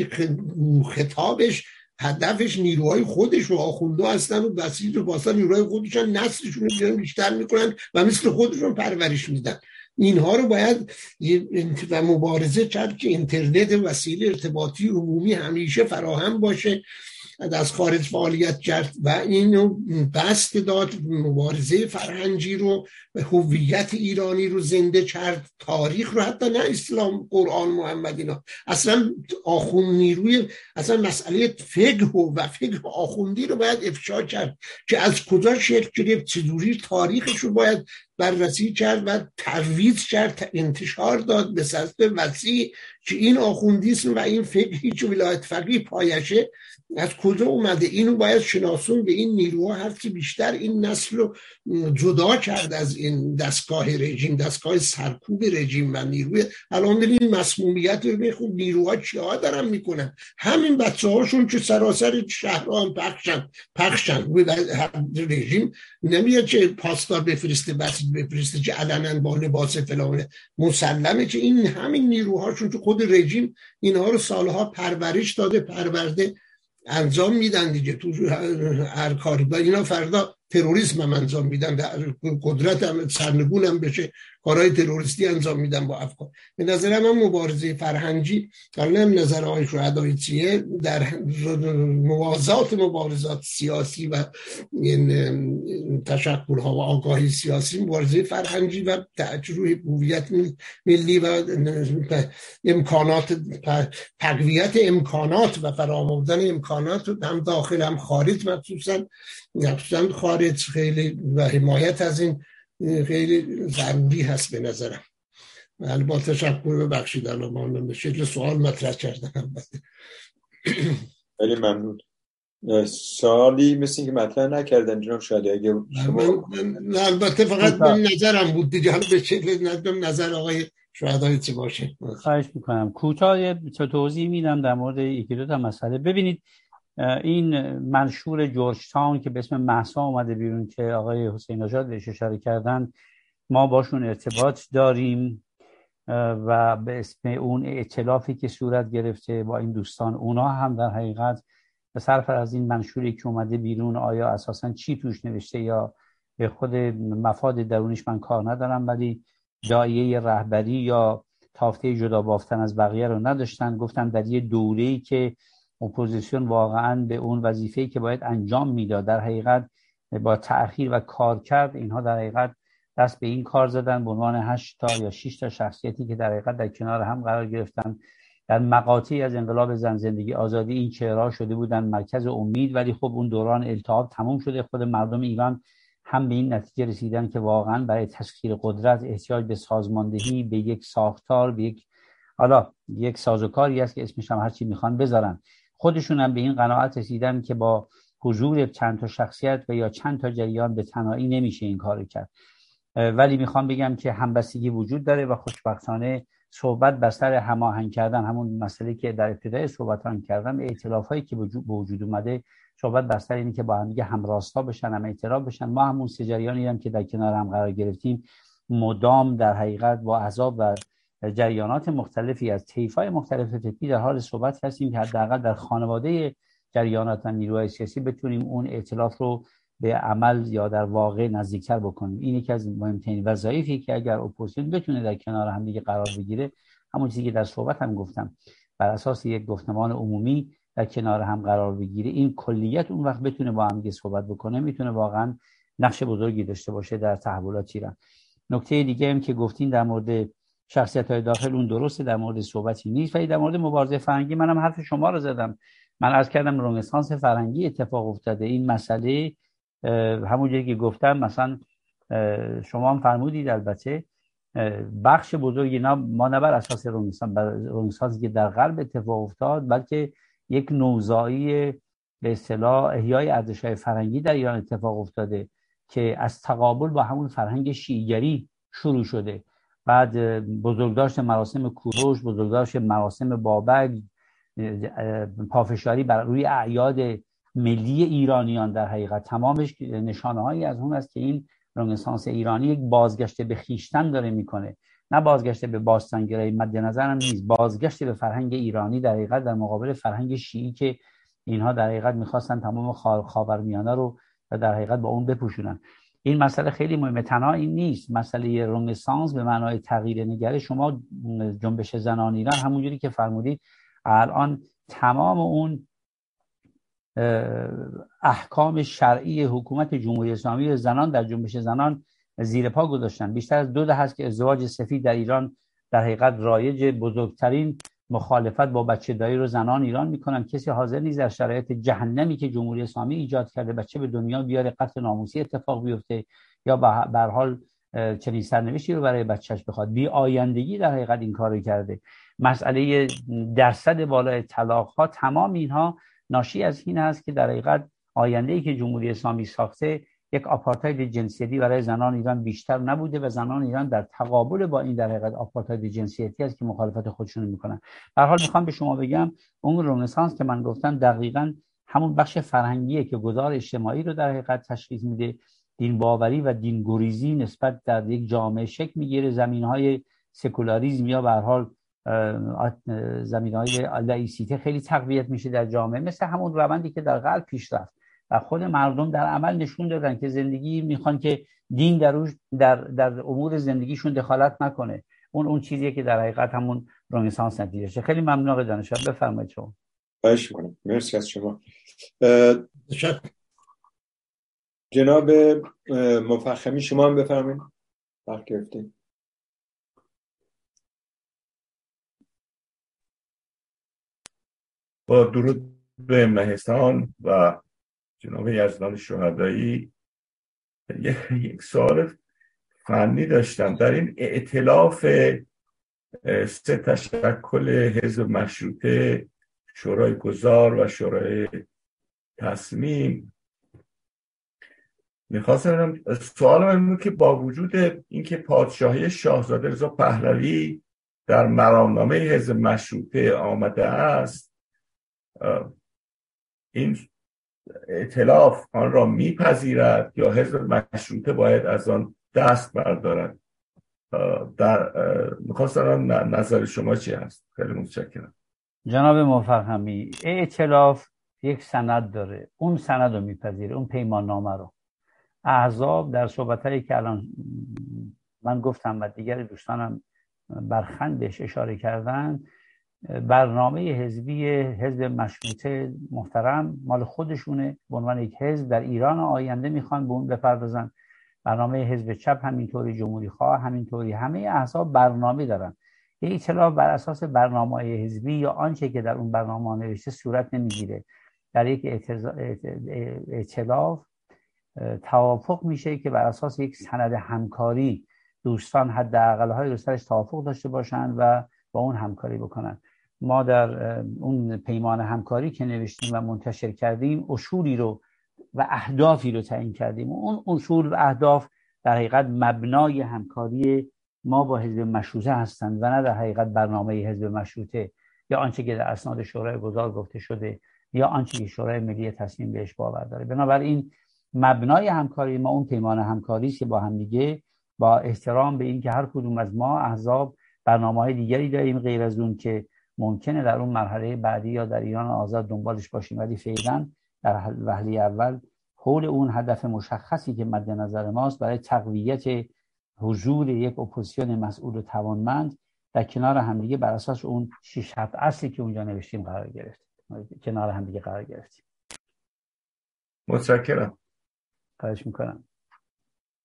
خطابش هدفش نیروهای خودش و آخونده هستن و بسیج و باسا نیروهای خودشان نسلشون رو بیشتر می‌کنن و مثل خودشون پرورش میدن. اینها رو باید و مبارزه کرد که اینترنت وسیله ارتباطی عمومی همیشه فراهم باشه. از خارج فعالیت کرد و اینو بست داد مبارزه فرهنگی رو و هویت ایرانی رو زنده کرد. تاریخ رو حتی نه اسلام قرآن محمد اینا. اصلا آخون نیروی اصلا مسئله فقه و فقه آخوندی رو باید افشا کرد که از کجا شکل گرفت چجوری تاریخش رو باید بررسی کرد و ترویز کرد انتشار داد به سطح وسیع که این آخوندیسم و این فکری که ولایت فقیه پایشه از کجا اومده؟ اینو باید شناسون به این نیروها هرچی بیشتر این نسل رو جدا کرد از این دستگاه رژیم دستگاه سرکوب رژیم و نیروی. الان این مسمومیت رو خوب نیروها چیها دارن می‌کنن؟ همین بچه هاشون که سراسر شهران پخشن پخشن. رژیم نمیاد چه پاسدار بفرسته بسید بفرسته که علنا با لباس فلانه. مسلمه که این همین نیروهاشون که خود رژیم اینها رو سالها پرورش داده پرورده. انجام میدن دیگه تو هر کاری. و اینا فردا تروریسم هم انجام میدن. قدرت هم سرنگون هم بشه. کارهای تروریستی انجام میدن با افکار به نظر من مبارزه فرهنگی حالا نظر آقای شهدای چیه در موازات مبارزات سیاسی و این تشکل ها و آگاهی سیاسی مبارزه فرهنگی و روی هویت ملی و امکانات تقویت امکانات و فراموردن امکانات هم داخل هم خارج مخصوصا مخصوصا خارج. خیلی و حمایت از این خیلی ضروری هست به نظرم. با تشکر ببخشید الان به شکل سوال مطرح کردم. خیلی ممنون. سوالی مثل که مطرح نکردن جناب شاده اگه شما البته فقط به نظرم بود دیگه. به شکل نظر آقای شهدای چی باشه. خواهش می‌کنم. کوتاه توضیح میدم در مورد یکی دو تا مسئله؟ ببینید این منشور جورج تاون که به اسم محسا اومده بیرون که آقای حسین آجاد بهش اشاره کردن ما باشون ارتباط داریم و به اسم اون اعتلافی که صورت گرفته با این دوستان اونا هم در حقیقت به صرف از این منشوری که اومده بیرون آیا اساسا چی توش نوشته یا به خود مفاد درونش من کار ندارم ولی دایه رهبری یا تافته جدا بافتن از بقیه رو نداشتن. گفتن در یه دوره‌ای که اپوزیسیون واقعا به اون وظیفه‌ای که باید انجام می‌داد در حقیقت با تأخیر و کار کرد اینها در حقیقت دست به این کار زدن. به عنوان 8 تا یا 6 تا شخصیتی که در حقیقت در کنار هم قرار گرفتن در مقاطعی از انقلاب زن زندگی آزادی این چهره شده بودن مرکز امید. ولی خب اون دوران التهاب تموم شده خود مردم ایران هم به این نتیجه رسیدن که واقعا برای تسخیر قدرت احتیاج به سازماندهی به یک ساختار به یک حالا یک سازوکاری است که اسمش هم هرچی می‌خوان بذارن. خودشون هم به این قناعت رسیدن که با حضور چند تا شخصیت و یا چند تا جریان به تنهایی نمیشه این کار کرد. ولی می‌خوام بگم که همبستگی وجود داره و خوشبختانه صحبت بستر هماهنگ کردن همون مسئله که در ابتدای صحبت کردم ائتلاف هایی که به وجود اومده صحبت بستر اینه که با هم دیگه همراستا بشن هم اعتراف بشن. ما همون سجریانی هم که در کنار هم قرار گرفتیم مدام در حقیقت با عذاب و جریانات مختلفی از های مختلف فکری در حال صحبت هستیم که حداقل در خانواده جریانات و نیروهای سیاسی بتونیم اون ائتلاف رو به عمل یا در واقع نزدیکتر بکنیم. این یکی از مهمترین وظایفی که اگر اپوزیسیون بتونه در کنار هم دیگه قرار بگیره همون چیزی که در صحبت هم گفتم بر اساس یک گفتمان عمومی در کنار هم قرار بگیره. این کلیت اون وقت بتونه با هم صحبت بکنه می‌تونه واقعا نقش بزرگی داشته باشه در تحولات ایران. نکته دیگه هم که گفتین در مورد شخصیت های داخل اون درسته در مورد صحبتی نیست. ولی در مورد مبارزه فرنگی منم حرف شما رو زدم. من از کردم رنسانس فرنگی اتفاق افتاده. این مسئله همونجوری که گفتم مثلا شما هم فرمودید البته بخش بزرگی ما نه بر اساس رنسانس که در غرب اتفاق افتاد بلکه یک نوزایی به اصطلاح احیای ارزش‌های فرنگی در ایران اتفاق افتاده که از تقابل با همون فرهنگ شیعگری شروع شده. بعد بزرگداشت مراسم کوروش بزرگداشت مراسم بابک پافشاری بر روی اعیاد ملی ایرانیان در حقیقت. تمامش نشانه هایی از اون است که این رنسانس ایرانی یک بازگشت به خیشتن داره می‌کنه. نه بازگشت به باستانگرایی مد نظرم نیست. بازگشت به فرهنگ ایرانی در حقیقت در مقابل فرهنگ شیعی که اینها در حقیقت می‌خواستن تمام خاورمیانه رو در حقیقت با اون بپوشونن. این مسئله خیلی مهمه. تنها این نیست. مسئله رنسانس به معنای تغییر نگره. شما جنبش زنان ایران همونجوری که فرمودید. الان تمام اون احکام شرعی حکومت جمهوری اسلامی زنان در جنبش زنان زیر پا گذاشتن. بیشتر از دو ده هست که ازدواج سفید در ایران در حقیقت رایج بزرگترین مخالفت با بچه دایی رو زنان ایران می‌کنن. کسی حاضر نیست در شرایط جهنمی که جمهوری اسلامی ایجاد کرده بچه به دنیا بیاره قتل ناموسی اتفاق بیفته یا به حال چنین سرنوشتی رو برای بچهش بخواد. بی آیندگی در حقیقت این کار کرده. مسئله درصد بالای طلاق ها تمام اینها ناشی از این هست که در حقیقت آینده ای که جمهوری اسلامی ساخته یک آپارتاید جنسیتی برای زنان ایران بیشتر نبوده و زنان ایران در تقابل با این در حقیقت آپارتاید جنسیتی است که مخالفت خودشون می‌کنن. در حال می‌خوام به شما بگم اون رنسانس که من گفتم دقیقا همون بخش فرهنگیه که گذار اجتماعی رو در حقیقت تشخیص میده. دین باوری و دین گریزی نسبت در یک جامعه شکل می‌گیره. زمین های سکولاریزم یا به حال زمین های لایسیته خیلی تقویت میشه در جامعه. مثل همون روندی که در غرب پیش رفت. و خود مردم در عمل نشون دادن که زندگی می‌خوان که دین در, در, در امور زندگیشون دخالت نکنه. اون اون چیزیه که در حقیقت همون رنسانس نتیجه خیلی ممنون آقای دانشور. بفرمایید شما. خواهش می‌کنم. مرسی از شما. جناب مفخمی شما هم بفرمایید. وقت گرفتید با درود به مهستان و جناب یزدان شهدایی یک سوال فنی داشتم. در این اعتلاف سه تشکل حزب مشروطه شورای گذار و شورای تصمیم. می‌خواستم سوال من که با وجود اینکه پادشاهی شاهزاده رضا پهلوی در مرامنامه حزب مشروطه آمده است این اطلاف آن را میپذیرد یا حزب مشروطه باید از آن دست بردارد؟ در می‌خواستم نظر شما چی هست؟ خیلی متشکرم. جناب مفهمی اعتلاف یک سند داره. اون سند رو میپذیره اون پیمان نامه رو. احزاب در صحبت هایی که الان من گفتم و دیگر دوستانم برخندش اشاره کردن برنامه حزبی حزب مشروطه محترم مال خودشونه. به عنوان یک حزب در ایران آینده می‌خوان به اون بپردازن. برنامه حزب چپ همینطوری جمهوری خواه همینطوری همه احزاب برنامه دارن. یه اطلاع بر اساس برنامه حزبی یا آنچه که در اون برنامه نوشته صورت نمی‌گیره. در یک اعتلاف توافق میشه که بر اساس یک سند همکاری دوستان حداقل های رو سرش توافق داشته باشند و با اون همکاری بکنن. ما در اون پیمان همکاری که نوشتیم و منتشر کردیم اصولی رو و اهدافی رو تعیین کردیم. اون اصول و اهداف در حقیقت مبنای همکاری ما با حزب مشروطه هستند و نه در حقیقت برنامه حزب مشروطه. یا آنچه که در اسناد شورای گذار گفته شده یا آنچه که شورای ملی تصمیم بهش باور داره. بنابراین مبنای همکاری ما اون پیمان همکاری است که با همدیگه با احترام به اینکه هر کدوم از ما احزاب برنامه های دیگری داریم غیر از اون که ممکنه در اون مرحله بعدی یا در ایران آزاد دنبالش باشیم ولی فعلا در وهله اول حول اون هدف مشخصی که مد نظر ماست برای تقویت حضور یک اپوزیسیون مسئول و توانمند در کنار همدیگه بر اساس اون شش هفت اصلی که اونجا نوشتیم قرار گرفت کنار همدیگه قرار گرفتیم. متشکرم. خواهش می‌کنم.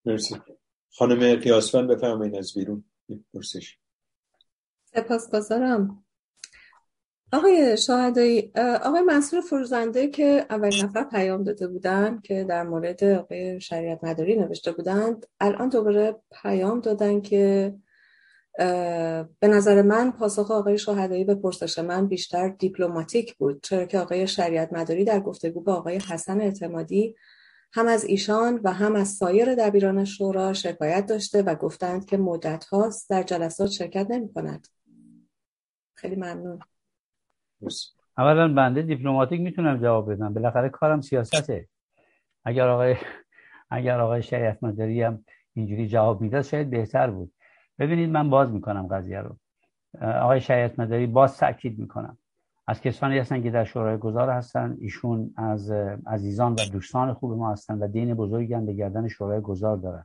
مرسی. خانم قیاسفن بفرمایید از بیرون. پرسش سپاسگزارم. آقای شاهدایی آقای منصور فروزنده که اول نفر پیام داده بودن که در مورد آقای شریعت مداری نوشته بودند الان دوباره پیام دادن که به نظر من پاسخ آقای شاهدایی به پرسش من بیشتر دیپلماتیک بود چرا که آقای شریعت مداری در گفتگو با آقای حسن اعتمادی هم از ایشان و هم از سایر دبیران شورا شکایت داشته و گفتند که مدت هاست در جلسات شرکت نمی کند خیلی ممنون. اولا بنده دیپلماتیک می‌تونم جواب بدم. بالاخره کارم سیاسته. اگر آقای اگر آقای شریعت مداری هم اینجوری جواب می‌داد شاید بهتر بود. ببینید من باز می‌کنم قضیه رو. آقای شریعت مداری باز تاکید می‌کنم. از کسانی هستن که در شورای گذار هستن ایشون از عزیزان و دوستان خوب ما هستن و دین بزرگی هم به گردن شورای گذار دارن.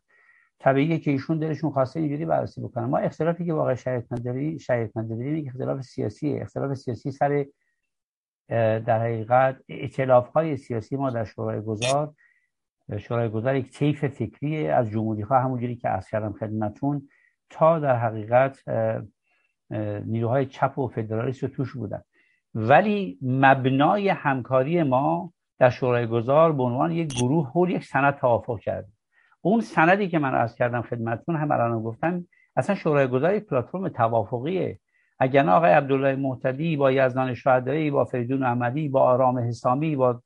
طبیعیه که ایشون دلشون خواسته اینجوری بررسی بکنن. ما اختلافی که واقعا شریعت مداری شریعت مداری اختلاف سیاسیه. اختلاف سیاسی سر در حقیقت اطلاف های سیاسی ما در شورای گذار. شورای گذار یک طیف فکری از جمهوری خواه همونجوری که از کردم خدمتون تا در حقیقت نیروهای چپ و فدرالیست توش بودن. ولی مبنای همکاری ما در شورای گذار به عنوان یک گروه حول یک سند توافق کرد. اون سندی که من از کردم خدمتتون هم الان گفتم اصلا شورای گذار یک پلتفرم توافقیه. اگر نه آقای عبدالله محتدی با یزدان شهدایی با فریدون احمدی با آرام حسامی با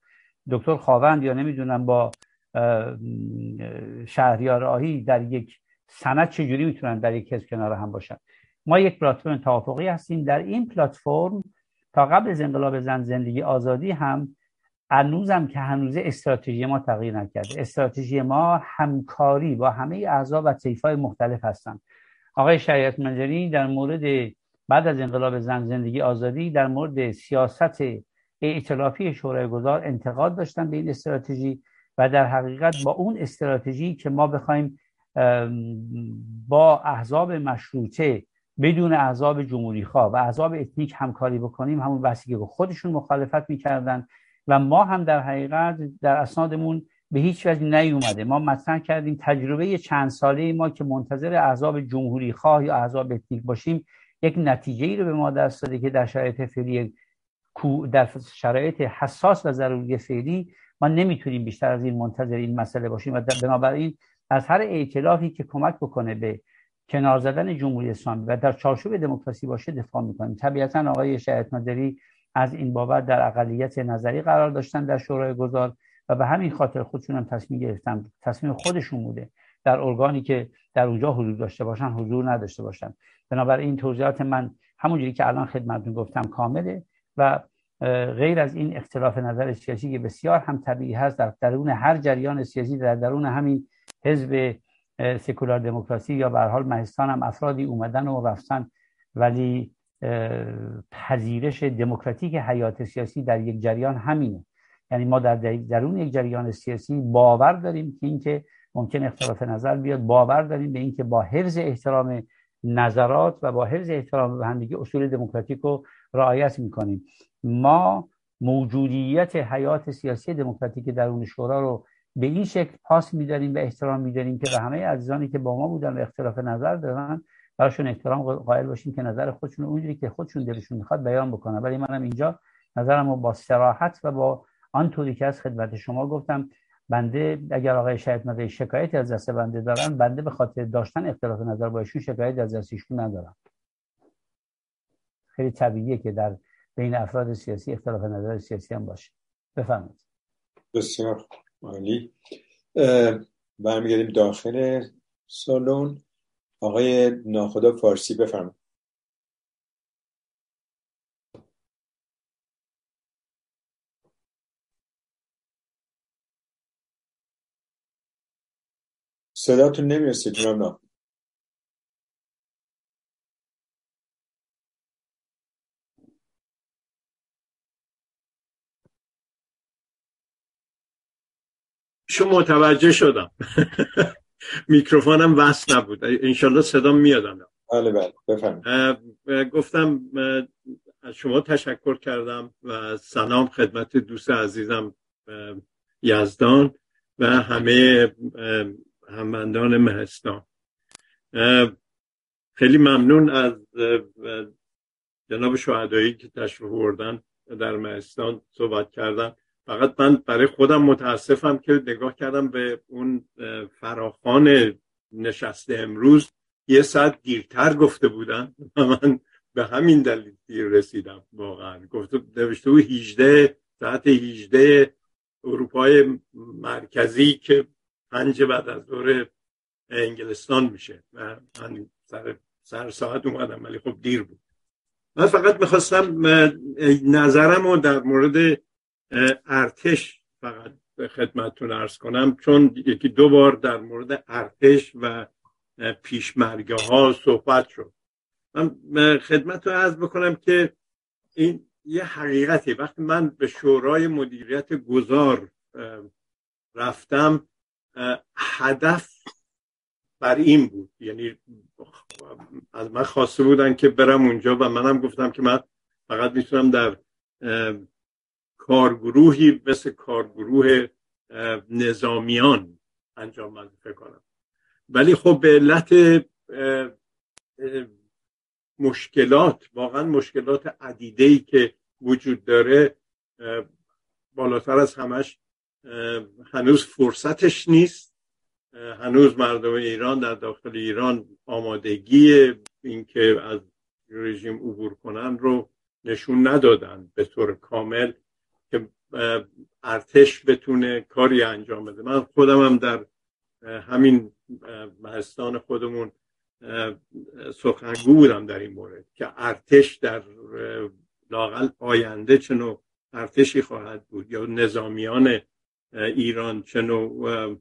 دکتر خاوند یا نمی‌دونم با شهریار آهی در یک سند چجوری می‌تونن در یک کس کنار هم باشن؟ ما یک پلتفرم توافقی هستیم. در این پلتفرم تا قبل از انقلاب زن زندگی آزادی هم هنوزم که هنوز استراتژی ما تغییر نکرده. استراتژی ما همکاری با همه اعضا و های مختلف هستند. آقای شریعت منجری در مورد بعد از انقلاب زن زندگی آزادی در مورد سیاست ائتلافی شورای گذار انتقاد داشتن به این استراتژی و در حقیقت با اون استراتژی که ما بخوایم با احزاب مشروطه و بدون احزاب جمهوری خواه و احزاب اتنیک همکاری بکنیم همون بحثی که خودشون مخالفت می‌کردن و ما هم در حقیقت در اسنادمون به هیچ وجه نیومده. ما مطرح کردیم تجربه چند ساله ما که منتظر احزاب جمهوری خواه یا احزاب اتنیک باشیم یک نتیجه ای رو به ما دست داده که در شرایط فعلی در شرایط حساس و ضروری فعلی ما نمی‌تونیم بیشتر از این منتظر این مسئله باشیم. و بنابراین از هر ائتلافی که کمک بکنه به کنار زدن جمهوری اسلامی و در چارچوب دموکراسی باشه دفاع می‌کنیم. طبیعتا آقای شهید مدری از این بابت در اقلیت نظری قرار داشتن در شورای گذار و به همین خاطر خودشون هم تصمیم گرفتن تصمیم خودشون بوده در ارگانی که در اونجا حضور داشته باشن حضور نداشته باشن. بنابراین توضیحات من همونجوری که الان خدمتتون گفتم کامله و غیر از این اختلاف نظر سیاسی که بسیار هم طبیعی هست در درون هر جریان سیاسی در درون همین حزب سکولار دموکراسی یا به حال مهستان هم افرادی اومدن و رفتن. ولی پذیرش دموکراتیک حیات سیاسی در یک جریان همینه. یعنی ما در درون یک جریان سیاسی باور داریم که اینکه ممکن اختلاف نظر بیاد باور داریم به اینکه با حفظ احترام نظرات و با حفظ احترام به همدیگه اصول دموکراتیک رو رعایت می‌کنیم. ما موجودیت حیات سیاسی دموکراتیک درون شورا رو به این شکل پاس میداریم و احترام میداریم که به همه عزیزانی که با ما بودن و اختلاف نظر دارن براشون احترام قائل باشیم که نظر خودشون اونجوری که خودشون دلشون می‌خواد بیان بکنن. ولی منم اینجا نظرم رو با سراحت و با آنطوری که از خدمت شما گفتم بنده اگر آقای شاید مقی شکایتی از دست بنده دارن بنده به خاطر داشتن اختلاف نظر با ایشون شکایتی از دست ایشون ندارم. خیلی طبیعیه که در بین افراد سیاسی اختلاف نظر سیاسی هم باشه. بفرمایید. بسیار عالی. برمیگردیم داخل سالن. آقای ناخدا فارسی بفرمایید. صداتون نمی‌رسه جناب نام شو متوجه شدم. *laughs* میکروفونم وصل نبود. انشالله صدا میادم. بله بله. بفرمایید. گفتم از شما تشکر کردم و سلام خدمت دوست عزیزم یزدان و همه هموندان مهستان. خیلی ممنون از جناب شهدایی که تشریف بردن در مهستان صحبت کردن. فقط من برای خودم متاسفم که نگاه کردم به اون فراخان نشسته امروز یه ساعت دیرتر گفته بودن و من به همین دلیل دیر رسیدم واقعا. گفته نوشته بود 18 ساعت 18 اروپای مرکزی که پنج بعد از دور انگلستان میشه. و من سر, سر ساعت اومدم ولی خب دیر بود. من فقط می‌خواستم نظرم رو در مورد ارتش فقط به خدمتتون ارز کنم چون یکی دو بار در مورد ارتش و پیشمرگه ها صحبت شد. من خدمت رو عرض بکنم که این یه حقیقتی وقتی من به شورای مدیریت گذار رفتم هدف بر این بود. یعنی از من خواسته بودن که برم اونجا و منم گفتم که من فقط می‌تونم در کارگروهی مثل کارگروه نظامیان انجام وظیفه کنم. ولی خب به علت مشکلات واقعا مشکلات عدیده ای که وجود داره بالاتر از همش هنوز فرصتش نیست. هنوز مردم ایران در داخل ایران آمادگی اینکه از رژیم عبور کنن رو نشون ندادن به طور کامل. ارتش بتونه کاری انجام بده. من خودم هم در همین مهستان خودمون سخنگو بودم در این مورد که ارتش در لاقل آینده چنو ارتشی خواهد بود یا نظامیان ایران چنو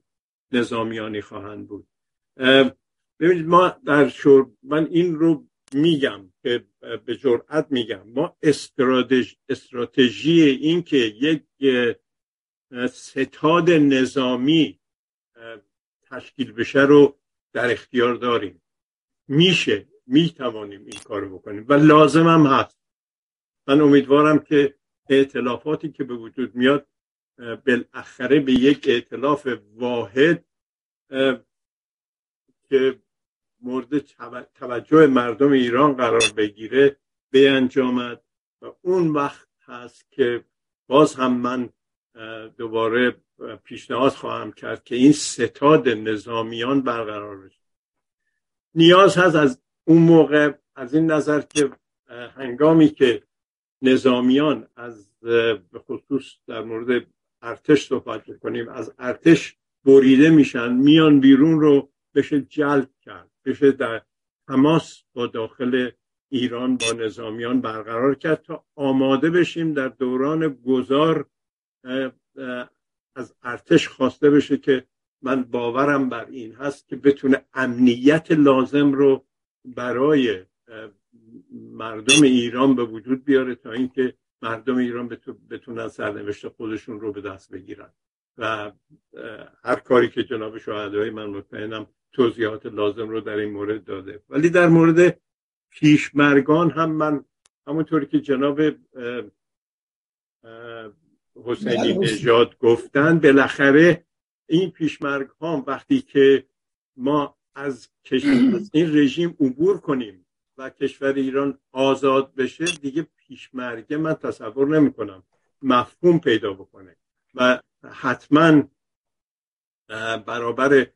نظامیانی خواهند بود. ببینید ما در شور من این رو میگم که به جرأت میگم. ما استراتژی, استراتژی این که یک ستاد نظامی تشکیل بشه رو در اختیار داریم. میشه می‌توانیم این کارو بکنیم و لازم هم هست. من امیدوارم که اعتلافاتی که به وجود میاد بالاخره به یک اعتلاف واحد که مورد توجه مردم ایران قرار بگیره به انجامد و اون وقت هست که باز هم من دوباره پیشنهاد خواهم کرد که این ستاد نظامیان برقرار بشه. نیاز هست از اون موقع از این نظر که هنگامی که نظامیان از به خصوص در مورد ارتش صحبت کنیم از ارتش بریده میشن میان بیرون رو بشه جلب کرد. بشه در تماس با داخل ایران با نظامیان برقرار کرد تا آماده بشیم در دوران گذار از ارتش خواسته بشه که من باورم بر این هست که بتونه امنیت لازم رو برای مردم ایران به وجود بیاره تا اینکه مردم ایران بتونن سرنوشت خودشون رو به دست بگیرن. و هر کاری که جناب شهدای من مطمئنم توضیحات لازم رو در این مورد داده ولی در مورد پیشمرگان هم من همونطوری که جناب حسینی بله. نژاد گفتن بالاخره این پیشمرگ ها وقتی که ما از, از این رژیم عبور کنیم و کشور ایران آزاد بشه دیگه پیشمرگه من تصور نمی کنم مفهوم پیدا بکنه و حتما برابر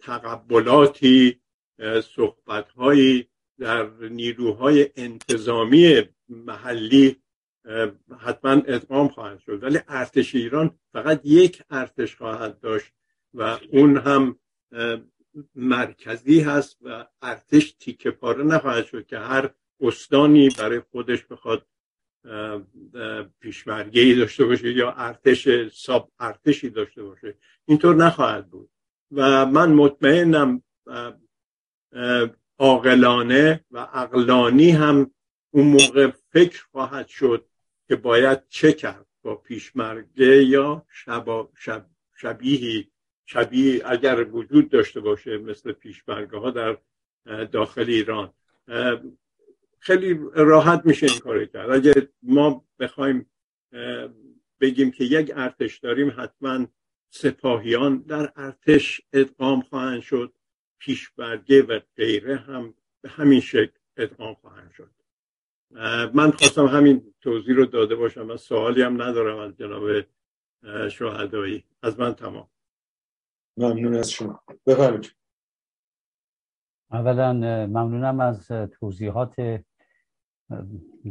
تقبلاتی صحبتهایی در نیروهای انتظامی محلی حتما ادغام خواهند شد. ولی ارتش ایران فقط یک ارتش خواهد داشت و اون هم مرکزی هست و ارتش تیکه پاره نخواهد شد که هر استانی برای خودش بخواد پیشمرگه ای داشته باشه یا ارتش ساب ارتشی داشته باشه اینطور نخواهد بود. و من مطمئنم عاقلانه و عقلانی هم اون موقع فکر خواهد شد که باید چه کرد با پیشمرگه یا شب شبیهی. شبیه اگر وجود داشته باشه مثل پیشمرگه ها در داخل ایران. خیلی راحت میشه این کار کرد. اگر ما بخوایم بگیم که یک ارتش داریم حتما سپاهیان در ارتش ادغام خواهند شد پیشبرگه و غیره هم به همین شکل ادغام خواهند شد. من خواستم همین توضیح رو داده باشم من سوالی هم ندارم از جناب شهدایی. از من تمام. ممنون از شما. بفرمایید. اولا ممنونم از توضیحات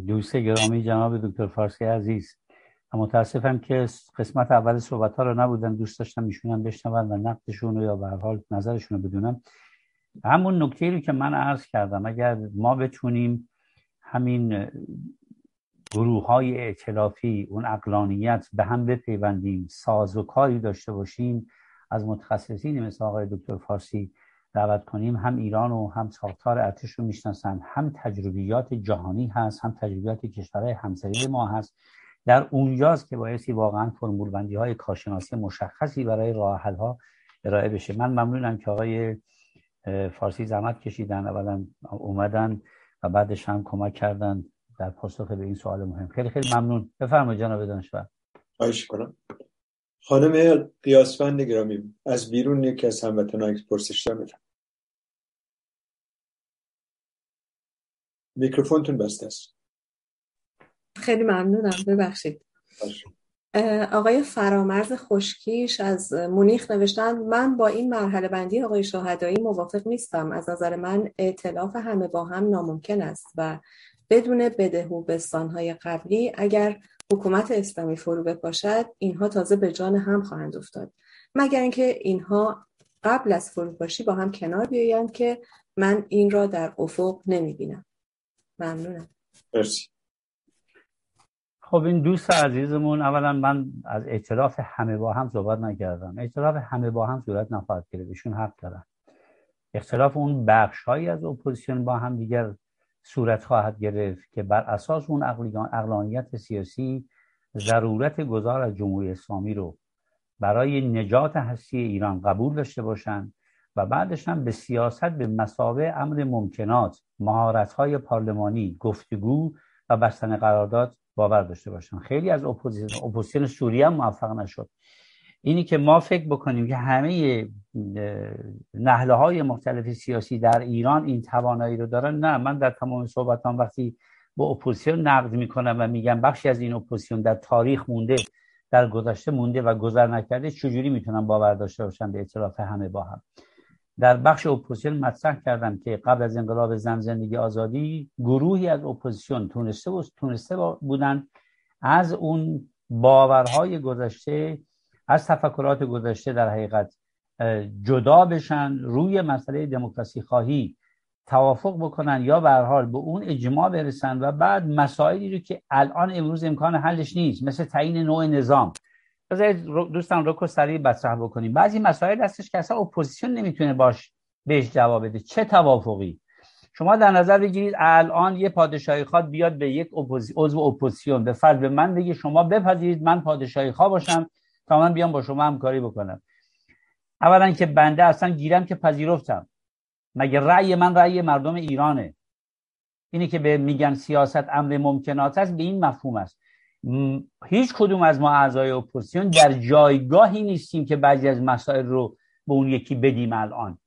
دوست گرامی جناب دکتر فارسی عزیز. متاسفم که قسمت اول صحبت ها رو نبودن دوست داشتم ایشون بشنون و نقدشون رو یا به حال نظرشون رو بدونم. همون نکته رو که من عرض کردم اگر ما بتونیم همین گروه های اعتلافی اون اقلانیت به هم بپیوندیم ساز و کاری داشته باشیم از متخصصین مثل آقای دکتر فارسی دعوت کنیم هم ایران و هم ساختار ارتش رو می‌شناسن هم تجربیات جهانی هست هم تجربیات کشورهای همسایه ما هست. در اونجاست که بایستی واقعا فرمول بندی های کارشناسی مشخصی برای راه حل ها ارائه بشه. من ممنونم که آقای فارسی زحمت کشیدن اولا اومدن و بعدش هم کمک کردن در پاسخ به این سوال مهم. خیلی خیلی ممنون. بفرمایید جناب دانشور. خواهش کنم خانم قیاسفند گرامی از بیرون یکی از هموطنان پرسش دارم. میکروفونتون بسته است. خیلی ممنونم. ببخشید. آقای فرامرز خشکیش از مونیخ نوشتن من با این مرحله بندی آقای شاهدایی موافق نیستم. از نظر من اعتلاف همه با هم ناممکن است و بدون بده و بستانهای قبلی اگر حکومت اسلامی فرو بپاشد اینها تازه به جان هم خواهند افتاد. مگر اینکه اینها قبل از فروپاشی با هم کنار بیایند که من این را در افق نمی بینم ممنونم. مرسی. خب این دوست عزیزمون اولا من از اعتراف همه با هم صحبت نکردم. اعتراف همه با هم صورت نخواهد گرفت. ایشون حق دارن. ائتلاف اون بخش هایی از اپوزیسیون با هم دیگر صورت خواهد گرفت که بر اساس اون عقلانیت سیاسی ضرورت گذار از جمهوری اسلامی رو برای نجات هستی ایران قبول داشته باشند و بعدش هم به سیاست به مثابه امر ممکنات مهارت های پارلمانی گفتگو و بستن قرارداد باور داشته باشن. خیلی از اپوزیسیون اپوزیسیون سوریه هم موفق نشد. اینی که ما فکر بکنیم که همه نحله های مختلف سیاسی در ایران این توانایی رو دارن نه. من در تمام صحبتام وقتی با اپوزیسیون نقد می‌کنم و میگم بخشی از این اپوزیسیون در تاریخ مونده در گذشته مونده و گذر نکرده چجوری می‌تونم باور داشته باشم؟ به ائتلاف همه با هم. در بخش اپوزیسیون مطرح کردم که قبل از انقلاب زن زندگی آزادی گروهی از اپوزیسیون تونسته و تونسته بودن. از اون باورهای گذشته از تفکرات گذشته در حقیقت جدا بشن روی مسئله دموکراسی خواهی توافق بکنن یا به حال به اون اجماع برسن و بعد مسائلی رو که الان امروز امکان حلش نیست مثل تعیین نوع نظام. دوستان رو سریع بطرح بکنیم. بعضی مسائل هستش که اصلا اپوزیسیون نمی‌تونه باش بهش جواب بده. چه توافقی؟ شما در نظر بگیرید الان یه پادشاهی خواه بیاد به یک عضو اپوزیسیون. به به من بگی شما بپذیرید من پادشاهی خواه باشم تا من بیام با شما همکاری بکنم. اولا که بنده اصلا گیرم که پذیرفتم. مگه رأی من رأی مردم ایرانه؟ اینی که به میگن سیاست امر ممکنات است به این مفهوم است. هیچ کدوم از ما اعضای اپوزیسیون در جایگاهی نیستیم که بعضی از مسائل رو به اون یکی بدیم الان.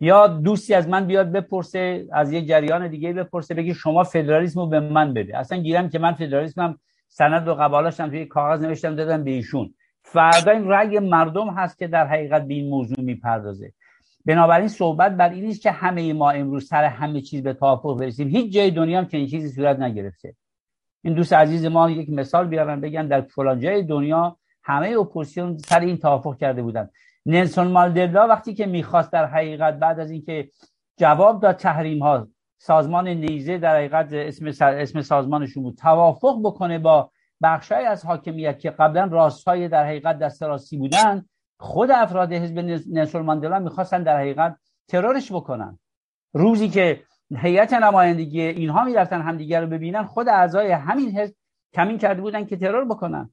یا دوستی از من بیاد بپرسه از یک جریان دیگه بپرسه بگی شما فدرالیسم رو به من بده. اصلا گیرم که من فدرالیسمم سند و قبالاشم توی کاغذ نوشتم دادم به ایشون. فردا این رأی مردم هست که در حقیقت به این موضوع می‌پردازه. بنابراین صحبت بر این نیست که همه ما امروز سر همه چیز به توافق برسیم. هیچ جای دنیا هم چنین چیزی صورت نگرفته. این دوست عزیز ما یک مثال بیارن بگن در فلان جای دنیا همه اپوزیسیون سر این توافق کرده بودن. نلسون مالدلا وقتی که می‌خواست در حقیقت بعد از اینکه جواب داد تحریم ها سازمان نیزه در حقیقت اسم, اسم سازمانشون بود توافق بکنه با بخشای از حاکمیت که قبلا راستهای در حقیقت دست راستی بودن خود افراد حزب نلسون ماندلا می‌خواستن در حقیقت ترورش بکنن. روزی که هیئت نمایندگی اینها می‌رفتن همدیگر رو ببینن. خود اعضای همین حزب کمین کرده بودن که ترور بکنن.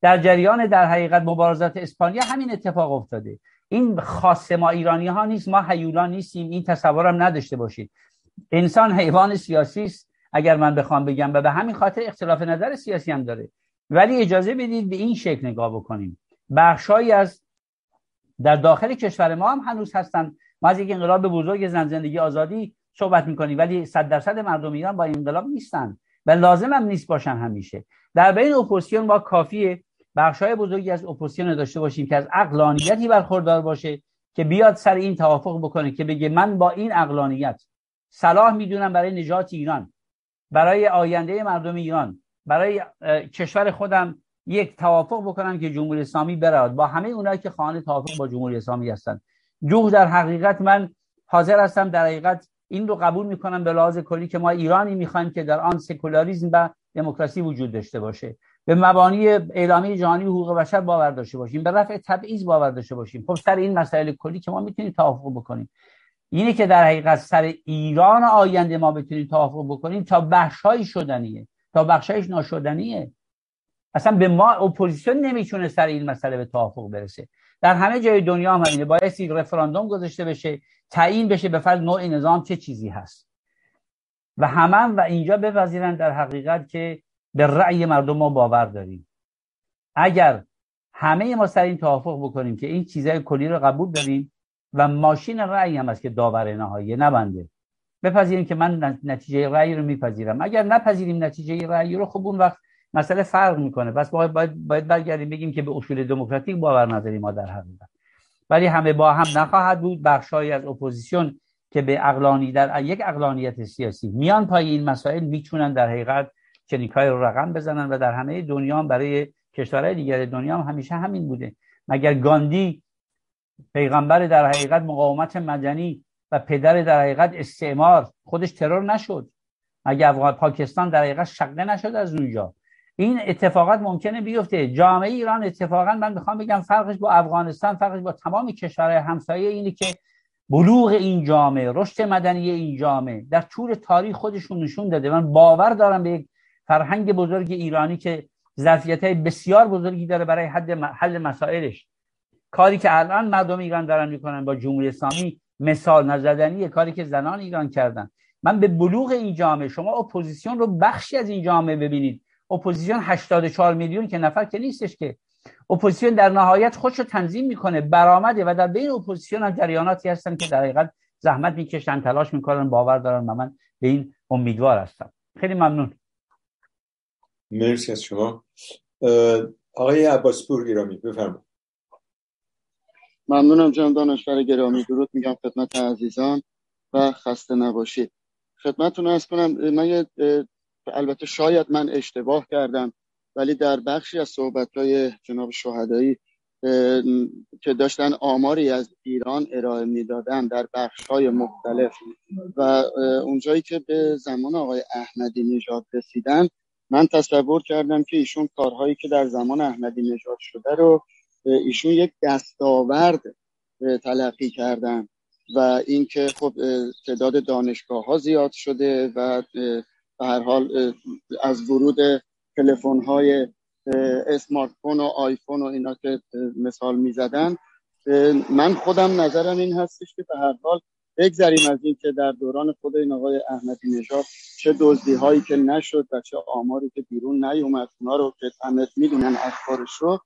در جریان در حقیقت مبارزات اسپانیا همین اتفاق افتاده. این خاص ما ایرانی ها نیست ما حیولان نیستیم. این تصورم نداشته باشید. انسان حیوان سیاسی است. اگر من بخوام بگم و به همین خاطر اختلاف نظر سیاسی هم داره. ولی اجازه بدید به این شکل نگاه بکنیم. بخشهایی از در داخل کشور ما هم هنوز هستن. ما از یک انقلاب بزرگ زن زندگی آزادی صحبت می‌کنیم ولی صد درصد مردم ایران با انقلاب نیستن و لازم هم نیست باشن همیشه. در بین اپوزیسیون با کافیه های بزرگی از اپوزیسیون داشته باشیم که از اقلانیتی برخوردار باشه که بیاد سر این توافق بکنه که بگه من با این اقلانیت صلاح می‌دونم برای نجات ایران برای آینده مردم ایران برای کشور خودم یک توافق بکنم که جمهوری اسلامی برود. با همه اونایی که خانه توافق با جمهوری اسلامی هستن. جوه در حقیقت من حاضر هستم در حقیقت این رو قبول می‌کنم به لحاظ کلی که ما ایرانی می‌خوایم که در آن سکولاریسم و دموکراسی وجود داشته باشه. به مبانی اعلامیه جهانی حقوق بشر باور داشته باشیم. به رفع تبعیض باور داشته باشیم. خب سر این مسائل کلی که ما می‌تونیم توافق بکنیم. اینه که در حقیقت سر ایران آینده ما بتونیم توافق بکنیم تا بخشهایی شدنیه. تا بخشایش ناشدنیه. اصلا به ما اپوزیسیون نمی‌تونه سر این مسئله به توافق برسه. در همه جای دنیا هم همینه بایستی رفراندوم گذاشته بشه تعیین بشه به فرض نوع نظام چه چیزی هست. و همه و اینجا بپذیرن در حقیقت که به رأی مردم ما باور داریم. اگر همه ما سر این توافق بکنیم که این چیزهای کلی رو قبول داریم و ماشین رأی هم است که داور نهایی نبنده بپذیریم که من نتیجه رأی رو میپذیرم. اگر نپذیریم نتیجه رأی رو خب اون وقت مسئله فرق می‌کنه. پس باید, باید, باید برگردیم بگیم که به اصول دموکراتیک باور نداریم ما در حقیقت ولی همه با هم نخواهد بود بخشهایی از اپوزیسیون که به اقلانی در یک اقلانیت سیاسی میان پای این مسائل می‌تونن در حقیقت چنیکای رو رقم بزنن و در همه دنیا برای کشورهای دیگر دنیا هم همیشه همین بوده. مگر گاندی پیغمبر در حقیقت مقاومت مدنی و پدر در حقیقت استعمار خودش ترور نشد. مگر پاکستان در حقیقت شقه نشد از اونجا. این اتفاقات ممکنه بیفته. جامعه ایران اتفاقا من می‌خوام بگم فرقش با افغانستان فرقش با تمام کشورهای همسایه اینه که بلوغ این جامعه رشد مدنی این جامعه در طول تاریخ خودشون نشون داده. من باور دارم به یک فرهنگ بزرگ ایرانی که ظرفیت بسیار بزرگی داره برای حد حل مسائلش. کاری که الان مردم ایران دارن می‌کنن با جمهوری اسلامی مثال زدنی کاری که زنان ایران کردن. من به بلوغ این جامعه شما اپوزیسیون رو بخشی از این جامعه ببینید. اپوزیسیون 84 میلیون که نفر که نیستش که. اپوزیسیون در نهایت خودش رو تنظیم می‌کنه برآمده و در بین اپوزیسیون هم جریاناتی هستن که در حقیقت زحمت می‌کشن تلاش می‌کنن باور دارن و من به این امیدوار هستم. خیلی ممنون. مرسی از شما. آقای عباسپور گرامی بفرمایید. ممنونم جناب دانشور گرامی. درود میگم خدمت عزیزان و خسته نباشید. خدمتتون عرض کنم من البته شاید من اشتباه کردم ولی در بخشی از صحبت های جناب شهدایی که داشتن آماری از ایران ارائه می‌دادن در بخش های مختلف و اونجایی که به زمان آقای احمدی نژاد رسیدن من تصور کردم که ایشون کارهایی که در زمان احمدی نژاد شده رو ایشون یک دستاورد تلقی کردن و اینکه خب تعداد دانشگاه ها زیاد شده و به هر حال از ورود تلفن های اسمارت فون و آیفون و اینا که مثال می‌زدن من خودم نظرم این هستش که به هر حال بگذریم از این که در دوران خود این آقای احمدی نژاد چه دزدی هایی که نشد و چه آماری که بیرون نیومد اونا رو که همه می‌دونن اخبارش رو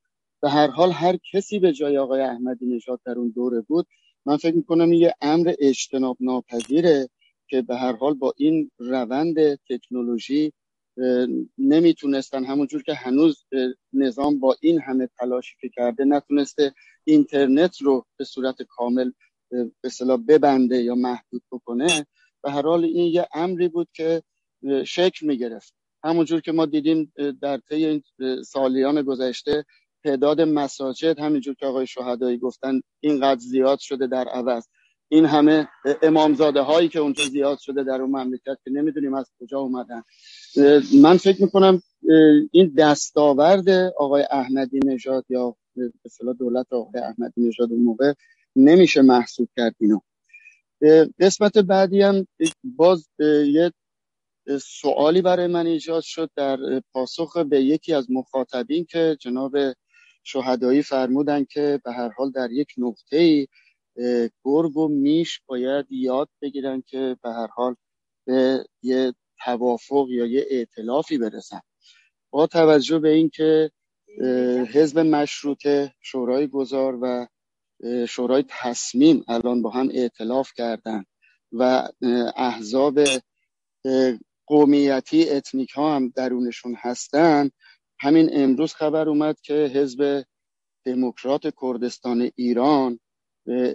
به هر حال هر کسی به جای آقای احمدی نژاد در اون دوره بود. من فکر می‌کنم یه امر اجتناب ناپذیره که به هر حال با این روند تکنولوژی نمی‌تونستن همونجور که هنوز نظام با این همه تلاشی که کرده نتونسته اینترنت رو به صورت کامل به صلاح ببنده یا محدود بکنه. به هر حال این یه امری بود که شکل می‌گرفت. همونجور که ما دیدیم در طی این سالیان گذشته تعداد مساجد همینجور که آقای شهدایی گفتن اینقدر زیاد شده در عوض. این همه امامزاده هایی که اونجا زیاد شده در اون مملکت که نمی‌دونیم از کجا اومدن. من فکر می‌کنم این دستاورد آقای احمدی نژاد یا به دولت آقای احمدی نژاد اون موقع نمیشه محسوب کرد اینو. قسمت بعدی هم باز یه سوالی برای من ایجاد شد در پاسخ به یکی از مخاطبین که جناب شهدایی فرمودن که به هر حال در یک نقطه ای گرگ و میش باید یاد بگیرن که به هر حال به یه توافق یا یه ائتلافی برسن. با توجه به اینکه حزب مشروطه شورای گذار و شورای تصمیم الان با هم ائتلاف کردن و احزاب قومیتی اتنیک ها هم درونشون هستن همین امروز خبر اومد که حزب دموکرات کردستان ایران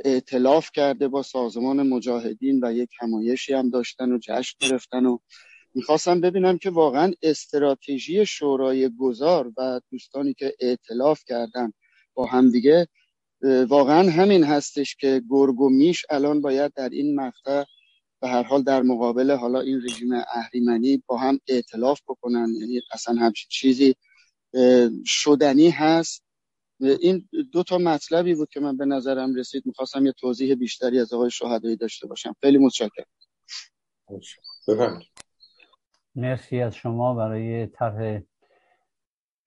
ائتلاف کرده با سازمان مجاهدین و یک همایشی هم داشتن و جشن گرفتن و می‌خواستم ببینم که واقعا استراتژی شورای گذار و دوستانی که ائتلاف کردن با همدیگه واقعا همین هستش که گرگ و میش الان باید در این مقطع به هر حال در مقابل حالا این رژیم اهریمنی با هم ائتلاف بکنن. یعنی اصلا همچین چیزی شدنی هست. این دو تا مطلبی بود که من به نظرم رسید. می‌خواستم یه توضیح بیشتری از آقای شهدایی داشته باشم. خیلی متشکرم. مرسی از شما برای طرح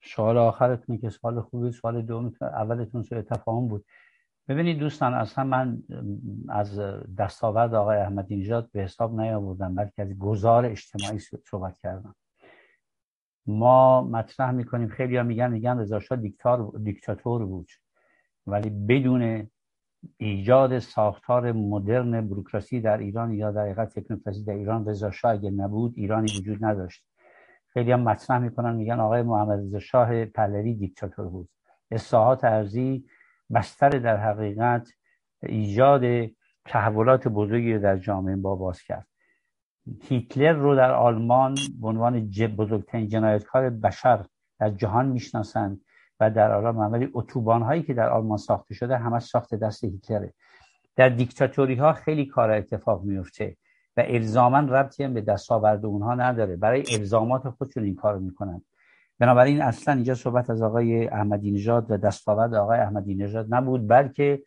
سوال آخرتون که سوال خوبی سوال دوم. اولتون سوال تفاهم بود. ببینید دوستان اصلا من از دستاورد آقای احمدی نژاد به حساب نیاوردم بلکه از گزار اجتماعی صحبت کردم. ما مطرح می‌کنیم خیلی ها میگن میگن رضا شاه دیکتاتور بود. ولی بدون ایجاد ساختار مدرن بروکراسی در ایران یا در حقیقت تکنوکراسی در ایران رضا شاه اگه نبود ایرانی وجود نداشت. خیلی هم مطرح می‌کنن میگن آقای محمد رضا شاه پهلوی دیکتاتور بود. اصلاحات ارزی بستر در حقیقت ایجاد تحولات بزرگی در جامعه با باز کرد. هیتلر رو در آلمان به عنوان بزرگترین جنایتکار بشر در جهان می‌شناسند و در آلمان ولی اتوبان هایی که در آلمان ساخته شده همه ساخت دست هیتلره. در دیکتاتوری ها خیلی کار اتفاق میفته و الزاما ربطی هم به دستاورد اونها نداره. برای الزامات خودشون این کار می‌کنن. بنابراین اصلا اینجا صحبت از آقای احمدی نژاد و دستاورد آقای احمدی نژاد نبود بلکه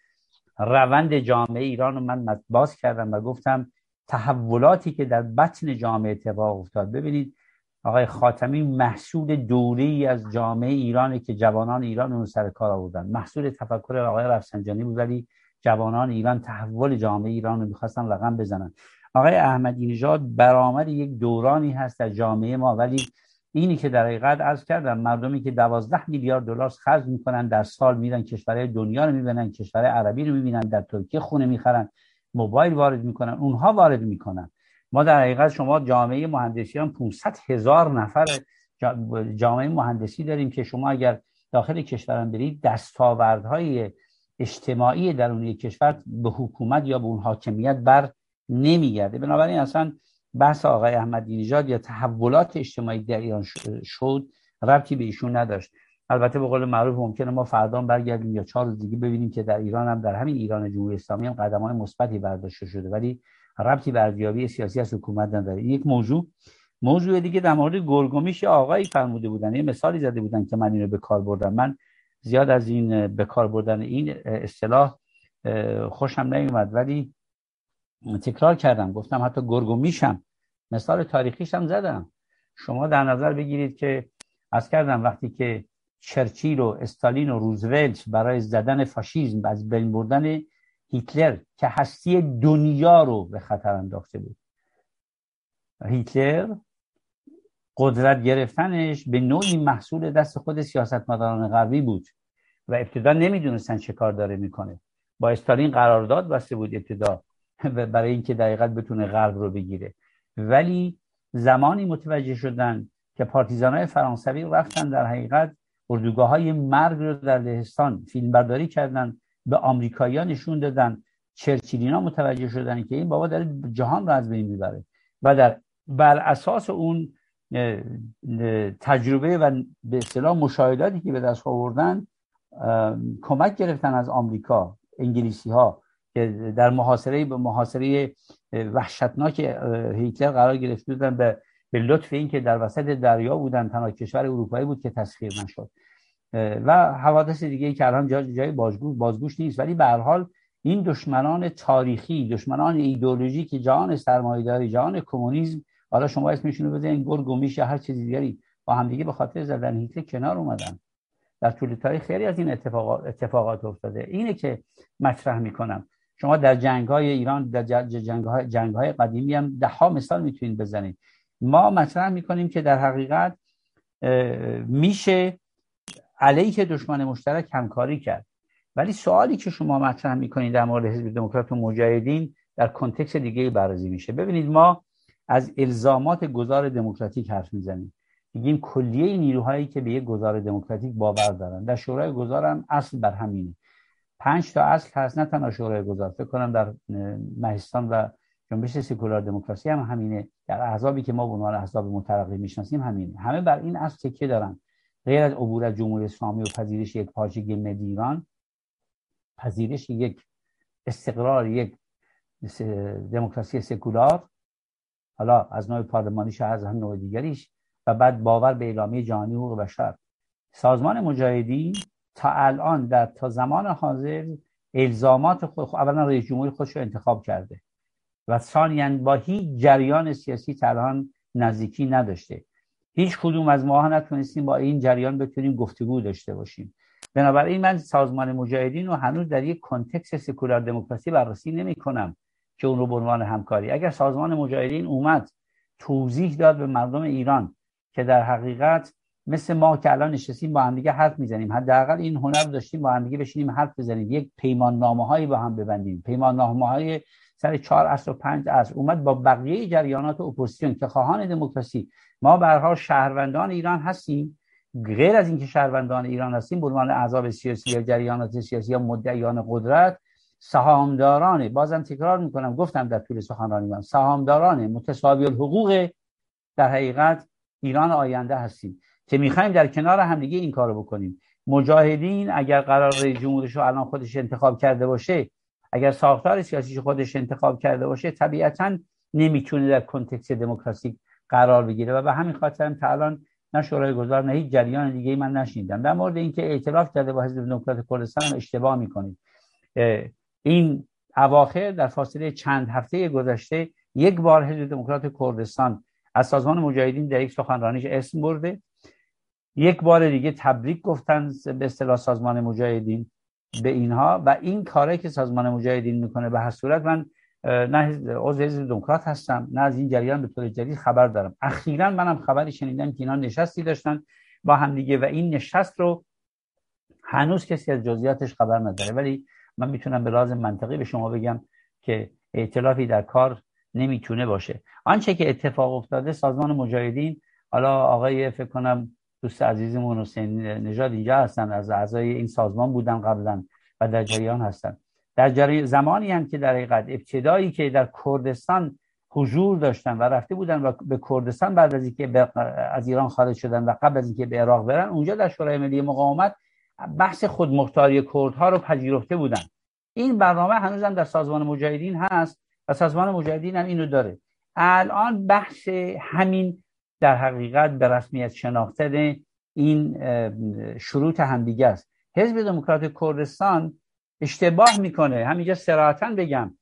روند جامعه ایران رو من باز کردم و گفتم تحولاتی که در بطن جامعه اتفاق افتاد. ببینید آقای خاتمی محصول دوری از جامعه ایرانی که جوانان ایران اون سر کار آوردن. محصول تفکر آقای رفسنجانی بود ولی جوانان ایران تحول جامعه ایران رو می‌خواستن رقم بزنن. آقای احمدی نژاد برآمد یک دورانی هست در جامعه ما ولی اینی که در حقیقت عرض کردم مردمی که دوازده میلیارد دلار خرج می‌کنن در سال میرن کشورهای دنیا رو می‌بینن کشور عربی رو می‌بینن در ترکیه خونه می‌خرن. موبایل وارد می‌کنن اونها وارد می‌کنن. ما در حقیقت شما جامعه مهندسیان 500 هزار نفر جامعه مهندسی داریم که شما اگر داخل کشورم برید دستاوردهای اجتماعی درونی کشور به حکومت یا به اون حاکمیت بر نمیگرده. بنابراین اصلا بحث آقای احمدی نژاد یا تحولات اجتماعی در ایران شد ربطی به ایشون نداشت. البته به قول معروف ممکنه ما فردا برگردیم یا چهار روز دیگه ببینیم که در ایران هم در همین ایران جمهوری اسلامی هم قدم مثبتی برداشته شده. ولی ربطی به ارزیابی سیاسی از حکومت نداره. این یک موضوع. موضوع دیگه در مورد گرگومیش آقایی فرموده بودن. یه مثالی زده بودن که من اینو به کار بردم. من زیاد از این به کار بردن این اصطلاح خوشم نمیومد ولی تکرار کردم. گفتم حتی گرگ و میشم مثال تاریخیش هم زدم. شما در نظر بگیرید که از کردم وقتی که چرچیل و استالین و روزولت برای زدن فاشیزم از بین بردن هیتلر که هستی دنیا رو به خطر انداخته بود. هیتلر قدرت گرفتنش به نوعی محصول دست خود سیاستمداران غربی بود و ابتدا نمی‌دونستن چه کار داره می‌کنه. با استالین قرارداد بسته بود ابتدا *laughs* برای اینکه دقیقت بتونه غرب رو بگیره. ولی زمانی متوجه شدن که پارتیزان های فرانسوی رفتن در حقیقت اردوگاه های مرگ رو در لهستان فیلم برداری کردن به آمریکایی‌ها نشون دادن چرچیلینا متوجه شدن که این بابا داره جهان رو از بین می‌بره و در بر اساس اون تجربه و به اصطلاح مشاهداتی که به دست آوردن کمک گرفتن از آمریکا انگلیسی ها که در محاصره به محاصره وحشتناک هیتلر قرار گرفته بودن به به لطف این که در وسط دریا بودن تنها کشور اروپایی بود که تسخیر نشد. و حوادث دیگه که الان جای, جای بازگوش, بازگوش نیست. ولی به هر حال این دشمنان تاریخی دشمنان ایدئولوژی که جهان سرمایه‌داری جهان کمونیسم حالا شما اسمشون رو بزنین گرگ و میش هر چیزی دیگری با هم دیگه به خاطر زدن هیتلر کنار اومدن. در طول تاریخ خیلی از این اتفاقات, اتفاقات افتاده. اینه که مطرح می‌کنم. شما در جنگ های ایران در جنگ های, جنگ های قدیمی هم ده ها مثال می‌تونید بزنید. ما مطرح می‌کنیم که در حقیقت میشه علیه دشمن مشترک همکاری کرد. ولی سوالی که شما مطرح می‌کنید در مورد حزب دموکرات و مجاهدین در کنتکس دیگه بررسی میشه. ببینید ما از الزامات گذار دموکراتیک حرف می‌زنیم. میگیم کلیه نیروهایی که به یک گذار دموکراتیک باور دارن. در شورای گذار هم اصل بر همینه. پنج تا اصل هست نه تنها شورای گذار فکر کنم در مهستان و جنبش سکولار دموکراسی هم همینه. در احزابی که ما به عنوان احزاب مترقی می‌شناسیم همینه. همه بر این اصل تکیه دارن. غیر از عبور از جمهوری اسلامی و پذیرش یک پارچگی ملی ایران پذیرش یک استقرار یک دموکراسی سکولار حالا از نوع پارلمانیش از هم نوع دیگریش و بعد باور به اعلامیه جهانی حقوق بشر. سازمان مجاهدین تا الان در تا زمان حاضر الزامات خود اولا رئیس جمهوری خودش رو انتخاب کرده. و ثانیا با هیچ جریان سیاسی تا الان نزدیکی نداشته. هیچ کدوم از ما نتونستیم با این جریان بتونیم گفتگو داشته باشیم. بنابراین من سازمان مجاهدین رو هنوز در یک context سکولار دموکراسی بررسی نمی کنم که اون رو به عنوان همکاری. اگر سازمان مجاهدین اومد توضیح داد به مردم ایران که در حقیقت مثل ما که الان نشستیم با هم دیگه حرف می‌زنیم. حداقل این هنر داشتیم با هم دیگه بشینیم حرف بزنیم. یک پیمان نامه هایی با هم ببندیم. پیمان نامه های سر چهار اصل و پنج اصل اومد با بقیه جریانات اپوزیسیون که خواهان دموکراسی ما به شهروندان ایران هستیم. غیر از اینکه شهروندان ایران هستیم به عنوان اعضاب سیاسی یا جریانات سیاسی یا مدعیان قدرت سهامداران بازم تکرار می‌کنم گفتم در طول سخنرانی من سهامداران متساوی الحقوق در حقیقت ایران آینده هستیم که می‌خوایم در کنار همدیگه این کارو بکنیم. مجاهدین اگر قرار جمهورش رو الان خودش انتخاب کرده باشه اگر ساختار سیاسیش خودش انتخاب کرده باشه طبیعتا نمی‌تونه در کنتکس دموکراسی قرار بگیره. و به همین خاطر هم تا الان نه شورای گذار نه هیچ جریان دیگه من نشنیدم. در مورد اینکه اعتراف کرده با حزب دموکرات کردستان اشتباه می‌کنید. این اواخر در فاصله چند هفته گذشته یک بار حزب دموکرات کردستان از سازمان مجاهدین در یک سخنرانیش اسم برده. یک بار دیگه تبریک گفتن به اصطلاح سازمان مجاهدین. به اینها و این کاری که سازمان مجاهدین می‌کنه به هر صورت من نه عضو حزب دموکرات هستم نه از این جریان به طور جدید خبر دارم. اخیرا منم خبری شنیدم که اینا نشستی داشتن با هم دیگه و این نشست رو هنوز کسی از جزئیاتش خبر نداره. ولی من می‌تونم به راز منطقی به شما بگم که ائتلافی در کار نمی‌تونه باشه. آنچه که اتفاق افتاده سازمان مجاهدین حالا آقای فکر کنم دوست عزیزمون حسین نژاد اینجا هستن از اعضای این سازمان بودن قبلا و در جریان هستن. در جری... زمانی هم که در حقیقت ابتدایی که در کردستان حضور داشتن و رفته بودن و به کردستان بعد از اینکه از ایران خارج شدن و قبل از اینکه به عراق برن اونجا در شورای ملی مقاومت بحث خودمختاری کردها رو پذیرفته بودن. این برنامه هنوزم در سازمان مجاهدین هست و سازمان مجاهدین هم اینو داره. الان بحث همین در حقیقت به رسمیت شناختن این شروط همدیگه است. حزب دموکرات کردستان اشتباه می‌کنه. همینجا صراحتا بگم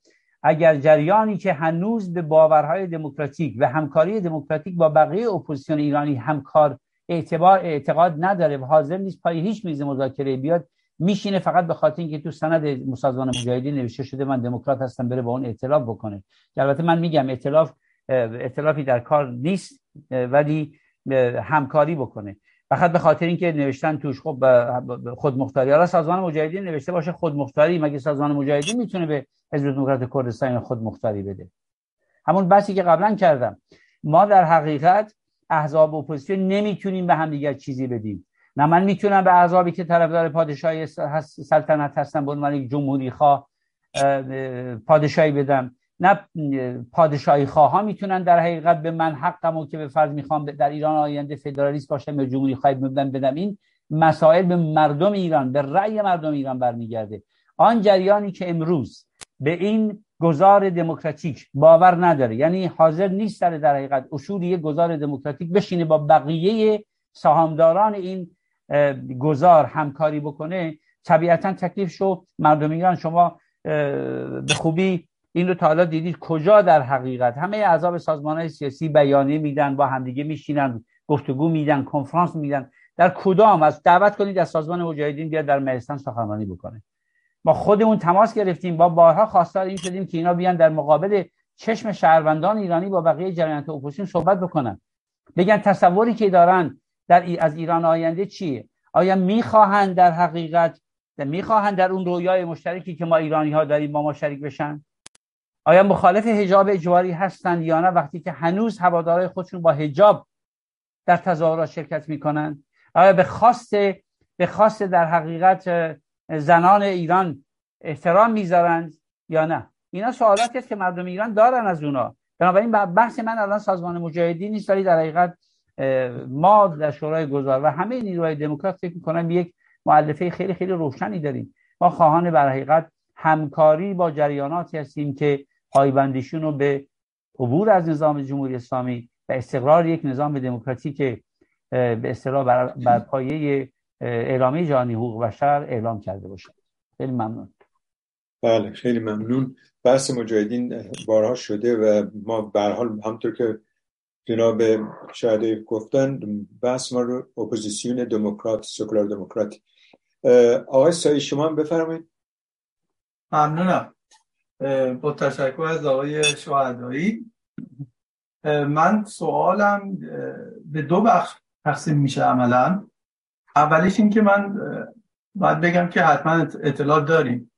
اگر جریانی که هنوز به باورهای دموکراتیک و همکاری دموکراتیک با بقیه اپوزیسیون ایرانی همکار اعتبار اعتقاد نداره و حاضر نیست پای هیچ میز مذاکره بیاد میشینه فقط به خاطر اینکه تو سند سازمان مجاهدین نوشته شده من دموکرات هستم بره با اون ائتلاف بکنه. البته من میگم ائتلاف ائتلافی در کار نیست ولی همکاری بکنه. فقط به خاطر اینکه نوشتن توش خب خود مختاری. حالا سازمان مجاهدین نوشته باشه خود مختاری مگه سازمان مجاهدین می‌تونه به حزب دموکرات کردستان خود مختاری بده؟ همون بحثی که قبلا کردم. ما در حقیقت احزاب اپوزیسیون نمی‌تونیم به همدیگر چیزی بدیم. نه من می‌تونم به احزابی که طرفدار پادشاهی سلطنت هستن به عنوان یک جمهوری خواه پادشاهی بدم. نه پادشاهی خواه می‌تونن در حقیقت به من حقمو که به فرض می‌خوام در ایران آینده فدرالیست باشم یا جمهوری خواهی بدم بدم این مسائل به مردم ایران به رأی مردم ایران برمیگرده. آن جریانی که امروز به این گذار دموکراتیک باور نداره یعنی حاضر نیست در در حقیقت اصول یک گذار دموکراتیک بشینه با بقیه سهامداران این گذار همکاری بکنه طبیعتا تکلیف شو. مردم ایران شما به خوبی این رو تا حالا دیدید کجا در حقیقت؟ همه اعضاب سازمان های سیاسی بیانیه میدن با همدیگه میشینن گفتگو میدن کنفرانس میدن. در کدام؟ از دعوت کنید از سازمان مجاهدین بیاد در مهستان سخنرانی بکنه. ما خودمون تماس گرفتیم با بارها خواستار این شدیم که اینا بیان در مقابل چشم شهروندان ایرانی با بقیه جریانات اپوزیسیون صحبت بکنن. بگن تصوری که دارن در از ایران آینده چیه؟ آیا می‌خواهند در حقیقت می‌خواهند در اون رویای مشترکی که ما ایرانی ها داریم با ما شریک بشن؟ آیا مخالف حجاب اجباری هستند یا نه؟ وقتی که هنوز هوادارهای خودشون با حجاب در تظاهرات شرکت می‌کنند. آیا به خواست به خواست در حقیقت زنان ایران احترام می‌ذارند یا نه؟ اینا سوالاتی است که مردم ایران دارن از اونا. بنابراین بحث من الان سازمان مجاهدین نیست ولی در حقیقت ما در شورای گذار و همه نیروهای دموکرات فکر می‌کنم یک معلفه خیلی خیلی روشنی داریم. ما خواهان بر حقیقت همکاری با جریاناتی هستیم که پایبندیشون رو به عبور از نظام جمهوری اسلامی و استقرار یک نظام دموکراتیک به اصطلاح بر, بر پایه اعلامیه جهانی حقوق بشر اعلام کرده باشد. خیلی ممنون. بله خیلی ممنون. بحث مجاهدین بارها شده و ما به حال همطور که جناب شهده گفتن بحث ما رو اپوزیسیون دموکرات سکولار دموکرات. آقای سایی شما هم بفرمایید. ممنونم. با تشکر از آقای شهدایی. من سوالم به دو بخش تقسیم میشه عملا. اولیش این که من باید بگم که حتما اطلاع داریم.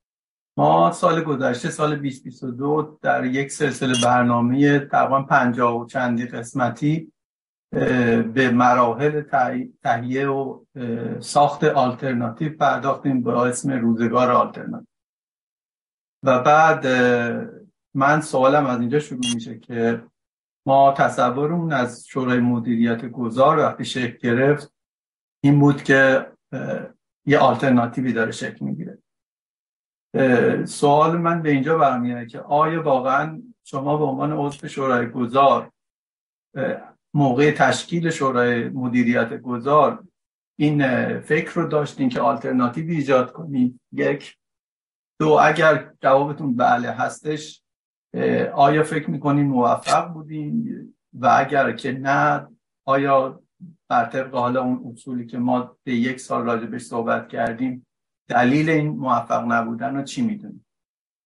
ما سال گذشته سال 2022 در یک سلسله برنامه تقریبا پنجاه و چندی قسمتی به مراحل تهیه و ساخت آلترناتیو پرداختیم با اسم روزگار آلترناتیو. و بعد من سوالم از اینجا شروع میشه که ما تصورمون از شورای مدیریت گذار وقتی شکل گرفت این بود که یه آلترناتیوی داره شکل می‌گیره. سوال من به اینجا برمیاد که آیا واقعا شما به عنوان عضو شورای گذار موقع تشکیل شورای مدیریت گذار این فکر رو داشتین که آلترناتیو ایجاد کنید یک. دو اگر جوابتون بله هستش آیا فکر می‌کنین موفق بودین و اگر که نه آیا بر طبق حالا اون اصولی که ما به یک سال راجبش صحبت کردیم دلیل این موفق نبودن رو چی می‌دونیم؟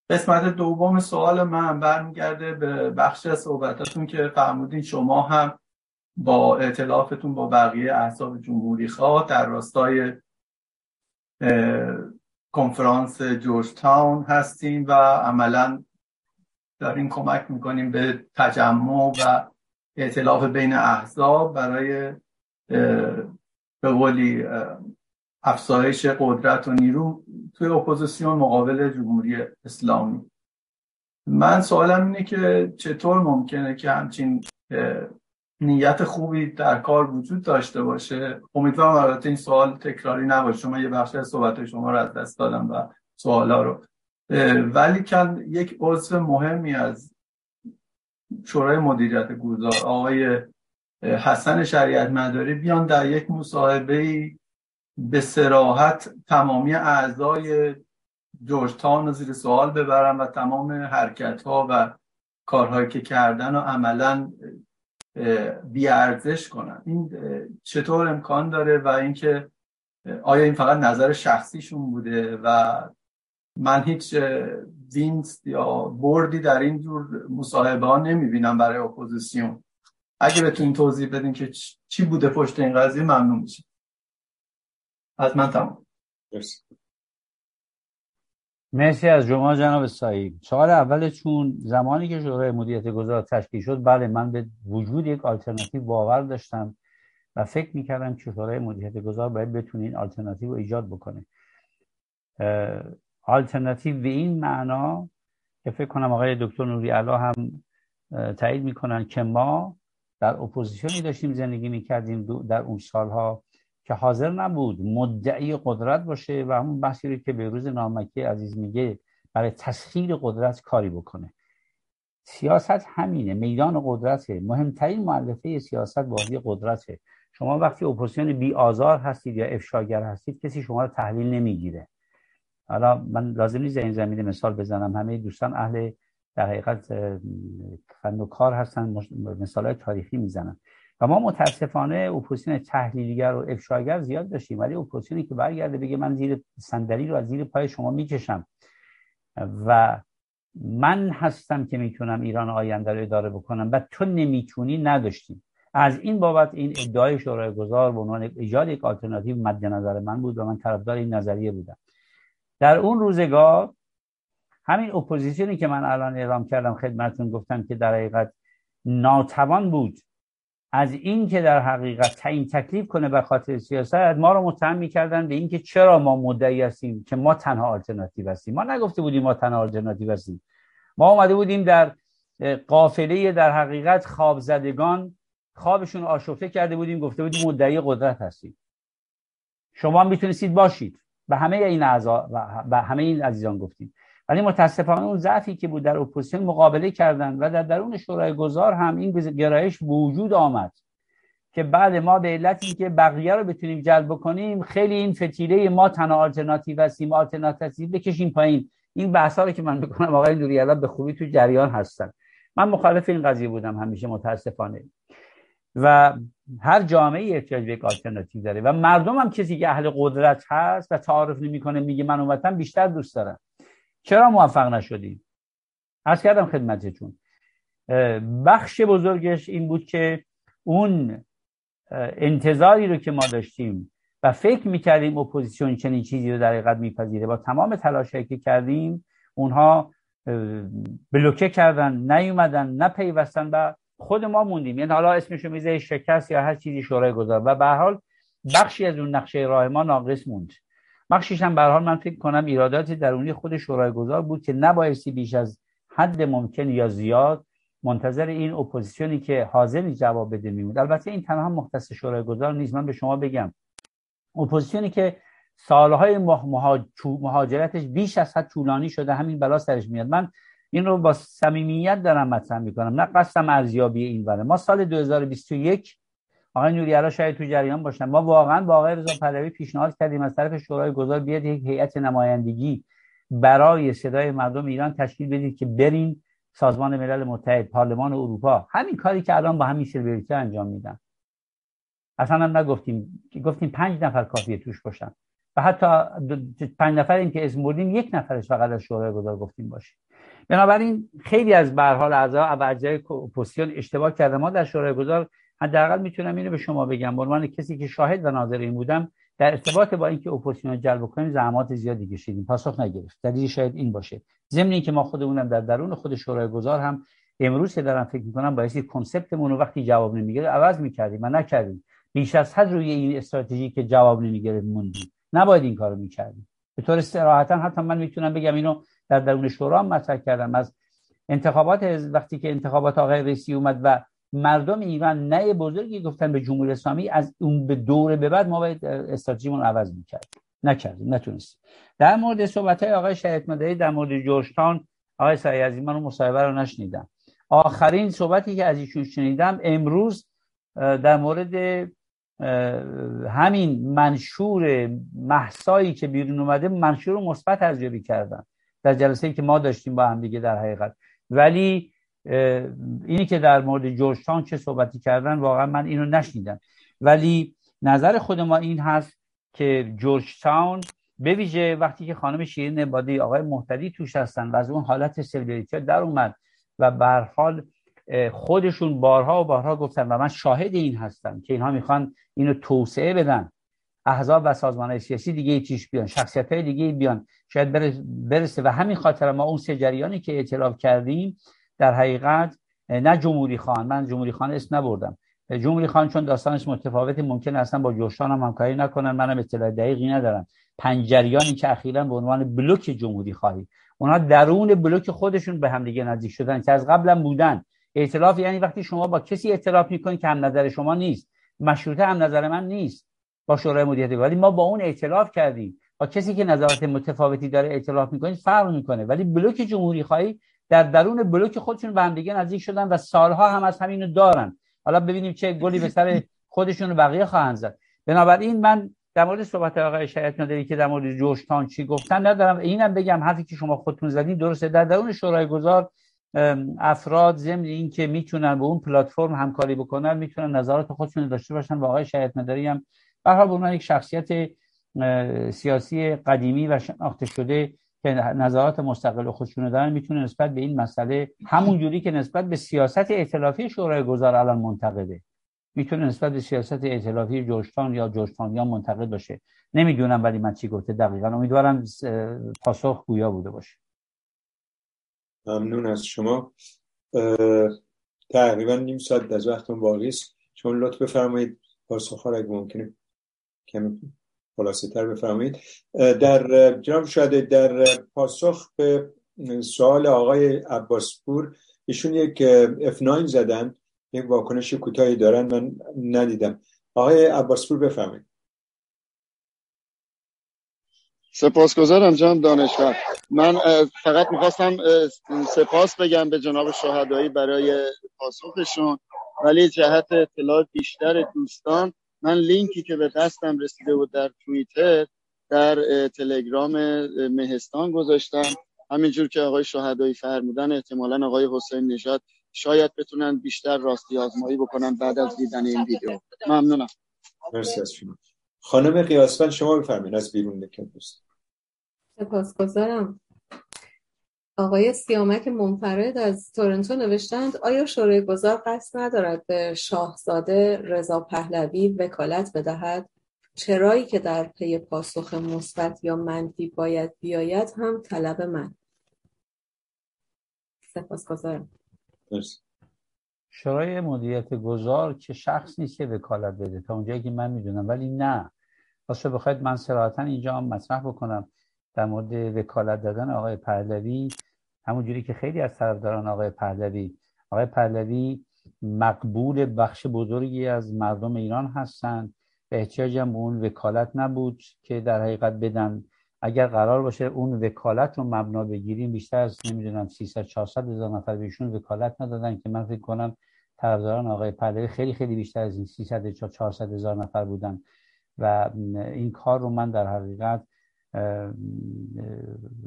قسمت دوم سوال من برمیگرده به بخش از صحبتاتون که فرمودین شما هم با اعتلافتون با بقیه احزاب جمهوری خواه در راستای کنفرانس جورج تاون هستیم و عملا داریم کمک می‌کنیم به تجمع و اعتلاف بین احزاب برای به قولی افزایش قدرت و نیرو توی اپوزیسیون مقابل جمهوری اسلامی. من سوالم اینه که چطور ممکنه که همچین نیت خوبی در کار وجود داشته باشه. امیدوارم البته این سوال تکراری نباشه. شما یه بخش از صحبت شما رو از دست دادم و سوالا رو. ولی کن یک عضو مهمی از شورای مدیریت گذار آقای حسن شریعت مداری بیان در یک مصاحبه به سراحت تمامی اعضای جورج‌تاون رو زیر سوال ببرن و تمام حرکت ها و کارهایی که کردن و عملا بی‌ارزش کنن. این چطور امکان داره و اینکه آیا این فقط نظر شخصیشون بوده و من هیچ وینست یا بردی در این جور مصاحبه ها نمی‌بینم برای اپوزیسیون. اگه بتونین توضیح بدین که چی بوده پشت این قضیه ممنون میشم از من تمام. مرسی. از شما جناب سایی سوال اول چون زمانی که شورای مدیریت گذار تشکیل شد بله من به وجود یک آلترناتیو باور داشتم و فکر می‌کردم که شورای مدیریت گذار باید بتونه این آلترناتیو رو ایجاد بکنه. آلترناتیو به این معنا که فکر کنم آقای دکتر نوری علا هم تایید می‌کنن که ما در opposition ی داشتیم زندگی می‌کردیم در اون سالها که حاضر نبود مدعی قدرت باشه و همون بحثی رو که روز نامکی عزیز میگه برای تسخیر قدرت کاری بکنه. سیاست همینه میدان قدرته. مهمترین مؤلفه سیاست بازی قدرته. شما وقتی اپوزیسیون بی آزار هستید یا افشاگر هستید کسی شما رو تحویل نمی‌گیره. حالا من لازم نیست این زمینه مثال بزنم. همه دوستان اهل در حقیقت فن و کار هستن مثال های تاریخی می‌زنن. و ما متاسفانه اپوزیسیون تحلیلگر و افشاگر زیاد داشتیم ولی اپوزیسیونی که برگرده بگه من زیر صندلی رو از زیر پای شما می‌کشم. و من هستم که می‌تونم ایران آینده رو اداره بکنم و تو نمی‌تونی نداشتیم. از این بابت این ادعای شورای گذار به عنوان ایجاد یک آلترناتیو مد نظر من بود و من طرفدار این نظریه بودم. در اون روزگار همین اپوزیسیونی که من الان اعلام کردم خدمتتون گفتم که در حقیقت ناتوان بود از این که در حقیقت تعیین تکلیف کنه به خاطر سیاست ما رو متهم می‌کردن به اینکه چرا ما مدعی هستیم که ما تنها آلترناتیو هستیم. ما نگفته بودیم ما تنها آلترناتیو هستیم. ما اومده بودیم در قافله در حقیقت خواب زدگان خوابشون آشفته کرده بودیم گفته بودیم مدعی قدرت هستیم. شما می‌تونستید باشید. به همه این اعضا و همه این عزیزان گفتیم. ولی متاسفانه اون ضعفی که بود در اپوزیسیون مقابله کردن و در درون شورای گذار هم این گرایش به وجود آمد که بعد ما به علتی که بقیه رو بتونیم جلب کنیم خیلی این فتیله ما تنها آلترناتیو هستیم آلترناتیو بکشیم پایین. این بحثا رو که من می‌کنم آقای نوری به خوبی تو جریان هستن. من مخالف این قضیه بودم همیشه متاسفانه. و هر جامعه احتیاج به آلترناتیو داره و مردم هم کسی که اهل قدرت هست و تعارف نمی‌کنه میگه من اون بیشتر دوست دارم. چرا موفق نشدیم عرض کردم خدمتتون. بخش بزرگش این بود که اون انتظاری رو که ما داشتیم و فکر می‌کردیم اپوزیسیون چنین چیزی رو در حقیقت میپذیره با تمام تلاشی که کردیم اونها بلوکه کردن نیومدن نپیوستن و خود ما موندیم. یعنی حالا اسمش رو میذارید شکست یا هر چیزی شورای گذار. و به هر حال بخشی از اون نقشه راه ما ناقص موند. بخشیش هم به هر حال من فکر کنم ایرادات درونی خود شورای گذار بود که نبایستی بیش از حد ممکن یا زیاد منتظر این اپوزیسیونی که حاضر نیست جواب بده می‌موند. البته این تنها مختص شورای گذار نیست من به شما بگم. اپوزیسیونی که سالهای مهاجرتش بیش از حد طولانی شده همین بلا سرش میاد. من این رو با صمیمیت دارم مطرح می‌کنم. نه قصدم ارزیابی این بره. ما سال 2021 آقای نوریالا شاید تو جریان باشن. ما واقعا با آقای رضا پهلوی پیشنهاد کردیم از طرف شورای گذار بیاد یک هیئت نمایندگی برای صدای مردم ایران تشکیل بدید که برین سازمان ملل متحد پارلمان اروپا. همین کاری که الان با همین سیلبریتی انجام میدن. اصلا هم نگفتیم. گفتیم پنج نفر کافیه توش باشن. و حتی پنج نفر که اسم بردیم یک نفرش فقط از شورای گذار گفتیم باشه. بنابراین خیلی از به هر حال اعضا و اجزای اشتباه کرده. ما در شورای گذار حداقل می‌تونم اینو به شما بگم. به عنوان کسی که شاهد و ناظر این بودم در ارتباط با اینکه اپوزیسیون جلب کنیم زحمات زیادی کشیدیم. پاسخ نگرفت. دلیل شاید این باشه. ضمن اینکه ما خودمونم در درون خود شورای گذار هم امروز که دارم فکر می‌کنم باعث کنسپتمون رو وقتی جواب نمی‌گیره عوض می‌کردیم و نکردیم. بیش از حد روی این استراتژی که جواب نمی‌گیره موندیم. نباید این کارو می‌کردیم. به طور استراحتا حتی من می‌تونم بگم اینو در درون شورا هم مطرح کردم. از انتخابات وقتی که انتخابات آقای رئیسی اومد و مردم ایران نه بزرگی گفتن به جمهوری اسلامی از اون به دوره به بعد ما باید استراتژیمون عوض می‌کردیم. نکردیم نتونستیم. در مورد صحبت های آقای شهید مدعی در مورد جورجتان آقای سعی از من مصاحبه رو نشنیدم. آخرین صحبتی که از ایشون شنیدم امروز در مورد همین منشور محسایی که بیرون اومده منشور مثبت ارزیابی کردن. در جلسه که ما داشتیم با هم دیگه در حقیقت. ولی اینی که در مورد جورجتان چه صحبتی کردن واقعا من اینو نشنیدم. ولی نظر خود ما این هست که جورج تاون به ویژه وقتی که خانم شیرین عبادی آقای محتدی توش هستن و از اون حالت سلبریتی در اومد و به حال خودشون بارها و بارها گفتن و من شاهد این هستم که اینها می‌خوان اینو توسعه بدن. احزاب و سازمان سیاسی دیگه چیش بیان شخصیت های دیگه بیان. شاید برسه و همین خاطر ما اون سه جریانی که اعتراف کردیم در حقیقت نه جمهوری خان من جمهوری خان اسم نبردم. جمهوری خان چون داستانش متفاوت ممکن اصلا با جوشان هم همکاری نکنن منم اطلاع دقیقی ندارم. پنجریانی که اخیرا به عنوان بلوک جمهوری خواهی اونها درون بلوک خودشون به هم دیگه نزدیک شدن که از قبلا بودن. ائتلاف یعنی وقتی شما با کسی ائتلاف می‌کنید که هم نظر شما نیست. مشروطه هم نظر من نیست. با شورای مدیریت ولی ما با اون ائتلاف کردیم. با کسی که نظرات متفاوتی داره ائتلاف می‌کنید فرق می‌کنه. ولی بلوک جمهوری خواهی در درون بلوک خودشون به هم دیگه نزدیک شدن و سالها هم از همینو دارن. حالا ببینیم چه گلی به سر خودشون بقیه خواهند زد. بنابراین من در مورد صحبت آقای شهید نداری که در مورد جوشتان چی گفتن ندارم. اینم بگم حرفی که شما خودتون زدین درسته. در درون شورای گذار افراد ضمن این که می‌تونن به اون پلتفرم همکاری بکنن می‌تونن نظرات خودشون داشته باشن و آقای شهید مداری هم به به یک شخصیت سیاسی قدیمی و شناخته شده که نظرات مستقل خودشون دارن می‌تونه نسبت به این مسئله همون جوری که نسبت به سیاست ائتلافی شورای گذار الان منتقده. می‌تونه نسبت به سیاست ائتلافی جوشتان یا یا منتقد باشه. نمی‌دونم ولی من چی گفته دقیقا. امیدوارم پاسخ گویا بوده باشه. ممنون از شما. تقریبا نیم ساعت از وقتون باقی است. چون لطف بفرمایید. پاسخ ها ممکنه کمی خلاصه تر بفرمایید. در جناب شاده در پاسخ به سوال آقای عباسپور ایشون یک F9 زدن یک واکنش کوتاهی دارن من ندیدم. آقای عباسپور بفرمایید. سپاسگزارم جناب دانشور. من فقط می‌خواستم سپاس بگم به جناب شهدایی برای پاسخشون ولی جهت اطلاع بیشتر دوستان من لینکی که به دستم رسیده بود در توییتر در تلگرام مهستان گذاشتم. همینجور که آقای شهدایی فرمودن احتمالا آقای حسین نژاد شاید بتونن بیشتر راستی آزمایی بکنن بعد از دیدن این ویدیو. ممنونم. مرسی از شما. خانم قیاسفند شما بفرمایید از بیرون بکن سپاسگزارم. آقای سیامک منفرد از تورنتو نوشتند آیا شورای گذار قصد ندارد به شاهزاده رضا پهلوی وکالت بدهد؟ چرایی که در پی پاسخ مثبت یا منفی باید بیاید هم طلب من. سپاسگزارم. شورای مدیریت گذار که شخص نیست که وکالت بده. تا اونجایی که من می‌دونم. ولی نه. واسه بخواید من صراحتا اینجا هم مطرح بکنم. در مورد وکالت دادن آقای پهلوی همونجوری که خیلی از طرفداران آقای پهلوی آقای پهلوی مقبول بخش بزرگی از مردم ایران هستند و احتیاج هم به اون وکالت نبود که در حقیقت بدن. اگر قرار باشه اون وکالت رو مبنا بگیریم بیشتر از نمی‌دونم 300 400 هزار نفر بهشون وکالت ندادن که من فکر کنم طرفداران آقای پهلوی خیلی خیلی بیشتر از این 300 400 هزار نفر بودن. و این کار رو من در حقیقت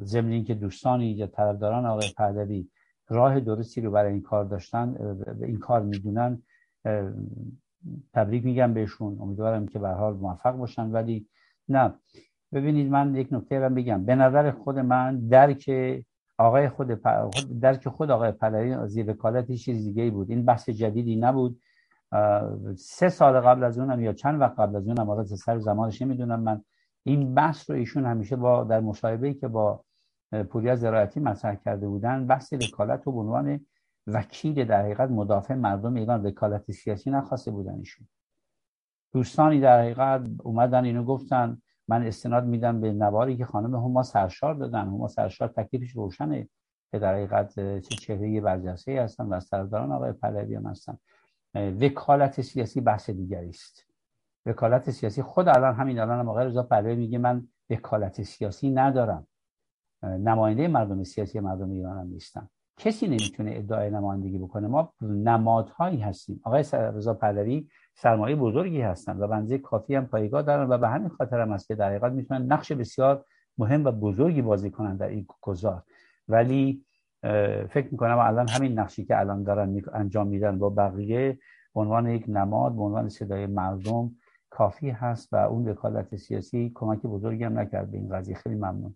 ضمن که دوستانی یا طرفداران آقای پهلوی راه درستی رو برای این کار داشتن این کار می‌دونن تبریک میگم بهشون. امیدوارم که به حال موفق باشن. ولی نه. ببینید من یک نکته رو بگم. به نظر خود من درک آقای خود درک خود آقای پهلوی از وکالت چیز دیگه بود. این بحث جدیدی نبود. سه سال قبل از اونم یا چند وقت قبل از اونم حالا سر زمانش نمی‌دونم. من این بحث رو ایشون همیشه با در مصاحبه‌ای که با پوریا زراعتی مطرح کرده بودن بحث وکالت رو به عنوان وکیل در حقیقت مدافع مردم ایران وکالت سیاسی نخواسته بودن ایشون. دوستانی در حقیقت اومدن اینو گفتن من استناد میدم به نواری که خانم هما سرشار دادن. هما سرشار تکلیفش روشنه که در حقیقت چه چهره برجسته هستن و از طرفداران آقای پهلوی هم هستن وکالت سیاسی بحث دیگری است. وکالت سیاسی. خود الان همین الان هم آقای رضا پهلوی میگه من وکالت سیاسی ندارم. نماینده مردم سیاسی مردم ایران هم نیستم. کسی نمی‌تونه ادعای نمایندگی بکنه. ما نمادهایی هستیم. آقای رضا پهلوی سرمایه بزرگی هستن و بنزه کافی هم پایگاه دارن و به همین خاطر هم است که در حقیقت می‌تونن نقش بسیار مهم و بزرگی بازی کنن در این گذار. ولی فکر می‌کنم الان همین نقشی که الان دارن انجام میدن با بقیه عنوان یک نماد به عنوان صدای مردم کافی هست و اون وکالت سیاسی کمک بزرگی هم نکرد به این قضیه. خیلی ممنون.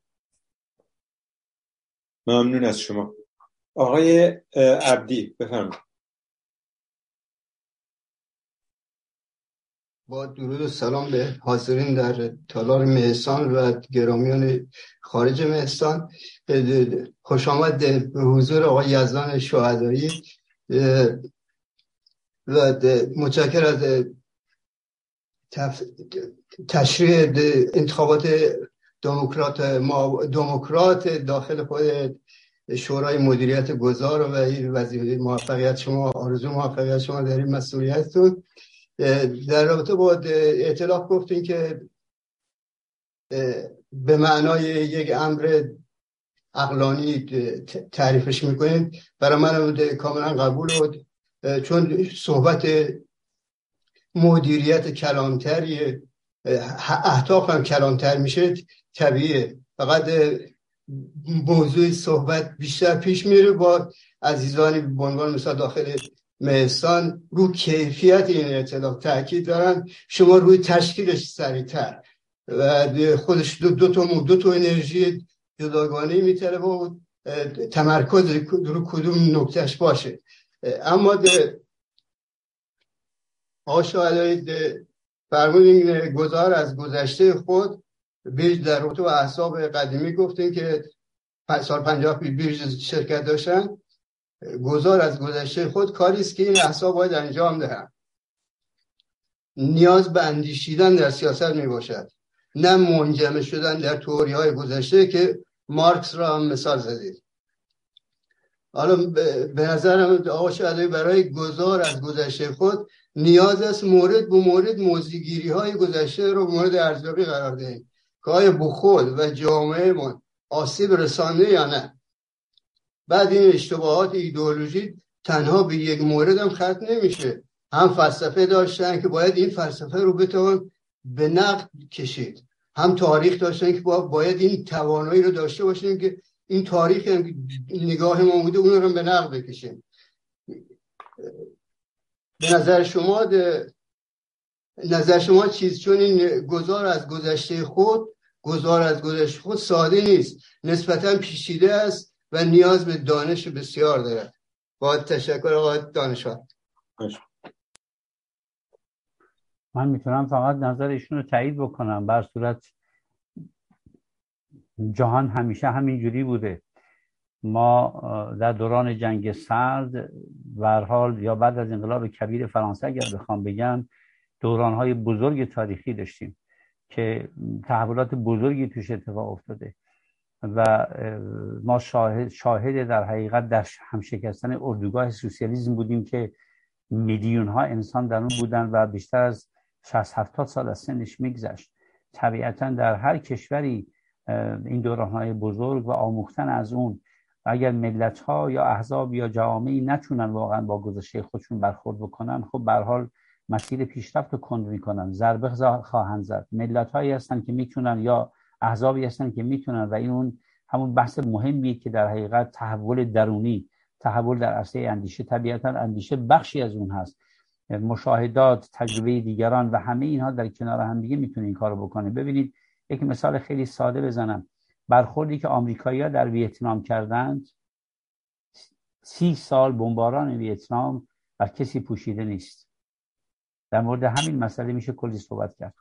ممنون از شما. آقای عبدی بفرمایید. با درود و سلام به حاضرین در تالار مهستان و گرامیان خارج مهستان. خوش آمد به حضور آقای یزدان شهدایی. و متشکر از تشریح انتخابات دموکرات دموکرات داخل خود شورای مدیریت گذار و این وظیفه موفقیت شما آرزو موفقیت شما در این مسئولیتتون در رابطه با اطلاع گفتین که به معنای یک امر اقلانی تعریفش می‌کنین. برای من کاملا قبول بود. چون صحبت مدیریت کلانتری اهداف هم کلانتر میشه طبیعه فقط موضوع صحبت بیشتر پیش میره با عزیزانی به عنوان مثال داخل مهستان. رو کیفیت این اطلاع تاکید دارن شما روی تشکیلش سریعتر. و خودش دو, دو تا دو تا انرژی جداگانه میتره و تمرکز رو کدوم نکتهش باشه. اما آشاهدهای فرمودین گذار از گذشته خود بیش در رابطه و احساب قدیمی گفتیم که سال پنجاه بیش شرکت داشتن. گذار از گذشته خود کاری است که این احساب باید انجام دهند. نیاز به اندیشیدن در سیاست می باشد. نه منجمه شدن در توری های گذشته که مارکس را هم مثال زدید. حالا به نظرم آقا برای گذار از گذشته خود نیاز است مورد به مورد موزیگیری های گذشته رو مورد ارزیابی قرار دهیم. که آیا به خود و جامعه من آسیب رسانده یا نه؟ بعد این اشتباهات ایدئولوژی تنها به یک مورد هم ختم نمیشه. هم فلسفه داشتن که باید این فلسفه رو بتوان به نقد کشید. هم تاریخ داشتن که باید این توانایی رو داشته باشیم که این تاریخ نگاه ما بوده اون رو به نقد بکشیم. نظر شما نظر شما چیز چون این گذار از گذشته خود گذار از گذشته خود ساده نیست. نسبتا پیچیده است و نیاز به دانش بسیار دارد. با تشکر آقای دانشوار من می‌تونم فقط نظر ایشون رو تایید بکنم. بر صورت جهان همیشه همینجوری بوده. ما در دوران جنگ سرد حال یا بعد از انقلاب کبیر فرانسه اگر بخوام بگم دورانهای بزرگ تاریخی داشتیم که تحولات بزرگی توش اتفاق افتاده و ما شاهد, شاهد در حقیقت در همشکستن اردوگاه سوسیالیسم بودیم که میلیون ها انسان در اون بودن و بیشتر از 60 70 سال از سنش میگذشت. طبیعتا در هر کشوری این دوران های بزرگ و آموختن از اون و اگر ملت ها یا احزاب یا جوامعی نتونن واقعا با گذشته خودشون برخورد بکنن خب به حال مسیر پیشرفت رو کند می‌کنن. ضربه خواهند زد. ملت هایی هستن که می‌تونن یا احزابی هستن که می‌تونن و این اون همون بحث مهمیه که در حقیقت تحول درونی تحول در عرصه اندیشه طبیعتا اندیشه بخشی از اون هست. مشاهدات تجربه دیگران و همه اینها در کنار هم دیگه می‌تونه این کارو بکنه. ببینید یک مثال خیلی ساده بزنم. برخوردی که آمریکایی‌ها در ویتنام کردند سی سال بمباران ویتنام و کسی پوشیده نیست. در مورد همین مسئله میشه کلی صحبت کرد.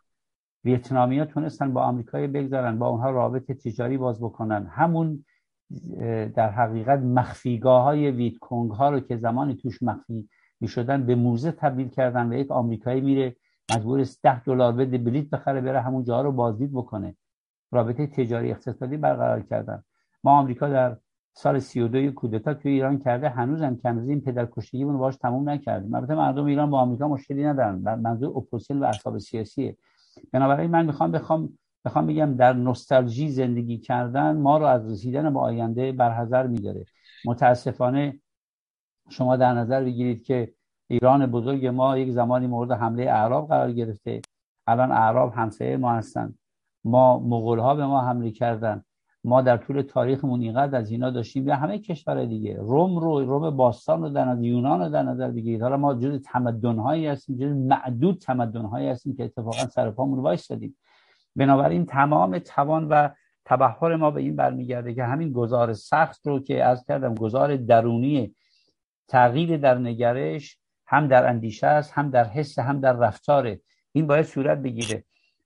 ویتنامی ها تونستن با آمریکایی بگذارن با اونها رابط تجاری باز بکنن. همون در حقیقت مخفیگاه های ویت کنگ ها رو که زمانی توش مخفی می شدن به موزه تبدیل کردن و یک آمریکایی میره مجبور است ده دلار بده بلیط بخره بره همون جا رو بازدید بکنه. رابطه تجاری اقتصادی برقرار کردن. ما آمریکا در سال 32 کودتا توی ایران کرده هنوز هم که این پدر کشتگیمون باش تموم نکردیم. البته مردم ایران با آمریکا مشکلی ندارن. منظور اپوزیسیون و احزاب سیاسیه. بنابراین من می‌خوام بخوام بخوام بگم در نوستالژی زندگی کردن ما رو از رسیدن به آینده برحذر میداره. متاسفانه شما در نظر بگیرید که ایران بزرگ ما یک زمانی مورد حمله اعراب قرار گرفته. الان اعراب همسایه ما هستن. ما مغول ها به ما حمله کردن. ما در طول تاریخمون اینقدر از اینا داشتیم یا همه کشور دیگه. روم رو روم باستان رو در یونان رو در نظر بگیرید. حالا ما جز تمدن هایی هستیم جز معدود تمدن هایی هستیم که اتفاقا سر پامون وایسادیم بنابراین تمام توان و تبحر ما به این برمیگرده که همین گزار سخت رو که از کردم گزار درونی تغییر در نگرش هم در اندیشه است هم در حس هم در رفتاره. این باید صورت بگیره.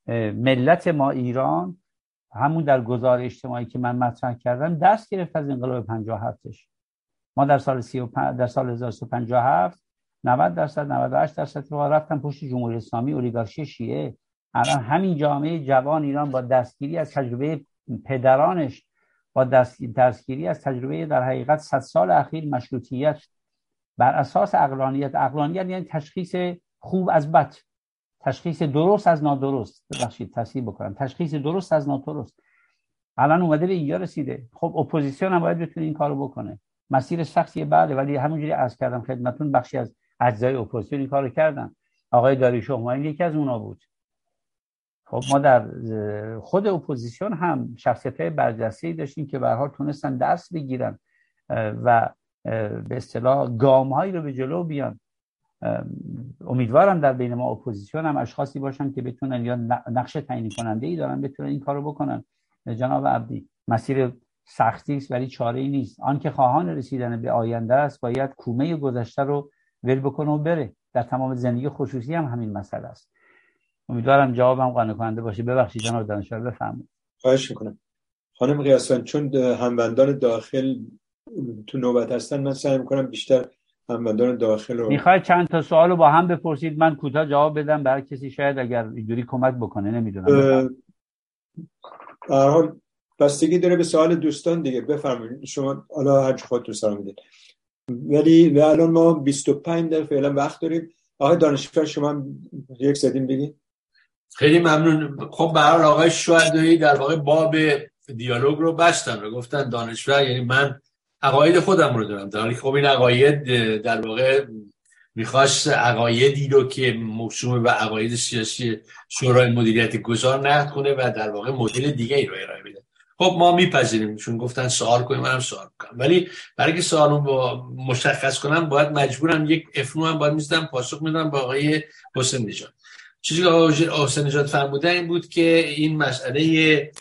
ملت ما ایران همون در گزار اجتماعی که من مطرح کردم دست گرفت از انقلاب 57ش ما در سال 35 در سال 1357 90 درصد 98 درصد رو رفتن پشت جمهوری اسلامی اولیگارشی شیعه. الان همین جامعه جوان ایران با دستگیری از تجربه پدرانش با دستگیری از تجربه در حقیقت 100 سال اخیر مشروطیت. بر اساس اقلانیت اقلانیت یعنی تشخیص خوب از بد. تشخیص درست از نادرست. ببخشید تصحیح بکنم. تشخیص درست از نادرست. الان اومده به اینجا رسیده. خب اپوزیسیون هم باید بتونه این کارو بکنه. مسیر سختیه بله ولی همونجوری عرض کردم خدمتون بخشی از اجزای اپوزیسیون این کارو کردن. آقای داریوش همایون یکی از اونا بود. خب ما در خود اپوزیسیون هم شخصیت های برجسته داشتیم که به حال تونستن درس بگیرن و به اصطلاح گام هایی رو به جلو بیان. امیدوارم در بین ما اپوزیسیون هم اشخاصی باشن که بتونن یا نقش تعیین کننده ای دارن بتونن این کارو بکنن. جناب عبدی مسیر سختی است ولی چاره ای نیست. آن که خواهان رسیدن به آینده است باید کوله گذشته رو ول بکنه و بره. در تمام زندگی خصوصی هم همین مسئله است. امیدوارم جوابم قانع کننده باشه. ببخشید جناب دانشور بفرمایید. خواهش می‌کنم. خانم قیاسان چون هموندان داخل تو نوبت هستن من سعی می‌کنم بیشتر هموندان داخل رو می‌خواید چند تا سوال رو با هم بپرسید من کوتاه جواب بدم. برای کسی شاید اگر اینجوری کمک بکنه نمی‌دونم. هر حال بستگی داره به سوال دوستان دیگه. بفرمایید. شما حالا هر خودتون سلام می‌دید. ولی و الان ما 25 دقیقه فعلا وقت داریم. آقای دانشگر شما یک زدیم بگید خیلی ممنون. خب به آقای شهدایی در واقع باب دیالوگ رو بستن و گفتن دانشور یعنی من عقاید خودم رو دارم در حالی خب این عقاید در واقع می‌خواست عقایدی رو که موسوم به عقاید سیاسی شورای مدیریت گذار نقد کنه و در واقع مدل دیگه ای رو ارائه بده. خب ما میپذیریم. چون گفتن سوال کنیم منم سوال کنم ولی برای که سوال با مشخص کنم باید مجبورم یک افنو هم باید می‌زدم پاسخ میدم با آقای حسین نجات چیزی که آقای حسین نجات فرموده این بود که این مسئله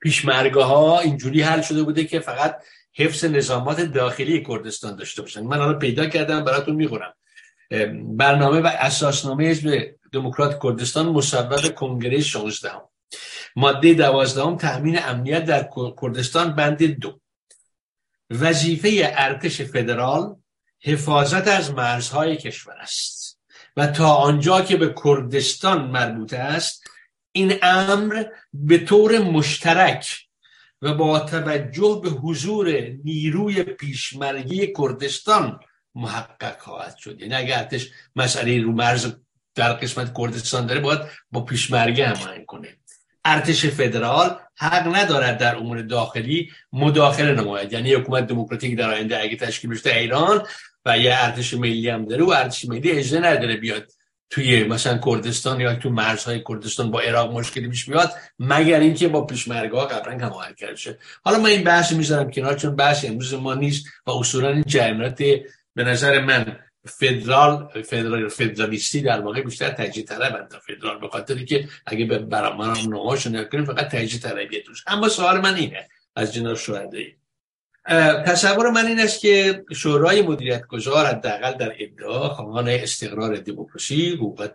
پیشمرگه ها اینجوری حل شده بوده که فقط حفظ نظامات داخلی کردستان داشته باشن. من حالا پیدا کردم براتون می‌خورم برنامه و اساسنامه حزب دموکرات کردستان مصوب کنگره 16 هم. ماده 12 هم تامین امنیت در کردستان بند دو. وظیفه ارتش فدرال حفاظت از مرزهای کشور است و تا آنجا که به کردستان مربوط است این امر به طور مشترک و با توجه به حضور نیروی پیشمرگی کردستان محقق خواهد شد. یعنی اگر ارتش مسئله رو مرز در قسمت کردستان داره باید با پیشمرگی هماهنگ کنه. ارتش فدرال حق ندارد در امور داخلی مداخله نماید. یعنی حکومت دموکراتیک در آینده اگه تشکیل بشه ایران و یه ارتش ملی هم داره و ارتش ملی اجازه نداره بیاد. توی مثلا کردستان یا تو مرزهای کردستان با عراق مشکلی پیش میاد مگر اینکه با پیشمرگا قبلا هماهنگ کرده حالا من این بحث می‌ذارم کنار چون بحث امروز ما نیست و اصولا این جریانات به نظر من فدرال فدرال فدرالیستی در واقع بیشتر تجزیه طلب تا فدرال به خاطری که اگه به برنامه نماش نکنیم فقط تجزیه طلبیه توش. اما سوال من اینه از جناب شهدایی. تصور من این است که شورای مدیریت گذار حداقل در ادعا خواهان استقرار دموکراسی حقوق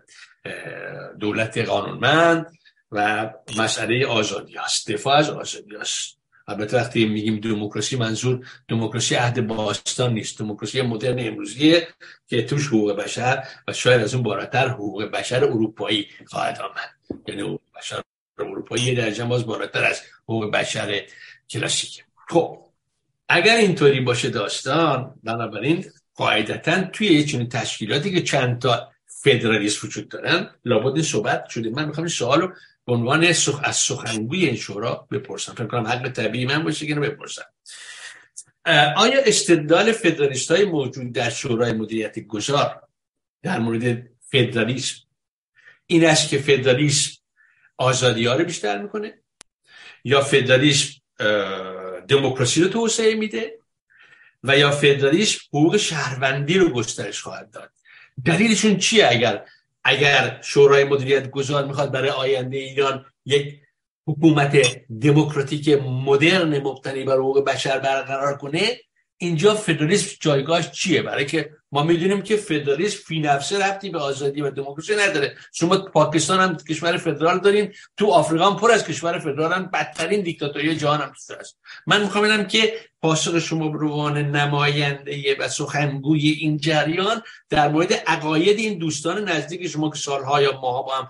دولت قانونمند و مسئله آزادی است دفاع از آزادی است. البته وقتی میگیم دموکراسی منظور دموکراسی عهد باستان نیست. دموکراسی مدرن امروزیه که توش حقوق بشر و شاید از اون بالاتر حقوق بشر اروپایی خواهد آمد. یعنی حقوق بشر اروپایی درجه باز بالاتر از حقوق بشر کلاسیک خب. اگر اینطوری باشه داستان بنابراین قاعدتا توی یه چنین تشکیلاتی که چند تا فدرالیست وجود دارن لابد صحبت شده. من می‌خوام این سوال رو به عنوان سخ... از سخنگوی این شورا بپرسم. فکر کنم حق طبیعی من باشه که بپرسم. آیا استدلال فدرالیست های موجود در شورای مدیریت گذار در مورد فدرالیسم این است که فدرالیسم آزادی ها رو بیشتر می‌کنه؟ یا فدرالیسم دموکراسی رو توسعه میده و یا فدرالیسم حقوق شهروندی رو گسترش خواهد داد. دلیلشون چیه؟ اگر اگر شورای مدیریت گذار می‌خواد برای آینده ایران یک حکومت دموکراتیک مدرن مبتنی بر حقوق بشر برقرار کنه اینجا فدرالیسم جایگاهش چیه؟ برای که ما می‌دونیم که فدرالیسم فی نفسه رفتی به آزادی و دموکراسی نداره. شما پاکستان هم کشور فدرال دارین تو آفریقا هم پر از کشور فدرال هم بدترین دیکتاتوری جهان هم است. من می‌خوام که پاسخ شما به عنوان نماینده و سخنگوی این جریان در مورد عقاید این دوستان نزدیک شما که سالها یا ماها با هم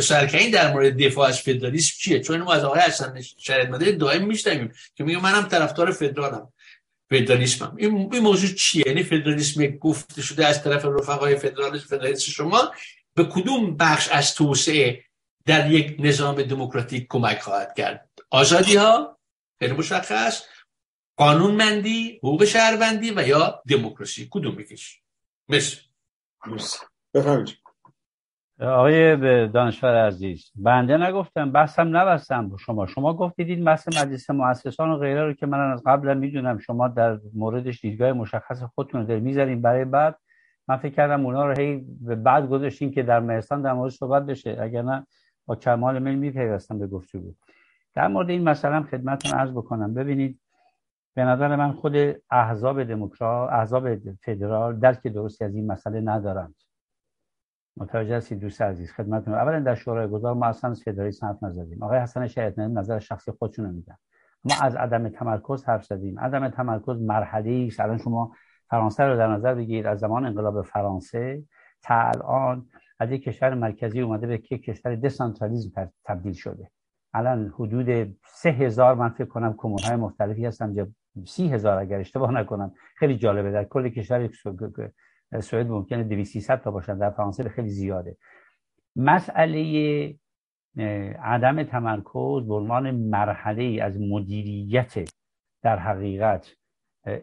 سرکنی در مورد دفاع از فدرالیسم چیه؟ چون ما از آقای حسن شرید مداری دائم میشنویم که میگه منم طرفدار فدرالم. فدرالیسم. این, این موضوع چیه؟ یعنی فدرالیسم گفته شده از طرف رفقای فدرالیسم فدرالیسم شما به کدوم بخش از توسعه در یک نظام دموکراتیک کمک خواهد کرد؟ آزادی ها خیلی مشخص قانونمندی حقوق شهروندی و یا دموکراسی. کدوم میکش مثل بفرمایید. آقای دانشور عزیز بنده نگفتم بحثم نبستم با شما. شما گفتید این بحث مجلس مؤسسان و غیره رو که من از قبل می‌دونم. شما در موردش دیدگاه مشخص خودتون رو می‌ذارین. برای بعد من فکر کردم اونا رو هی به بعد گذاشتین که در مهستان در مورد صحبت بشه. اگر نه با کمال میل میپیوستم به گفتگو. در مورد این مسئله خدمتتون عرض بکنم. ببینید به نظر من خود احزاب دموکرات احزاب فدرال درک درستی از این مسئله ندارند. متوجه هستید دوست عزیز خدمتتون. اولا در شورای گذار ما اصلا فدرالیسم حرف نزدیم. آقای حسن شهید نظر شخصی خودشون میگن. ما از عدم تمرکز حرف زدیم. عدم تمرکز مرحله است. الان شما فرانسه رو در نظر بگیرید. از زمان انقلاب فرانسه تا الان از یک کشور مرکزی اومده به یک کشور دسانترالیزم تبدیل شده. الان حدود سه هزار من فکر کنم کمونهای مختلفی هستن. سی هزار اگر اشتباه نکنم. خیلی جالبه. در کل کشور سوئد ممکنه 200 تا باشن. در فرانسه خیلی زیاده. مسئله عدم تمرکز به عنوان مرحله ای از مدیریت در حقیقت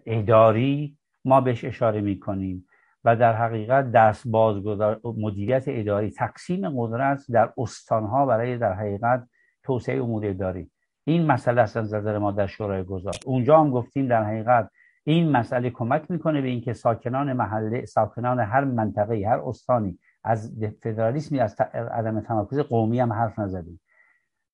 اداری ما بهش اشاره می کنیم و در حقیقت دست بازگذار مدیریت اداری تقسیم قدرت در استانها برای در حقیقت توسعه امور اداری. این مسئله است از ما در شورای گذار. اونجا هم گفتیم در حقیقت این مسئله کمک می‌کنه به اینکه ساکنان محله ساکنان هر منطقه هر استانی از فدرالیسمی از عدم تمرکز قومی هم حرف نزدیم.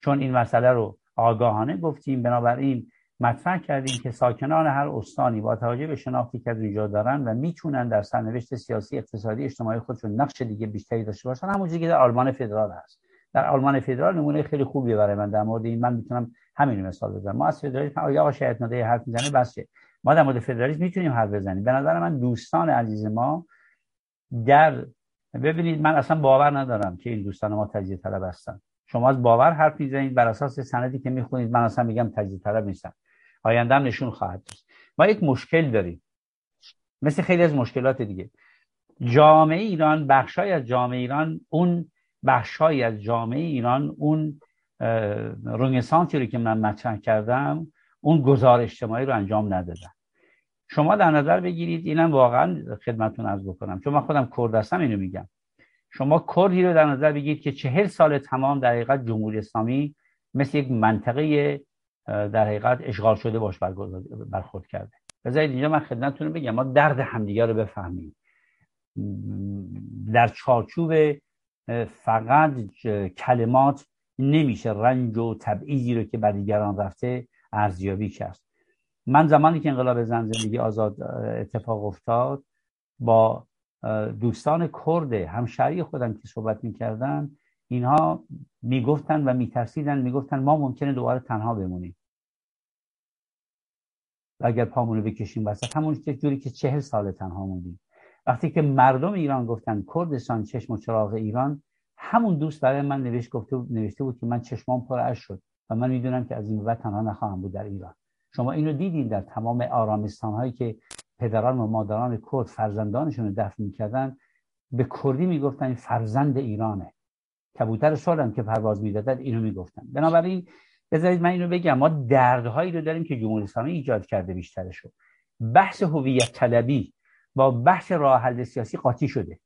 چون این مسئله رو آگاهانه گفتیم بنابراین مطرح کردیم که ساکنان هر استانی با توجه به شناختی که از اینجا دارن و می‌تونن در سرنوشت سیاسی اقتصادی اجتماعی خودشون نقش دیگه بیشتری داشته باشن همونجوری که در آلمان فدرال هست. در آلمان فدرال نمونه خیلی خوبی برای من در مورد این. من می‌تونم همین مثال بزنم. ما از فدرالیسم آقا شاید نده حرف می‌زنه بس ما در مورد فدرالیسم می‌تونیم حرف بزنیم. به نظر من دوستان عزیز ما در ببینید من اصلا باور ندارم که این دوستان ما تجزیه طلب هستن. شما از باور حرف می‌زنید بر اساس سندی که می‌خونید من اصلا میگم تجزیه طلب نیستم. آینده نشون خواهد داشت ما یک مشکل داریم. مثل خیلی از مشکلات دیگه. جامعه ایران بخشای از جامعه ایران اون بخشای از جامعه ایران اون رنسانسی رو که من مطرح کردم اون گزار اجتماعی رو انجام ندادن. شما در نظر بگیرید اینم واقعا خدمتون از بکنم. چون من خودم کرد هستم اینو میگم. شما کردی رو در نظر بگیرید که چهل سال تمام در حقیقت جمهوری اسلامی مثل یک منطقه در حقیقت اشغال شده باش برخورد کرده. بذارید اینجا من خدمتتون رو بگم. ما درد همدیگه رو بفهمیم. در چارچوب فقط کلمات نمیشه. رنج و تبعیضی رو که بر دیگران رفته ارزیابی کرد. من زمانی که انقلاب زن زندگی آزاد اتفاق افتاد با دوستان کرد همشهری خودم که صحبت می‌کردن اینها می‌گفتن و میترسیدن می‌گفتن ما ممکنه دوباره تنها بمونیم. و اگر پامونو بکشیم وسط همون جوری که چهل سال تنها موندیم. وقتی که مردم ایران گفتن کردستان چشم و چراغ ایران همون دوست برای من نوشت گفته نوشته بود که من چشمام پر اش شد. و من می‌دونم که از این بعد تنها نخواهم بود در ایران. شما اینو دیدین در تمام آرامستان هایی که پدران و مادران کرد فرزندانشون رو دفن می‌کردن به کردی می‌گفتن فرزند ایرانه. کبوتر سالم که پرواز می‌دادن اینو می‌گفتن. بنابراین بذارید من اینو بگم ما دردهایی رو داریم که جمهوری اسلامی ایجاد کرده بیشترشو. بحث هویت طلبی با بحث راه حل سیاسی قاطی شده.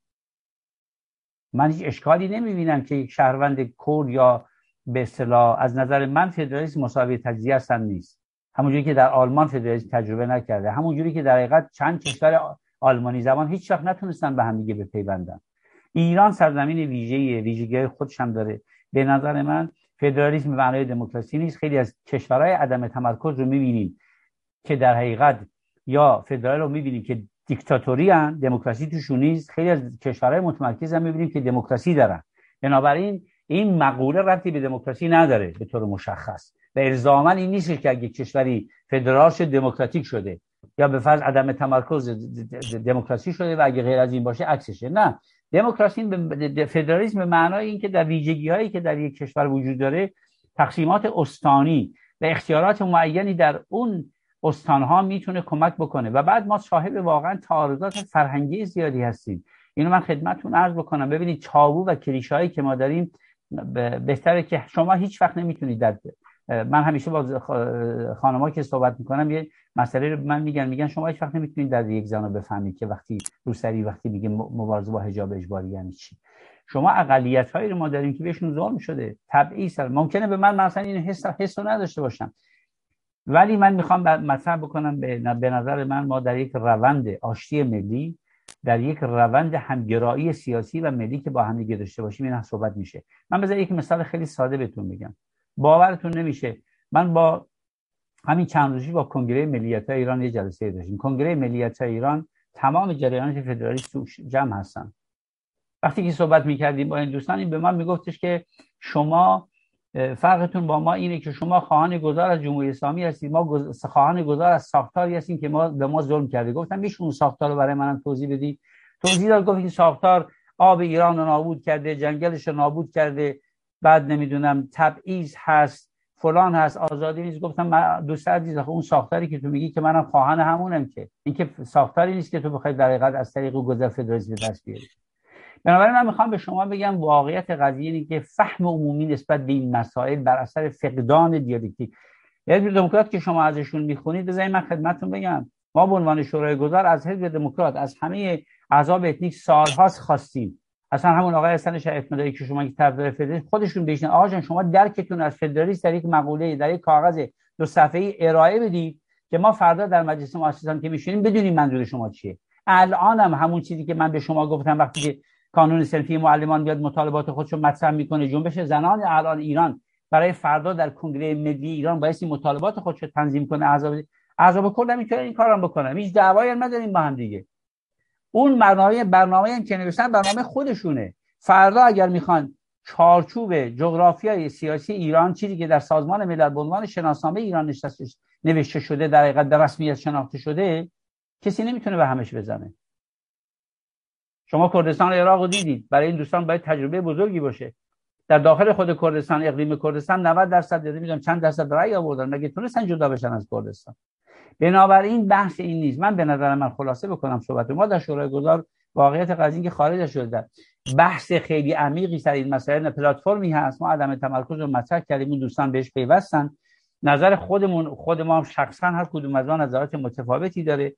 من هیچ اشکالی نمی‌بینم که یک شهروند کرد یا به اصطلاح از نظر من فدرالیسم مساوی تجزیه هستن نیست. همونجوری که در آلمان فدرالیسم تجربه نکرده همونجوری که در حقیقت چند کشور آلمانی زبان هیچ وقت نتونستن به هم دیگه بپیوندن. ایران سرزمین ویژه ویژگی خودش هم داره. به نظر من فدرالیسم معنای دموکراسی نیست. خیلی از کشورهای عدم تمرکز رو می‌بینیم که در حقیقت یا فدرال رو می‌بینیم که دیکتاتوری دموکراسی توشون نیست. خیلی از کشورهای متمرکز هم می‌بینیم که دموکراسی دارن. بنابراین این مقوله ربطی به دموکراسی نداره به طور مشخص. و الزاما این نیست که اگه کشوری فدرال دموکراتیک شده یا به فرض عدم تمرکز دموکراسی شده و اگه غیر از این باشه عکسشه. نه. دموکراسی فدرالیسم به معنای اینکه در ویژگی هایی که در یک کشور وجود داره تقسیمات استانی و اختیارات معینی در اون استانها می‌تونه کمک بکنه. و بعد ما صاحب واقعا تعارضات فرهنگی زیادی هستیم. اینو من خدمتتون عرض بکنم. ببینید چابو و کلیشه‌ای که ما داریم بهتره که شما هیچ وقت نمی‌تونید در من همیشه با خانم‌ها که صحبت می‌کنم یه مسئله رو من میگن میگن شما هیچ وقت نمی‌تونید در یک زن بفهمید که وقتی روسری وقتی میگه مبارزه با حجاب اجباری یعنی چی. شما اقلیت هایی رو ما داریم که بهشون ظلم شده تبعیض ممکنه به من مثلا این حس حس نداشته باشم. ولی من می‌خوام مطرح بکنم به نظر من ما در یک روند آشتی ملی در یک روند همگرایی سیاسی و ملی که با هم دیگه داشته باشیم این صحبت میشه. من بذار یک مثال خیلی ساده بهتون میگم باورتون نمیشه. من با همین چند روزی با کنگره ملیت ایران یه جلسه داشتیم. کنگره ملیت ایران تمام جریانات فدرالیست جمع هستن. وقتی که صحبت می‌کردیم با این دوستان این به من میگفتش که شما فرقتون با ما اینه که شما خواهان گذار از جمهوری اسلامی هستید ما خواهان گذار از ساختاری هستیم که ما به ما ظلم کرده. گفتم میشه اون ساختار رو برای منم توضیح بدی توضیح داد گفت این ساختار آب ایران رو نابود کرده جنگلش رو نابود کرده. بعد نمی‌دونم تبعیض هست فلان هست آزادی نیست. گفتم من دوست عزیز اون ساختاری که تو میگی که منم خواهان همونم که. این که ساختاری نیست که تو بخوای در از طریق گذر فدرالیسم دست بیاری. بنابراین من می‌خوام به شما بگم واقعیت قضیه اینه که فهم عمومی نسبت به این مسائل بر اثر فقدان دیالکتیک. یعنی دموکرات که شما ازشون می‌خونید بذارید من خدمتتون بگم. ما به عنوان شورای گذار از حزب دموکرات از همه احزاب اتنیک سالهاست خواستیم. اصلا همون آقای حسن شریعتمداری که شما که طرفدار فدرالیسم خودشون بهشن آقا جان شما درکتون از فدرالیسم در یک مقوله در یک کاغذ دو صفحه‌ای ارائه بدید که ما فردا در مجلس مؤسسان که میشینیم بدونیم منظور شما چیه. الانم همون چیزی که من به شما گفتم وقتی که کانون صنفی معلمان بیاد مطالبات خودش رو مطرح می‌کنه. جنبش زنان الان ایران برای فردا در کنگره ملی ایران باید مطالبات خودش رو تنظیم کنه. اعضاب اعضاب کل هم این کارم بکنم هیچ دعوایی هم نداریم با هم دیگه. اون برنامه برنامه هم که نوشتن برنامه خودشونه. فردا اگر می‌خوان چارچوب جغرافیای سیاسی ایران چیزی که در سازمان ملل به عنوان شناسنامه ایران نوشته شده در حقیقت به رسمیت شناخته شده کسی نمی‌تونه به همش بزنه. شما کردستان عراق رو دیدید برای این دوستان باید تجربه بزرگی باشه. در داخل خود کردستان اقلیم کردستان 90 درصد دیده می‌دونم چند درصد رأی آوردن. مگه تونستن جدا بشن از کردستان؟ بنابراین بحث این نیست. من به نظر من خلاصه بکنم صحبت. ما در شورای گذار واقعیت قضیه که خارج شده بحث خیلی عمیقی سر این مسائل پلتفرمی هست. ما عدم تمرکز رو مطرح کردیم. اون دوستان بهش پیوستن. نظر خودمون خود ما شخصا هر کدوم از آن نظرات متفاوتی داره.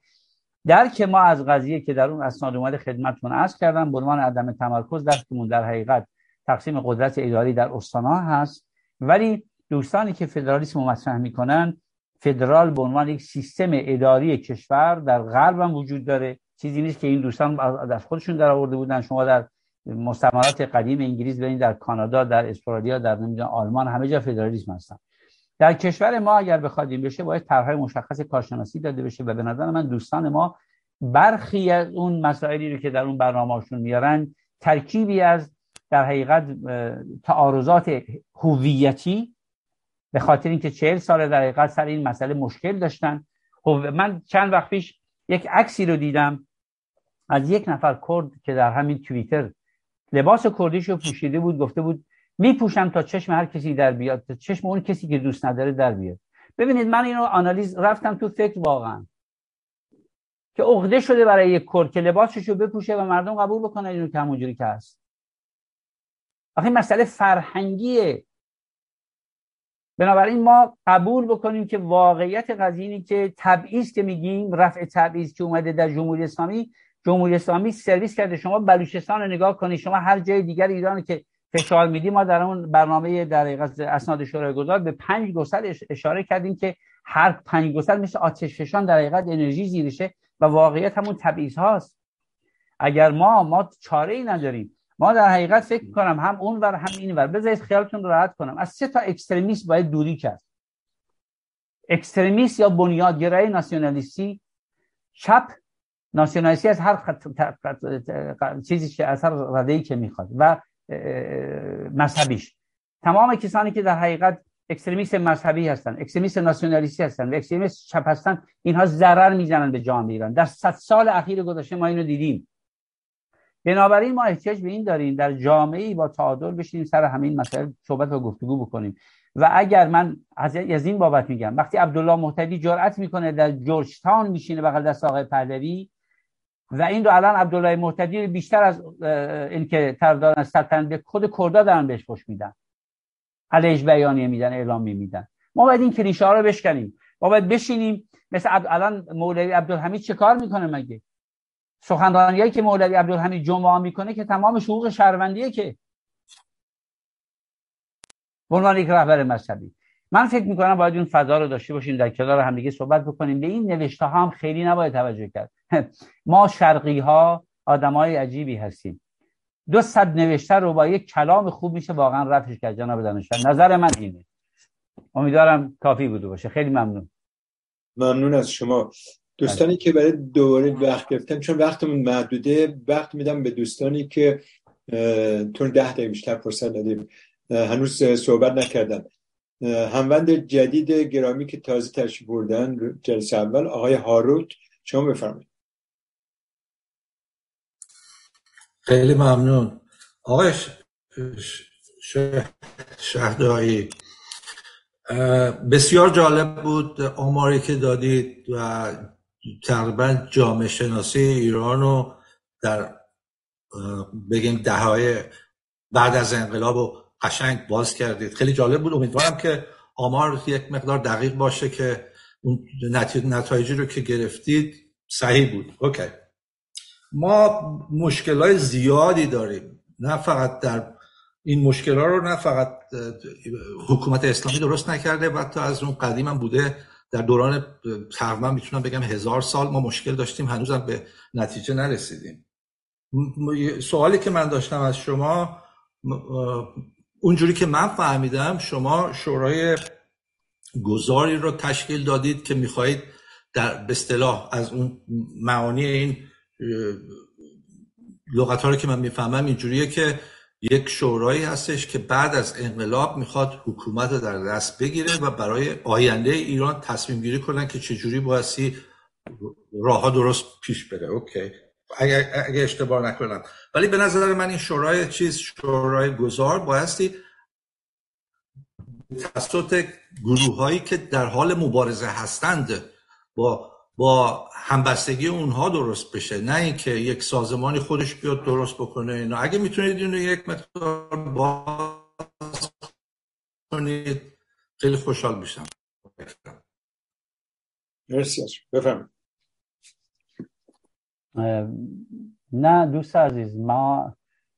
درک ما از قضیه که در اون اسناد اومده خدمتتون عرض کردم به عنوان عدم تمرکز درکمون در حقیقت تقسیم قدرت اداری در استانها هست. ولی دوستانی که فدرالیسم مطرح می‌کنن فدرال به عنوان یک سیستم اداری کشور در غرب وجود داره. چیزی نیست که این دوستان از خودشون در آورده بودن. شما در مستعمرات قدیم انگلیس ببینید در کانادا در استرالیا در نمی‌دونم آلمان همه جا فدرالیسم هستن. در کشور ما اگر بخواد این بشه باید طرحهای مشخص کارشناسی داده بشه و به نظر من دوستان ما برخی از اون مسائلی رو که در اون برنامه‌هاشون میارن ترکیبی از در حقیقت تعارضات هویتی به خاطر اینکه چهل سال در حقیقت سر این مسئله مشکل داشتن. خب من چند وقت پیش یک عکسی رو دیدم از یک نفر کرد که در همین توییتر لباس کردیش رو پوشیده بود گفته بود میپوشم تا چشم هر کسی در بیاد تا چشم اون کسی که دوست نداره در بیاد. ببینید من اینو آنالیز رفتم تو فکر واقعا. که عقده شده برای یک کرد که لباسش رو بپوشه و مردم قبول بکنن اینو که همونجوری که هست. آخه مسئله فرهنگیه. بنابراین ما قبول بکنیم که واقعیت قضیه که تبعیض که میگیم رفع تبعیض که اومده در جمهوری اسلامی جمهوری اسلامی سرویس کرده. شما بلوچستان رو نگاه کنید. شما هر جای دیگر ایران که فشار میدیم ما در اون برنامه در اسناد شورای گذار به پنج گسل اشاره کردیم که هر پنج گسل مثل آتش فشان در حقیقت انرژی زیرشه و واقعیت همون تبعیض هاست. اگر ما ما چاره ای نداریم. ما در حقیقت فکر کنم هم اون ور هم این ور. بذارید خیالتون راحت کنم. از سه تا extremist باید دوری کرد. extremist یا بنیادگرای ناسیونالیستی. چپ ناسیونالیستی از هر. چیزی که از هر که می‌خواد. و مذهبیش. تمام کسانی که در حقیقت extremist مذهبی هستن extremist ناسیونالیستی هستن و extremist چپ هستن اینها ضرر می‌زنن به جامعه ایران. در صد سال اخیر گذشته ما اینو دیدیم. بنابراین ما احتیاج به این داریم در جامعه با تعادل بشینیم سر همین مسائل صحبت و گفتگو بکنیم. و اگر من از این بابت میگم وقتی عبدالله مهتدی جرأت می‌کنه در جورج تاون میشینه بغل دست آقای پهلوی و این رو الان عبدالله مهتدی بیشتر از اینکه طرفداران سلطنت خود کردا دارن بهش پشت میدن. علیش بیانیه میدن اعلام میدن ما باید این کلیشه ها رو بشکنیم. ما باید بشینیم. مثل الان مولوی عبدالحمید چه کار می‌کنه مگه؟ سخنرانیایی که مولوی عبدالحمید جمعه می‌کنه که تمام حقوق شهروندیه که. به عنوان یک رهبر مذهبی. من فکر می‌کنم باید اون فضا رو داشته باشیم در کنار همدیگه صحبت بکنیم. به این نوشته ها هم خیلی نباید توجه کرد. *laughs* ما شرقی ها آدمای عجیبی هستیم. دو صد نوشته رو با یک کلام خوب میشه واقعا رفش کرد جناب دانشور. نظر من اینه. امیدوارم کافی بوده باشه. خیلی ممنون. ممنون از شما. دوستانی که برای دوباره وقت گرفتن چون وقتمون محدوده وقت میدم به دوستانی که تون ده دقیقه بیشتر فرصت ندیم. هنوز صحبت نکردن. هموند جدید گرامی که تازه تشریف بردن جلسه اول آقای هاروت شما بفرمایید. خیلی ممنون. آقای شهدایی بسیار جالب بود آماری که دادید و تقریبا جامعه شناسی ایران رو در بگیم دههای بعد از انقلاب و قشنگ باز کردید. خیلی جالب بود. امیدوارم که آمار یک مقدار دقیق باشه که اون نتایجی رو که گرفتید صحیح بود. اوکی. ما مشکل های زیادی داریم. نه فقط در این مشکل ها رو نه فقط حکومت اسلامی درست نکرده و تا از اون قدیم هم بوده. در دوران تقریبا می‌تونم بگم هزار سال ما مشکل داشتیم. هنوزم به نتیجه نرسیدیم. سوالی که من داشتم از شما اونجوری که من فهمیدم شما شورای گذاری رو تشکیل دادید که می‌خواهید در به اصطلاح از اون معانی این لغت رو که من می‌فهمم اینجوریه که یک شورایی هستش که بعد از انقلاب می‌خواد حکومت رو در دست بگیره و برای آینده ایران تصمیم گیری کنن که چجوری بایستی راه درست پیش بره. اوکی. اگه, اگه اشتباه نکنم. ولی به نظر من این شورای چیز شورای گذار بایستی توسط گروه هایی که در حال مبارزه هستند با با همبستگی اونها درست بشه. نه اینکه یک سازمانی خودش بیاد درست بکنه اینا. اگه می‌تونید اینو یک مقدار باز کنید خیلی خوشحال میشم. مرسی. بفهم نه دوست عزیز ما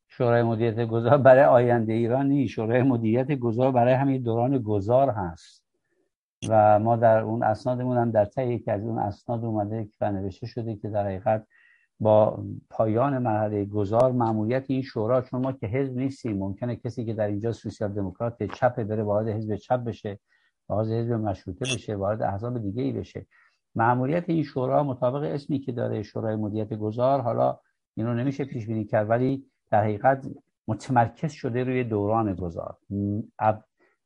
شورای مدیریت گذار برای آینده ایران نیست. شورای مدیریت گذار برای همین دوران گذار هست. و ما در اون اسنادمون هم در طی یکی از اون اسناد اومده و نوشته شده که در حقیقت با پایان مرحله گذار معمولیت این شورا چون ما که حزب نیستیم ممکنه کسی که در اینجا سوسیال دموکرات چپ بره وارد حزب چپ بشه وارد حزب مشروطه بشه وارد احزاب دیگه ای بشه. معمولیت این شورا مطابق اسمی که داره شورای مدیریت گذار حالا اینو نمیشه پیش بینی کرد ولی در حقیقت متمرکز شده روی دوران گذار.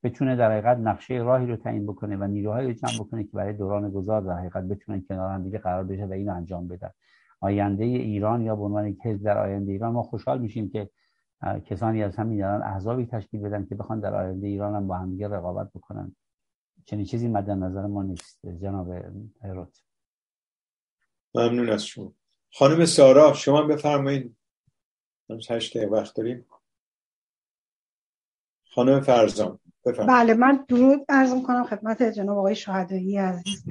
بتونه در حقیقت نقشه راهی رو تعیین بکنه و نیروهایی رو جمع بکنه که برای دوران گذار در حقیقت بتونن کنار هم دیگه قرار بشه و اینو انجام بدن آینده ایران یا به عنوان یک در آینده ایران ما خوشحال میشیم که کسانی از همین الان احزابی تشکیل بدن که بخوان در آینده ایران هم با هم دیگه رقابت بکنن. چنین چیزی مد نظر ما نیست جناب هروت ممنون از شما. خانم سارا شما بفرمایید. هشت وقت داریم. خانم فرزان بله من درود عرض کنم خدمت جناب آقای شهدایی عزیز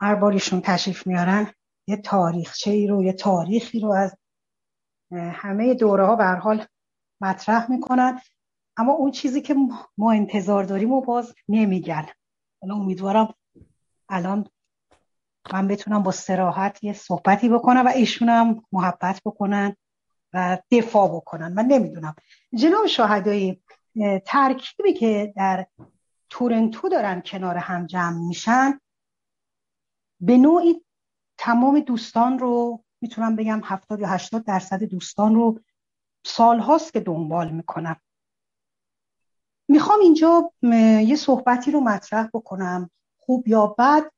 هر باریشون تشریف میارن. یه تاریخچه ای رو یه تاریخی رو از همه دوره ها به حال مطرح می‌کنن. اما اون چیزی که ما انتظار داریم و باز نمیگن. حالا امیدوارم الان من بتونم با سراحت یه صحبتی بکنم و ایشونم محبت بکنن و دفاع بکنن. من نمی‌دونم. جناب شاهدایی ترکیبی که در تورنتو دارن کنار هم جمع میشن به نوعی تمام دوستان رو می‌تونم بگم هفتاد یا هشتاد درصد دوستان رو سالهاست که دنبال می‌کنم می‌خوام اینجا یه صحبتی رو مطرح بکنم. خوب یا بد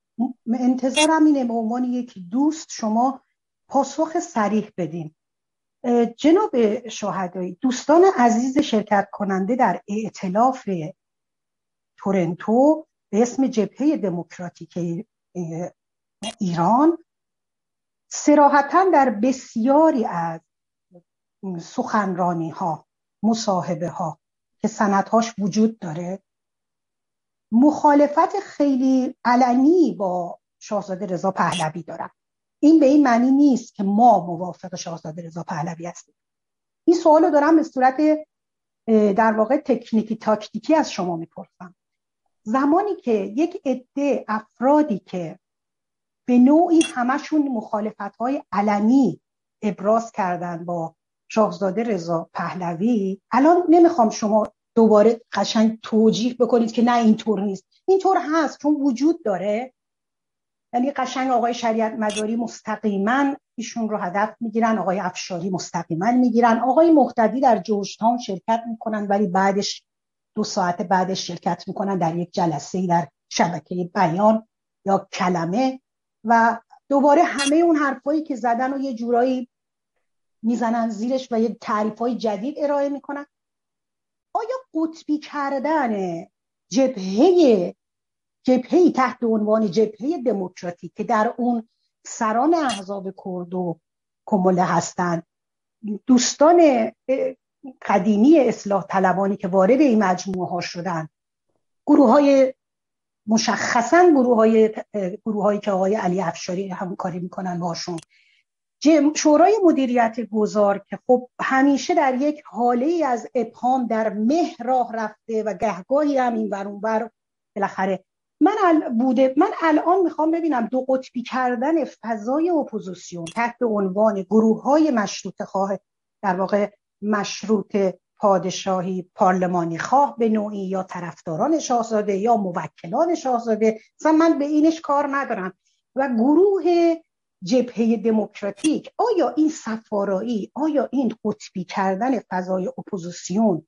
انتظارم اینه به عنوان یک دوست شما پاسخ سریح بدین. جناب شاهدایی دوستان عزیز شرکت کننده در ائتلاف تورنتو به اسم جبهه دموکراتیک ایران سراحتا در بسیاری از سخنرانی ها مصاحبه ها که سندهاش وجود داره. مخالفت خیلی علنی با شاهزاده رضا پهلوی دارن این به این معنی نیست که ما موافق شاهزاده رضا پهلوی هستیم. این سوال رو دارم به صورت در واقع تکنیکی تاکتیکی از شما می‌پرسم. زمانی که یک عده افرادی که به نوعی همشون مخالفت های علنی ابراز کردن با شاهزاده رضا پهلوی. الان نمی‌خوام شما دوباره قشنگ توجیح بکنید که نه اینطور نیست. اینطور هست چون وجود داره. یعنی قشنگ آقای شریعت مداری مستقیما ایشون رو هدف می‌گیرن آقای افشاری مستقیما می‌گیرن. آقای مختدی در جوشتان شرکت می‌کنن ولی بعدش دو ساعت بعدش شرکت می‌کنن در یک جلسه در شبکه بیان یا کلمه. و دوباره همه اون حرفایی که زدن و یه جورایی می‌زنن زیرش و یه تعریف های جدید ارائه می‌کنن. آیا قطبی کردن جبهه جبهه تحت عنوان جبهه دموکراتیک که در اون سران احزاب کرد و کمله هستند دوستان قدیمی اصلاح طلبانی که وارد این مجموعه ها شدن گروه های مشخصا گروه های گروه هایی که آقای علی افشاری همکاری می‌کنن باشون شورای مدیریت گذار که خب همیشه در یک حاله از ابهام در مه راه رفته و گهگاهی هم این ور بر بالاخره. من بوده من الان می‌خوام ببینم دو قطبی کردن فضای اپوزیسیون تحت عنوان گروه های مشروط خواه در واقع مشروط پادشاهی پارلمانی خواه به نوعی یا طرفداران شاهزاده یا موکلان شاهزاده. مثلا من به اینش کار ندارم. و گروه جبهه دموکراتیک. آیا این سفارایی آیا این قطبی کردن فضای اپوزیسیون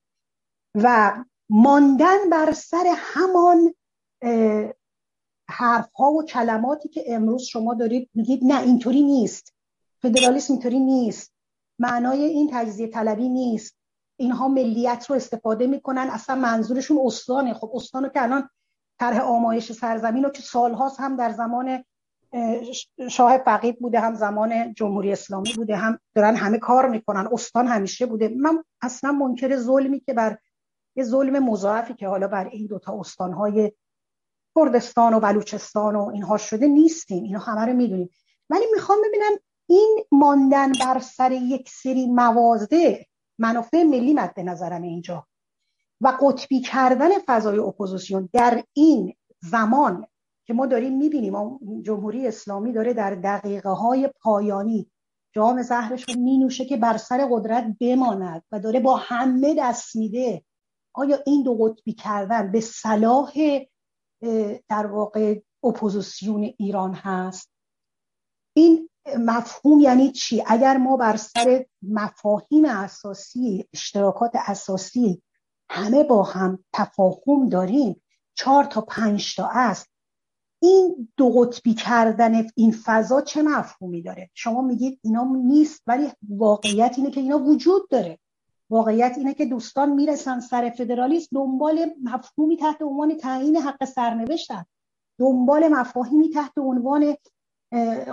و ماندن بر سر همان حرف ها و کلماتی که امروز شما دارید میگید نه اینطوری نیست. فدرالیسم اینطوری نیست. معنای این تجزیه طلبی نیست. اینها ملیت رو استفاده می‌کنن. اصلا منظورشون استانه. خب استانو که الان طرح آمایش سرزمین رو که سالهاست هم در زمان شاه فقید بوده هم زمان جمهوری اسلامی بوده هم دارن همه کار می‌کنن استان همیشه بوده. من اصلا منکر ظلمی که بر یه ظلم مضاعفی که حالا بر این دوتا استانهای کردستان و بلوچستان و اینها شده نیستیم. اینها همه رو می‌دونیم. ولی می‌خوام ببینم این ماندن بر سر یک سری موازه منافع ملی مد نظرم اینجا و قطبی کردن فضای اپوزیسیون در این زمان که ما داریم می‌بینیم جمهوری اسلامی داره در دقیقه های پایانی جام زهرش رو مینوشه که بر سر قدرت بماند و داره با همه دست میده. آیا این دو قطبی کردن به صلاح در واقع اپوزیسیون ایران هست؟ این مفهوم یعنی چی؟ اگر ما بر سر مفاهیم اساسی اشتراکات اساسی همه با هم تفاهم داریم چهار تا پنج تا است. این دو قطبی کردن این فضا چه مفهومی داره؟ شما میگید اینا نیست ولی واقعیت اینه که اینا وجود داره. واقعیت اینه که دوستان می‌رسن سر فدرالیسم دنبال مفهومی تحت عنوان تعیین حق سرنوشتن. دنبال مفاهیمی تحت عنوان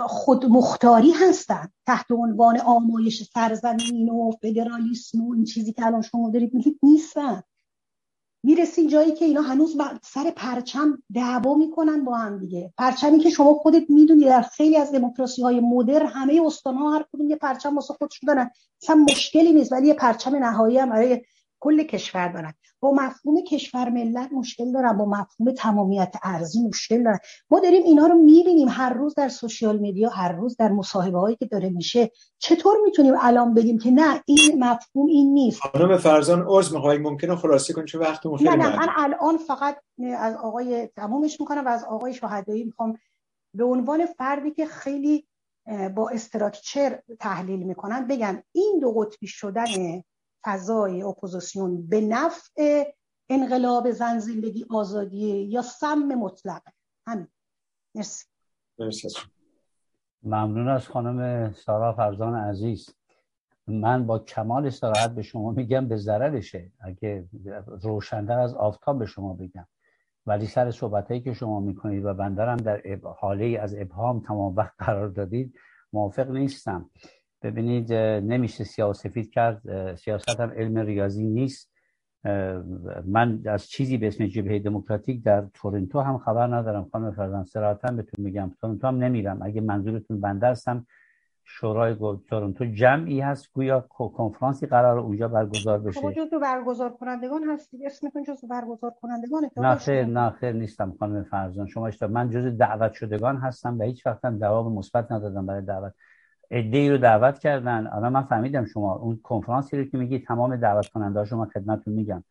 خود مختاری هستن. تحت عنوان آمایش سرزمین و فدرالیسم و این چیزی که الان شما دارید میگید نیستن. می‌رسین جایی که اینا هنوز سر پرچم دعوا می‌کنن با هم دیگه. پرچمی که شما خودت می‌دونی در خیلی از دموکراسی های مدر همه استان ها هر کدوم یه پرچم واسه خودشون دارن. اصلا مشکلی نیست ولی یه پرچم نهایی هم برای کل کشور دارن. با مفهوم کشور ملت مشکل دارن با مفهوم تمامیت ارزی مشکل دارن. ما داریم اینا رو می‌بینیم هر روز در سوشیال میدیا هر روز در مصاحبه هایی که داره میشه. چطور می‌تونیم الان بگیم که نه این مفهوم این نیست؟ خانم فرزان عرض می‌خوای ممکنه خلاصه کنید چون وقتمون خیلی نه نه من الان فقط از آقای تمومش می‌کنم و از آقای شهدایی می‌خوام به عنوان فردی که خیلی با استراکچر تحلیل می‌کنن بگم این دو قطبی شدن فضای اپوزیسیون به نفع انقلاب زن زندگی آزادی یا سم مطلق همین. مرسی. ممنون از خانم سارا فرزان عزیز. من با کمال استراحت به شما میگم به ضررشه. اگه روشندر از آفتاب به شما بگم. ولی سر صحبت که شما می‌کنید و بندرم در حاله از ابهام تمام وقت قرار دادید موافق نیستم. ببینید نمیشه سیاسفید کرد. سیاست هم علم ریاضی نیست. من از چیزی به اسم جبهه دموکراتیک در تورنتو هم خبر ندارم. خانم فرزان سراحتا بهتون میگم. تورنتو هم نمیرم. اگه منظورتون بنده هستم شورای تورنتو جمعی هست. گویا کنفرانسی قرار اونجا برگزار بشه. شما جزو برگزار کنندگان هستید. اسمتون جزو برگزار کنندگان نه خیر نه خیر نیستم خانم فرزان شما اشتباه من جزو دعوت شدگان هستم و هیچ وقت جواب مثبت ندادم برای دعوت. ایده رو دعوت کردن. الان من فهمیدم شما اون کنفرانسی رو که میگی تمام دعوت کننده شما خدمتتون میگم.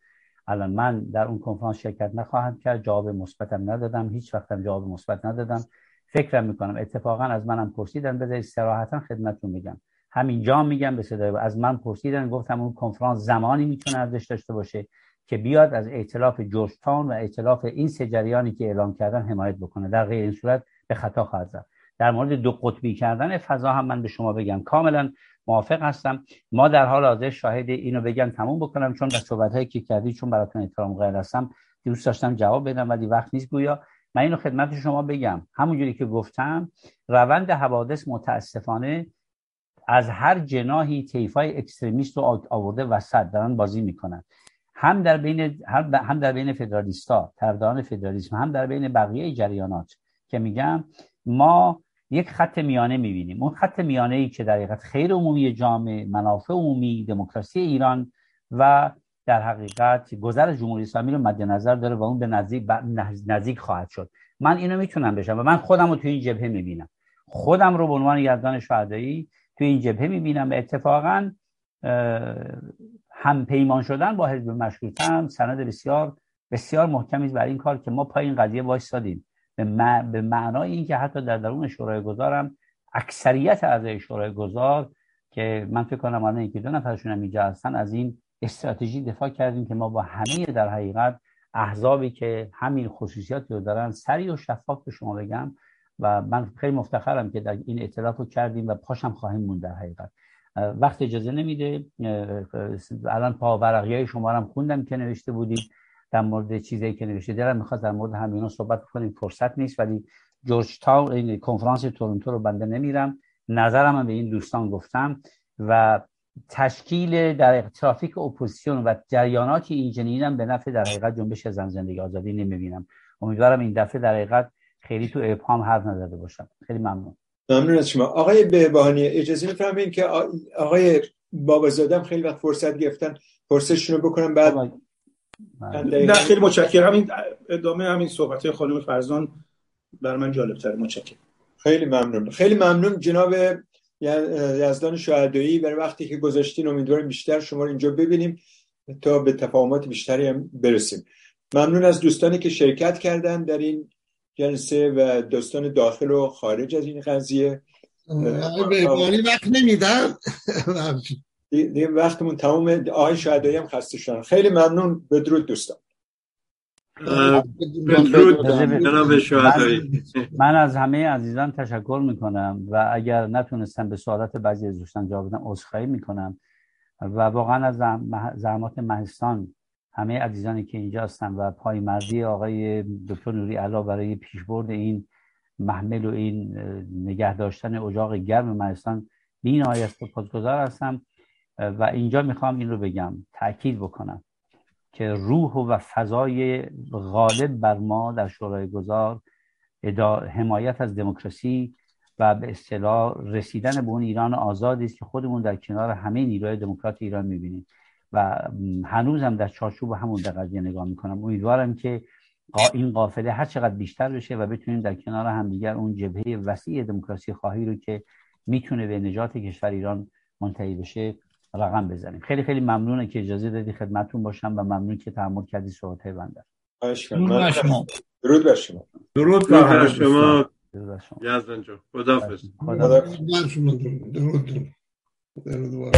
الان من در اون کنفرانس شرکت نخواهم کرد جواب مثبتم ندادم هیچ وقتم جواب مثبت ندادم. فکرم می‌کنم اتفاقا از منم پرسیدن بذارید صراحتا خدمتتون میگم. همینجا میگم به صدای از من پرسیدن گفتم اون کنفرانس زمانی می‌تونه ارزش داشته باشه که بیاد از ائتلاف جورج و ائتلاف این سه جریانی که اعلام کردن حمایت بکنه. در غیر این صورت به خطا خواهد رفت در مورد دو قطبی کردن فضا هم من به شما بگم. کاملا موافق هستم. ما در حال حاضر شاهد اینو بگم تموم بکنم چون در صحبت که کردی چون براتون احترام قائل هستم دوست داشتم جواب بدم ولی وقت نیست گویا. من اینو خدمت شما بگم. همونجوری که گفتم روند حوادث متاسفانه از هر جناحی طیفای extremist رو آورده وسط دارن بازی می‌کنن. هم در بین هم در بین فدرالیستا طرفداران فدرالیسم هم در بین بقیه جریانات که میگم ما یک خط میانه می‌بینیم. اون خط میانه ای که در حقیقت خیر عمومی جامعه منافع عمومی دموکراسی ایران و در حقیقت گذر جمهوری اسلامی رو مد نظر داره و اون به نزدیک, نزدیک خواهد شد. من اینو می‌تونم بشم و من خودم رو توی این جبهه می‌بینم. خودم رو به عنوان یزدان شهدایی توی این جبهه می‌بینم و اتفاقا هم پیمان شدن با حزب مشروطه هم سند بسیار بسیار محکمی بر این کار که ما پای این قضیه وایسادیم به, به معنای اینکه حتی در درون شورای گذارم اکثریت اعضای شورای گذار که من فکر کنم الان یکی دو نفرشون هم اینجا هستن از این استراتژی دفاع کردیم که ما با همه در حقیقت احزابی که همین خصوصیاتی رو دارن سریع و شفاف به شما بگم و من خیلی مفتخرم که در این اطلاف رو کردیم و پاشم خواهیم موند در حقیقت. وقت اجازه نمیده الان پاورقی های شما هم خوندم که نوشته بودید. در مورد چیزایی که نوشته دارم می‌خواد در مورد همینا صحبت کنیم فرصت نیست. ولی جورج تاون این کنفرانس تورنتو رو بنده نمیرم. نظرم هم به این دوستان گفتم و تشکیل در ترافیک اپوزیسیون و جریانات این هم به نفع در حقیقت جنبش زن زندگی آزادی نمی‌بینم. امیدوارم این دفعه در حقیقت خیلی تو ابهام حرف نزده باشم. خیلی ممنون. ممنون از شما. آقای بهبهانی اجازه میفرمایید که آقای بابازاده خیلی وقت فرصت گرفتن فرصتشون رو بکنم بعد نه خیلی متشکرم. همین ادامه همین صحبت خانم فرزان بر من جالب تر متشکرم. خیلی ممنون. خیلی ممنون جناب یزدان شهدایی. برای وقتی که گذاشتین امیدوارم بیشتر شما رو اینجا ببینیم تا به تفاهمات بیشتری هم برسیم. ممنون از دوستانی که شرکت کردن در این جلسه و دوستان داخل و خارج از این قضیه. وقت نمیدم *laughs* دیگه وقتمون تمام آقای شهدایی هم خسته شدن. خیلی ممنون. بدرود دوستان. من از همه عزیزان تشکر می‌کنم و اگر نتونستم به سوالات بعضی از دوستان جواب بدم عذرخواهی می‌کنم. و واقعا از زحمات مهستان همه عزیزانی که اینجا هستن و پای مردی آقای دکتر نوری علا برای پیشبرد این محمل و این نگه داشتن اجاق گرم مهستان بی نهایت سپاسگزار هستم. و اینجا می‌خوام این رو بگم تاکید بکنم که روح و فضای غالب بر ما در شورای گذار حمایت از دموکراسی و به اصطلاح رسیدن به اون ایران آزادی است که خودمون در کنار همه نیروهای دموکرات ایران می‌بینیم. و هنوزم در چارچوب همون در قضیه نگاه می‌کنم. امیدوارم که این قافله هر چقدر بیشتر بشه و بتونیم در کنار همدیگر اون جبهه وسیع دموکراسی خواهی رو که می‌تونه به نجات کشور ایران منتهی بشه رقم بزنیم. خیلی خیلی ممنونه که اجازه دادی خدمتون باشم و ممنون که تحمل کردی صحبت بنده درود بر شما. درود بر شما. درود بر شما. یزدان جان. خداحافظ. خداحافظ. درود درود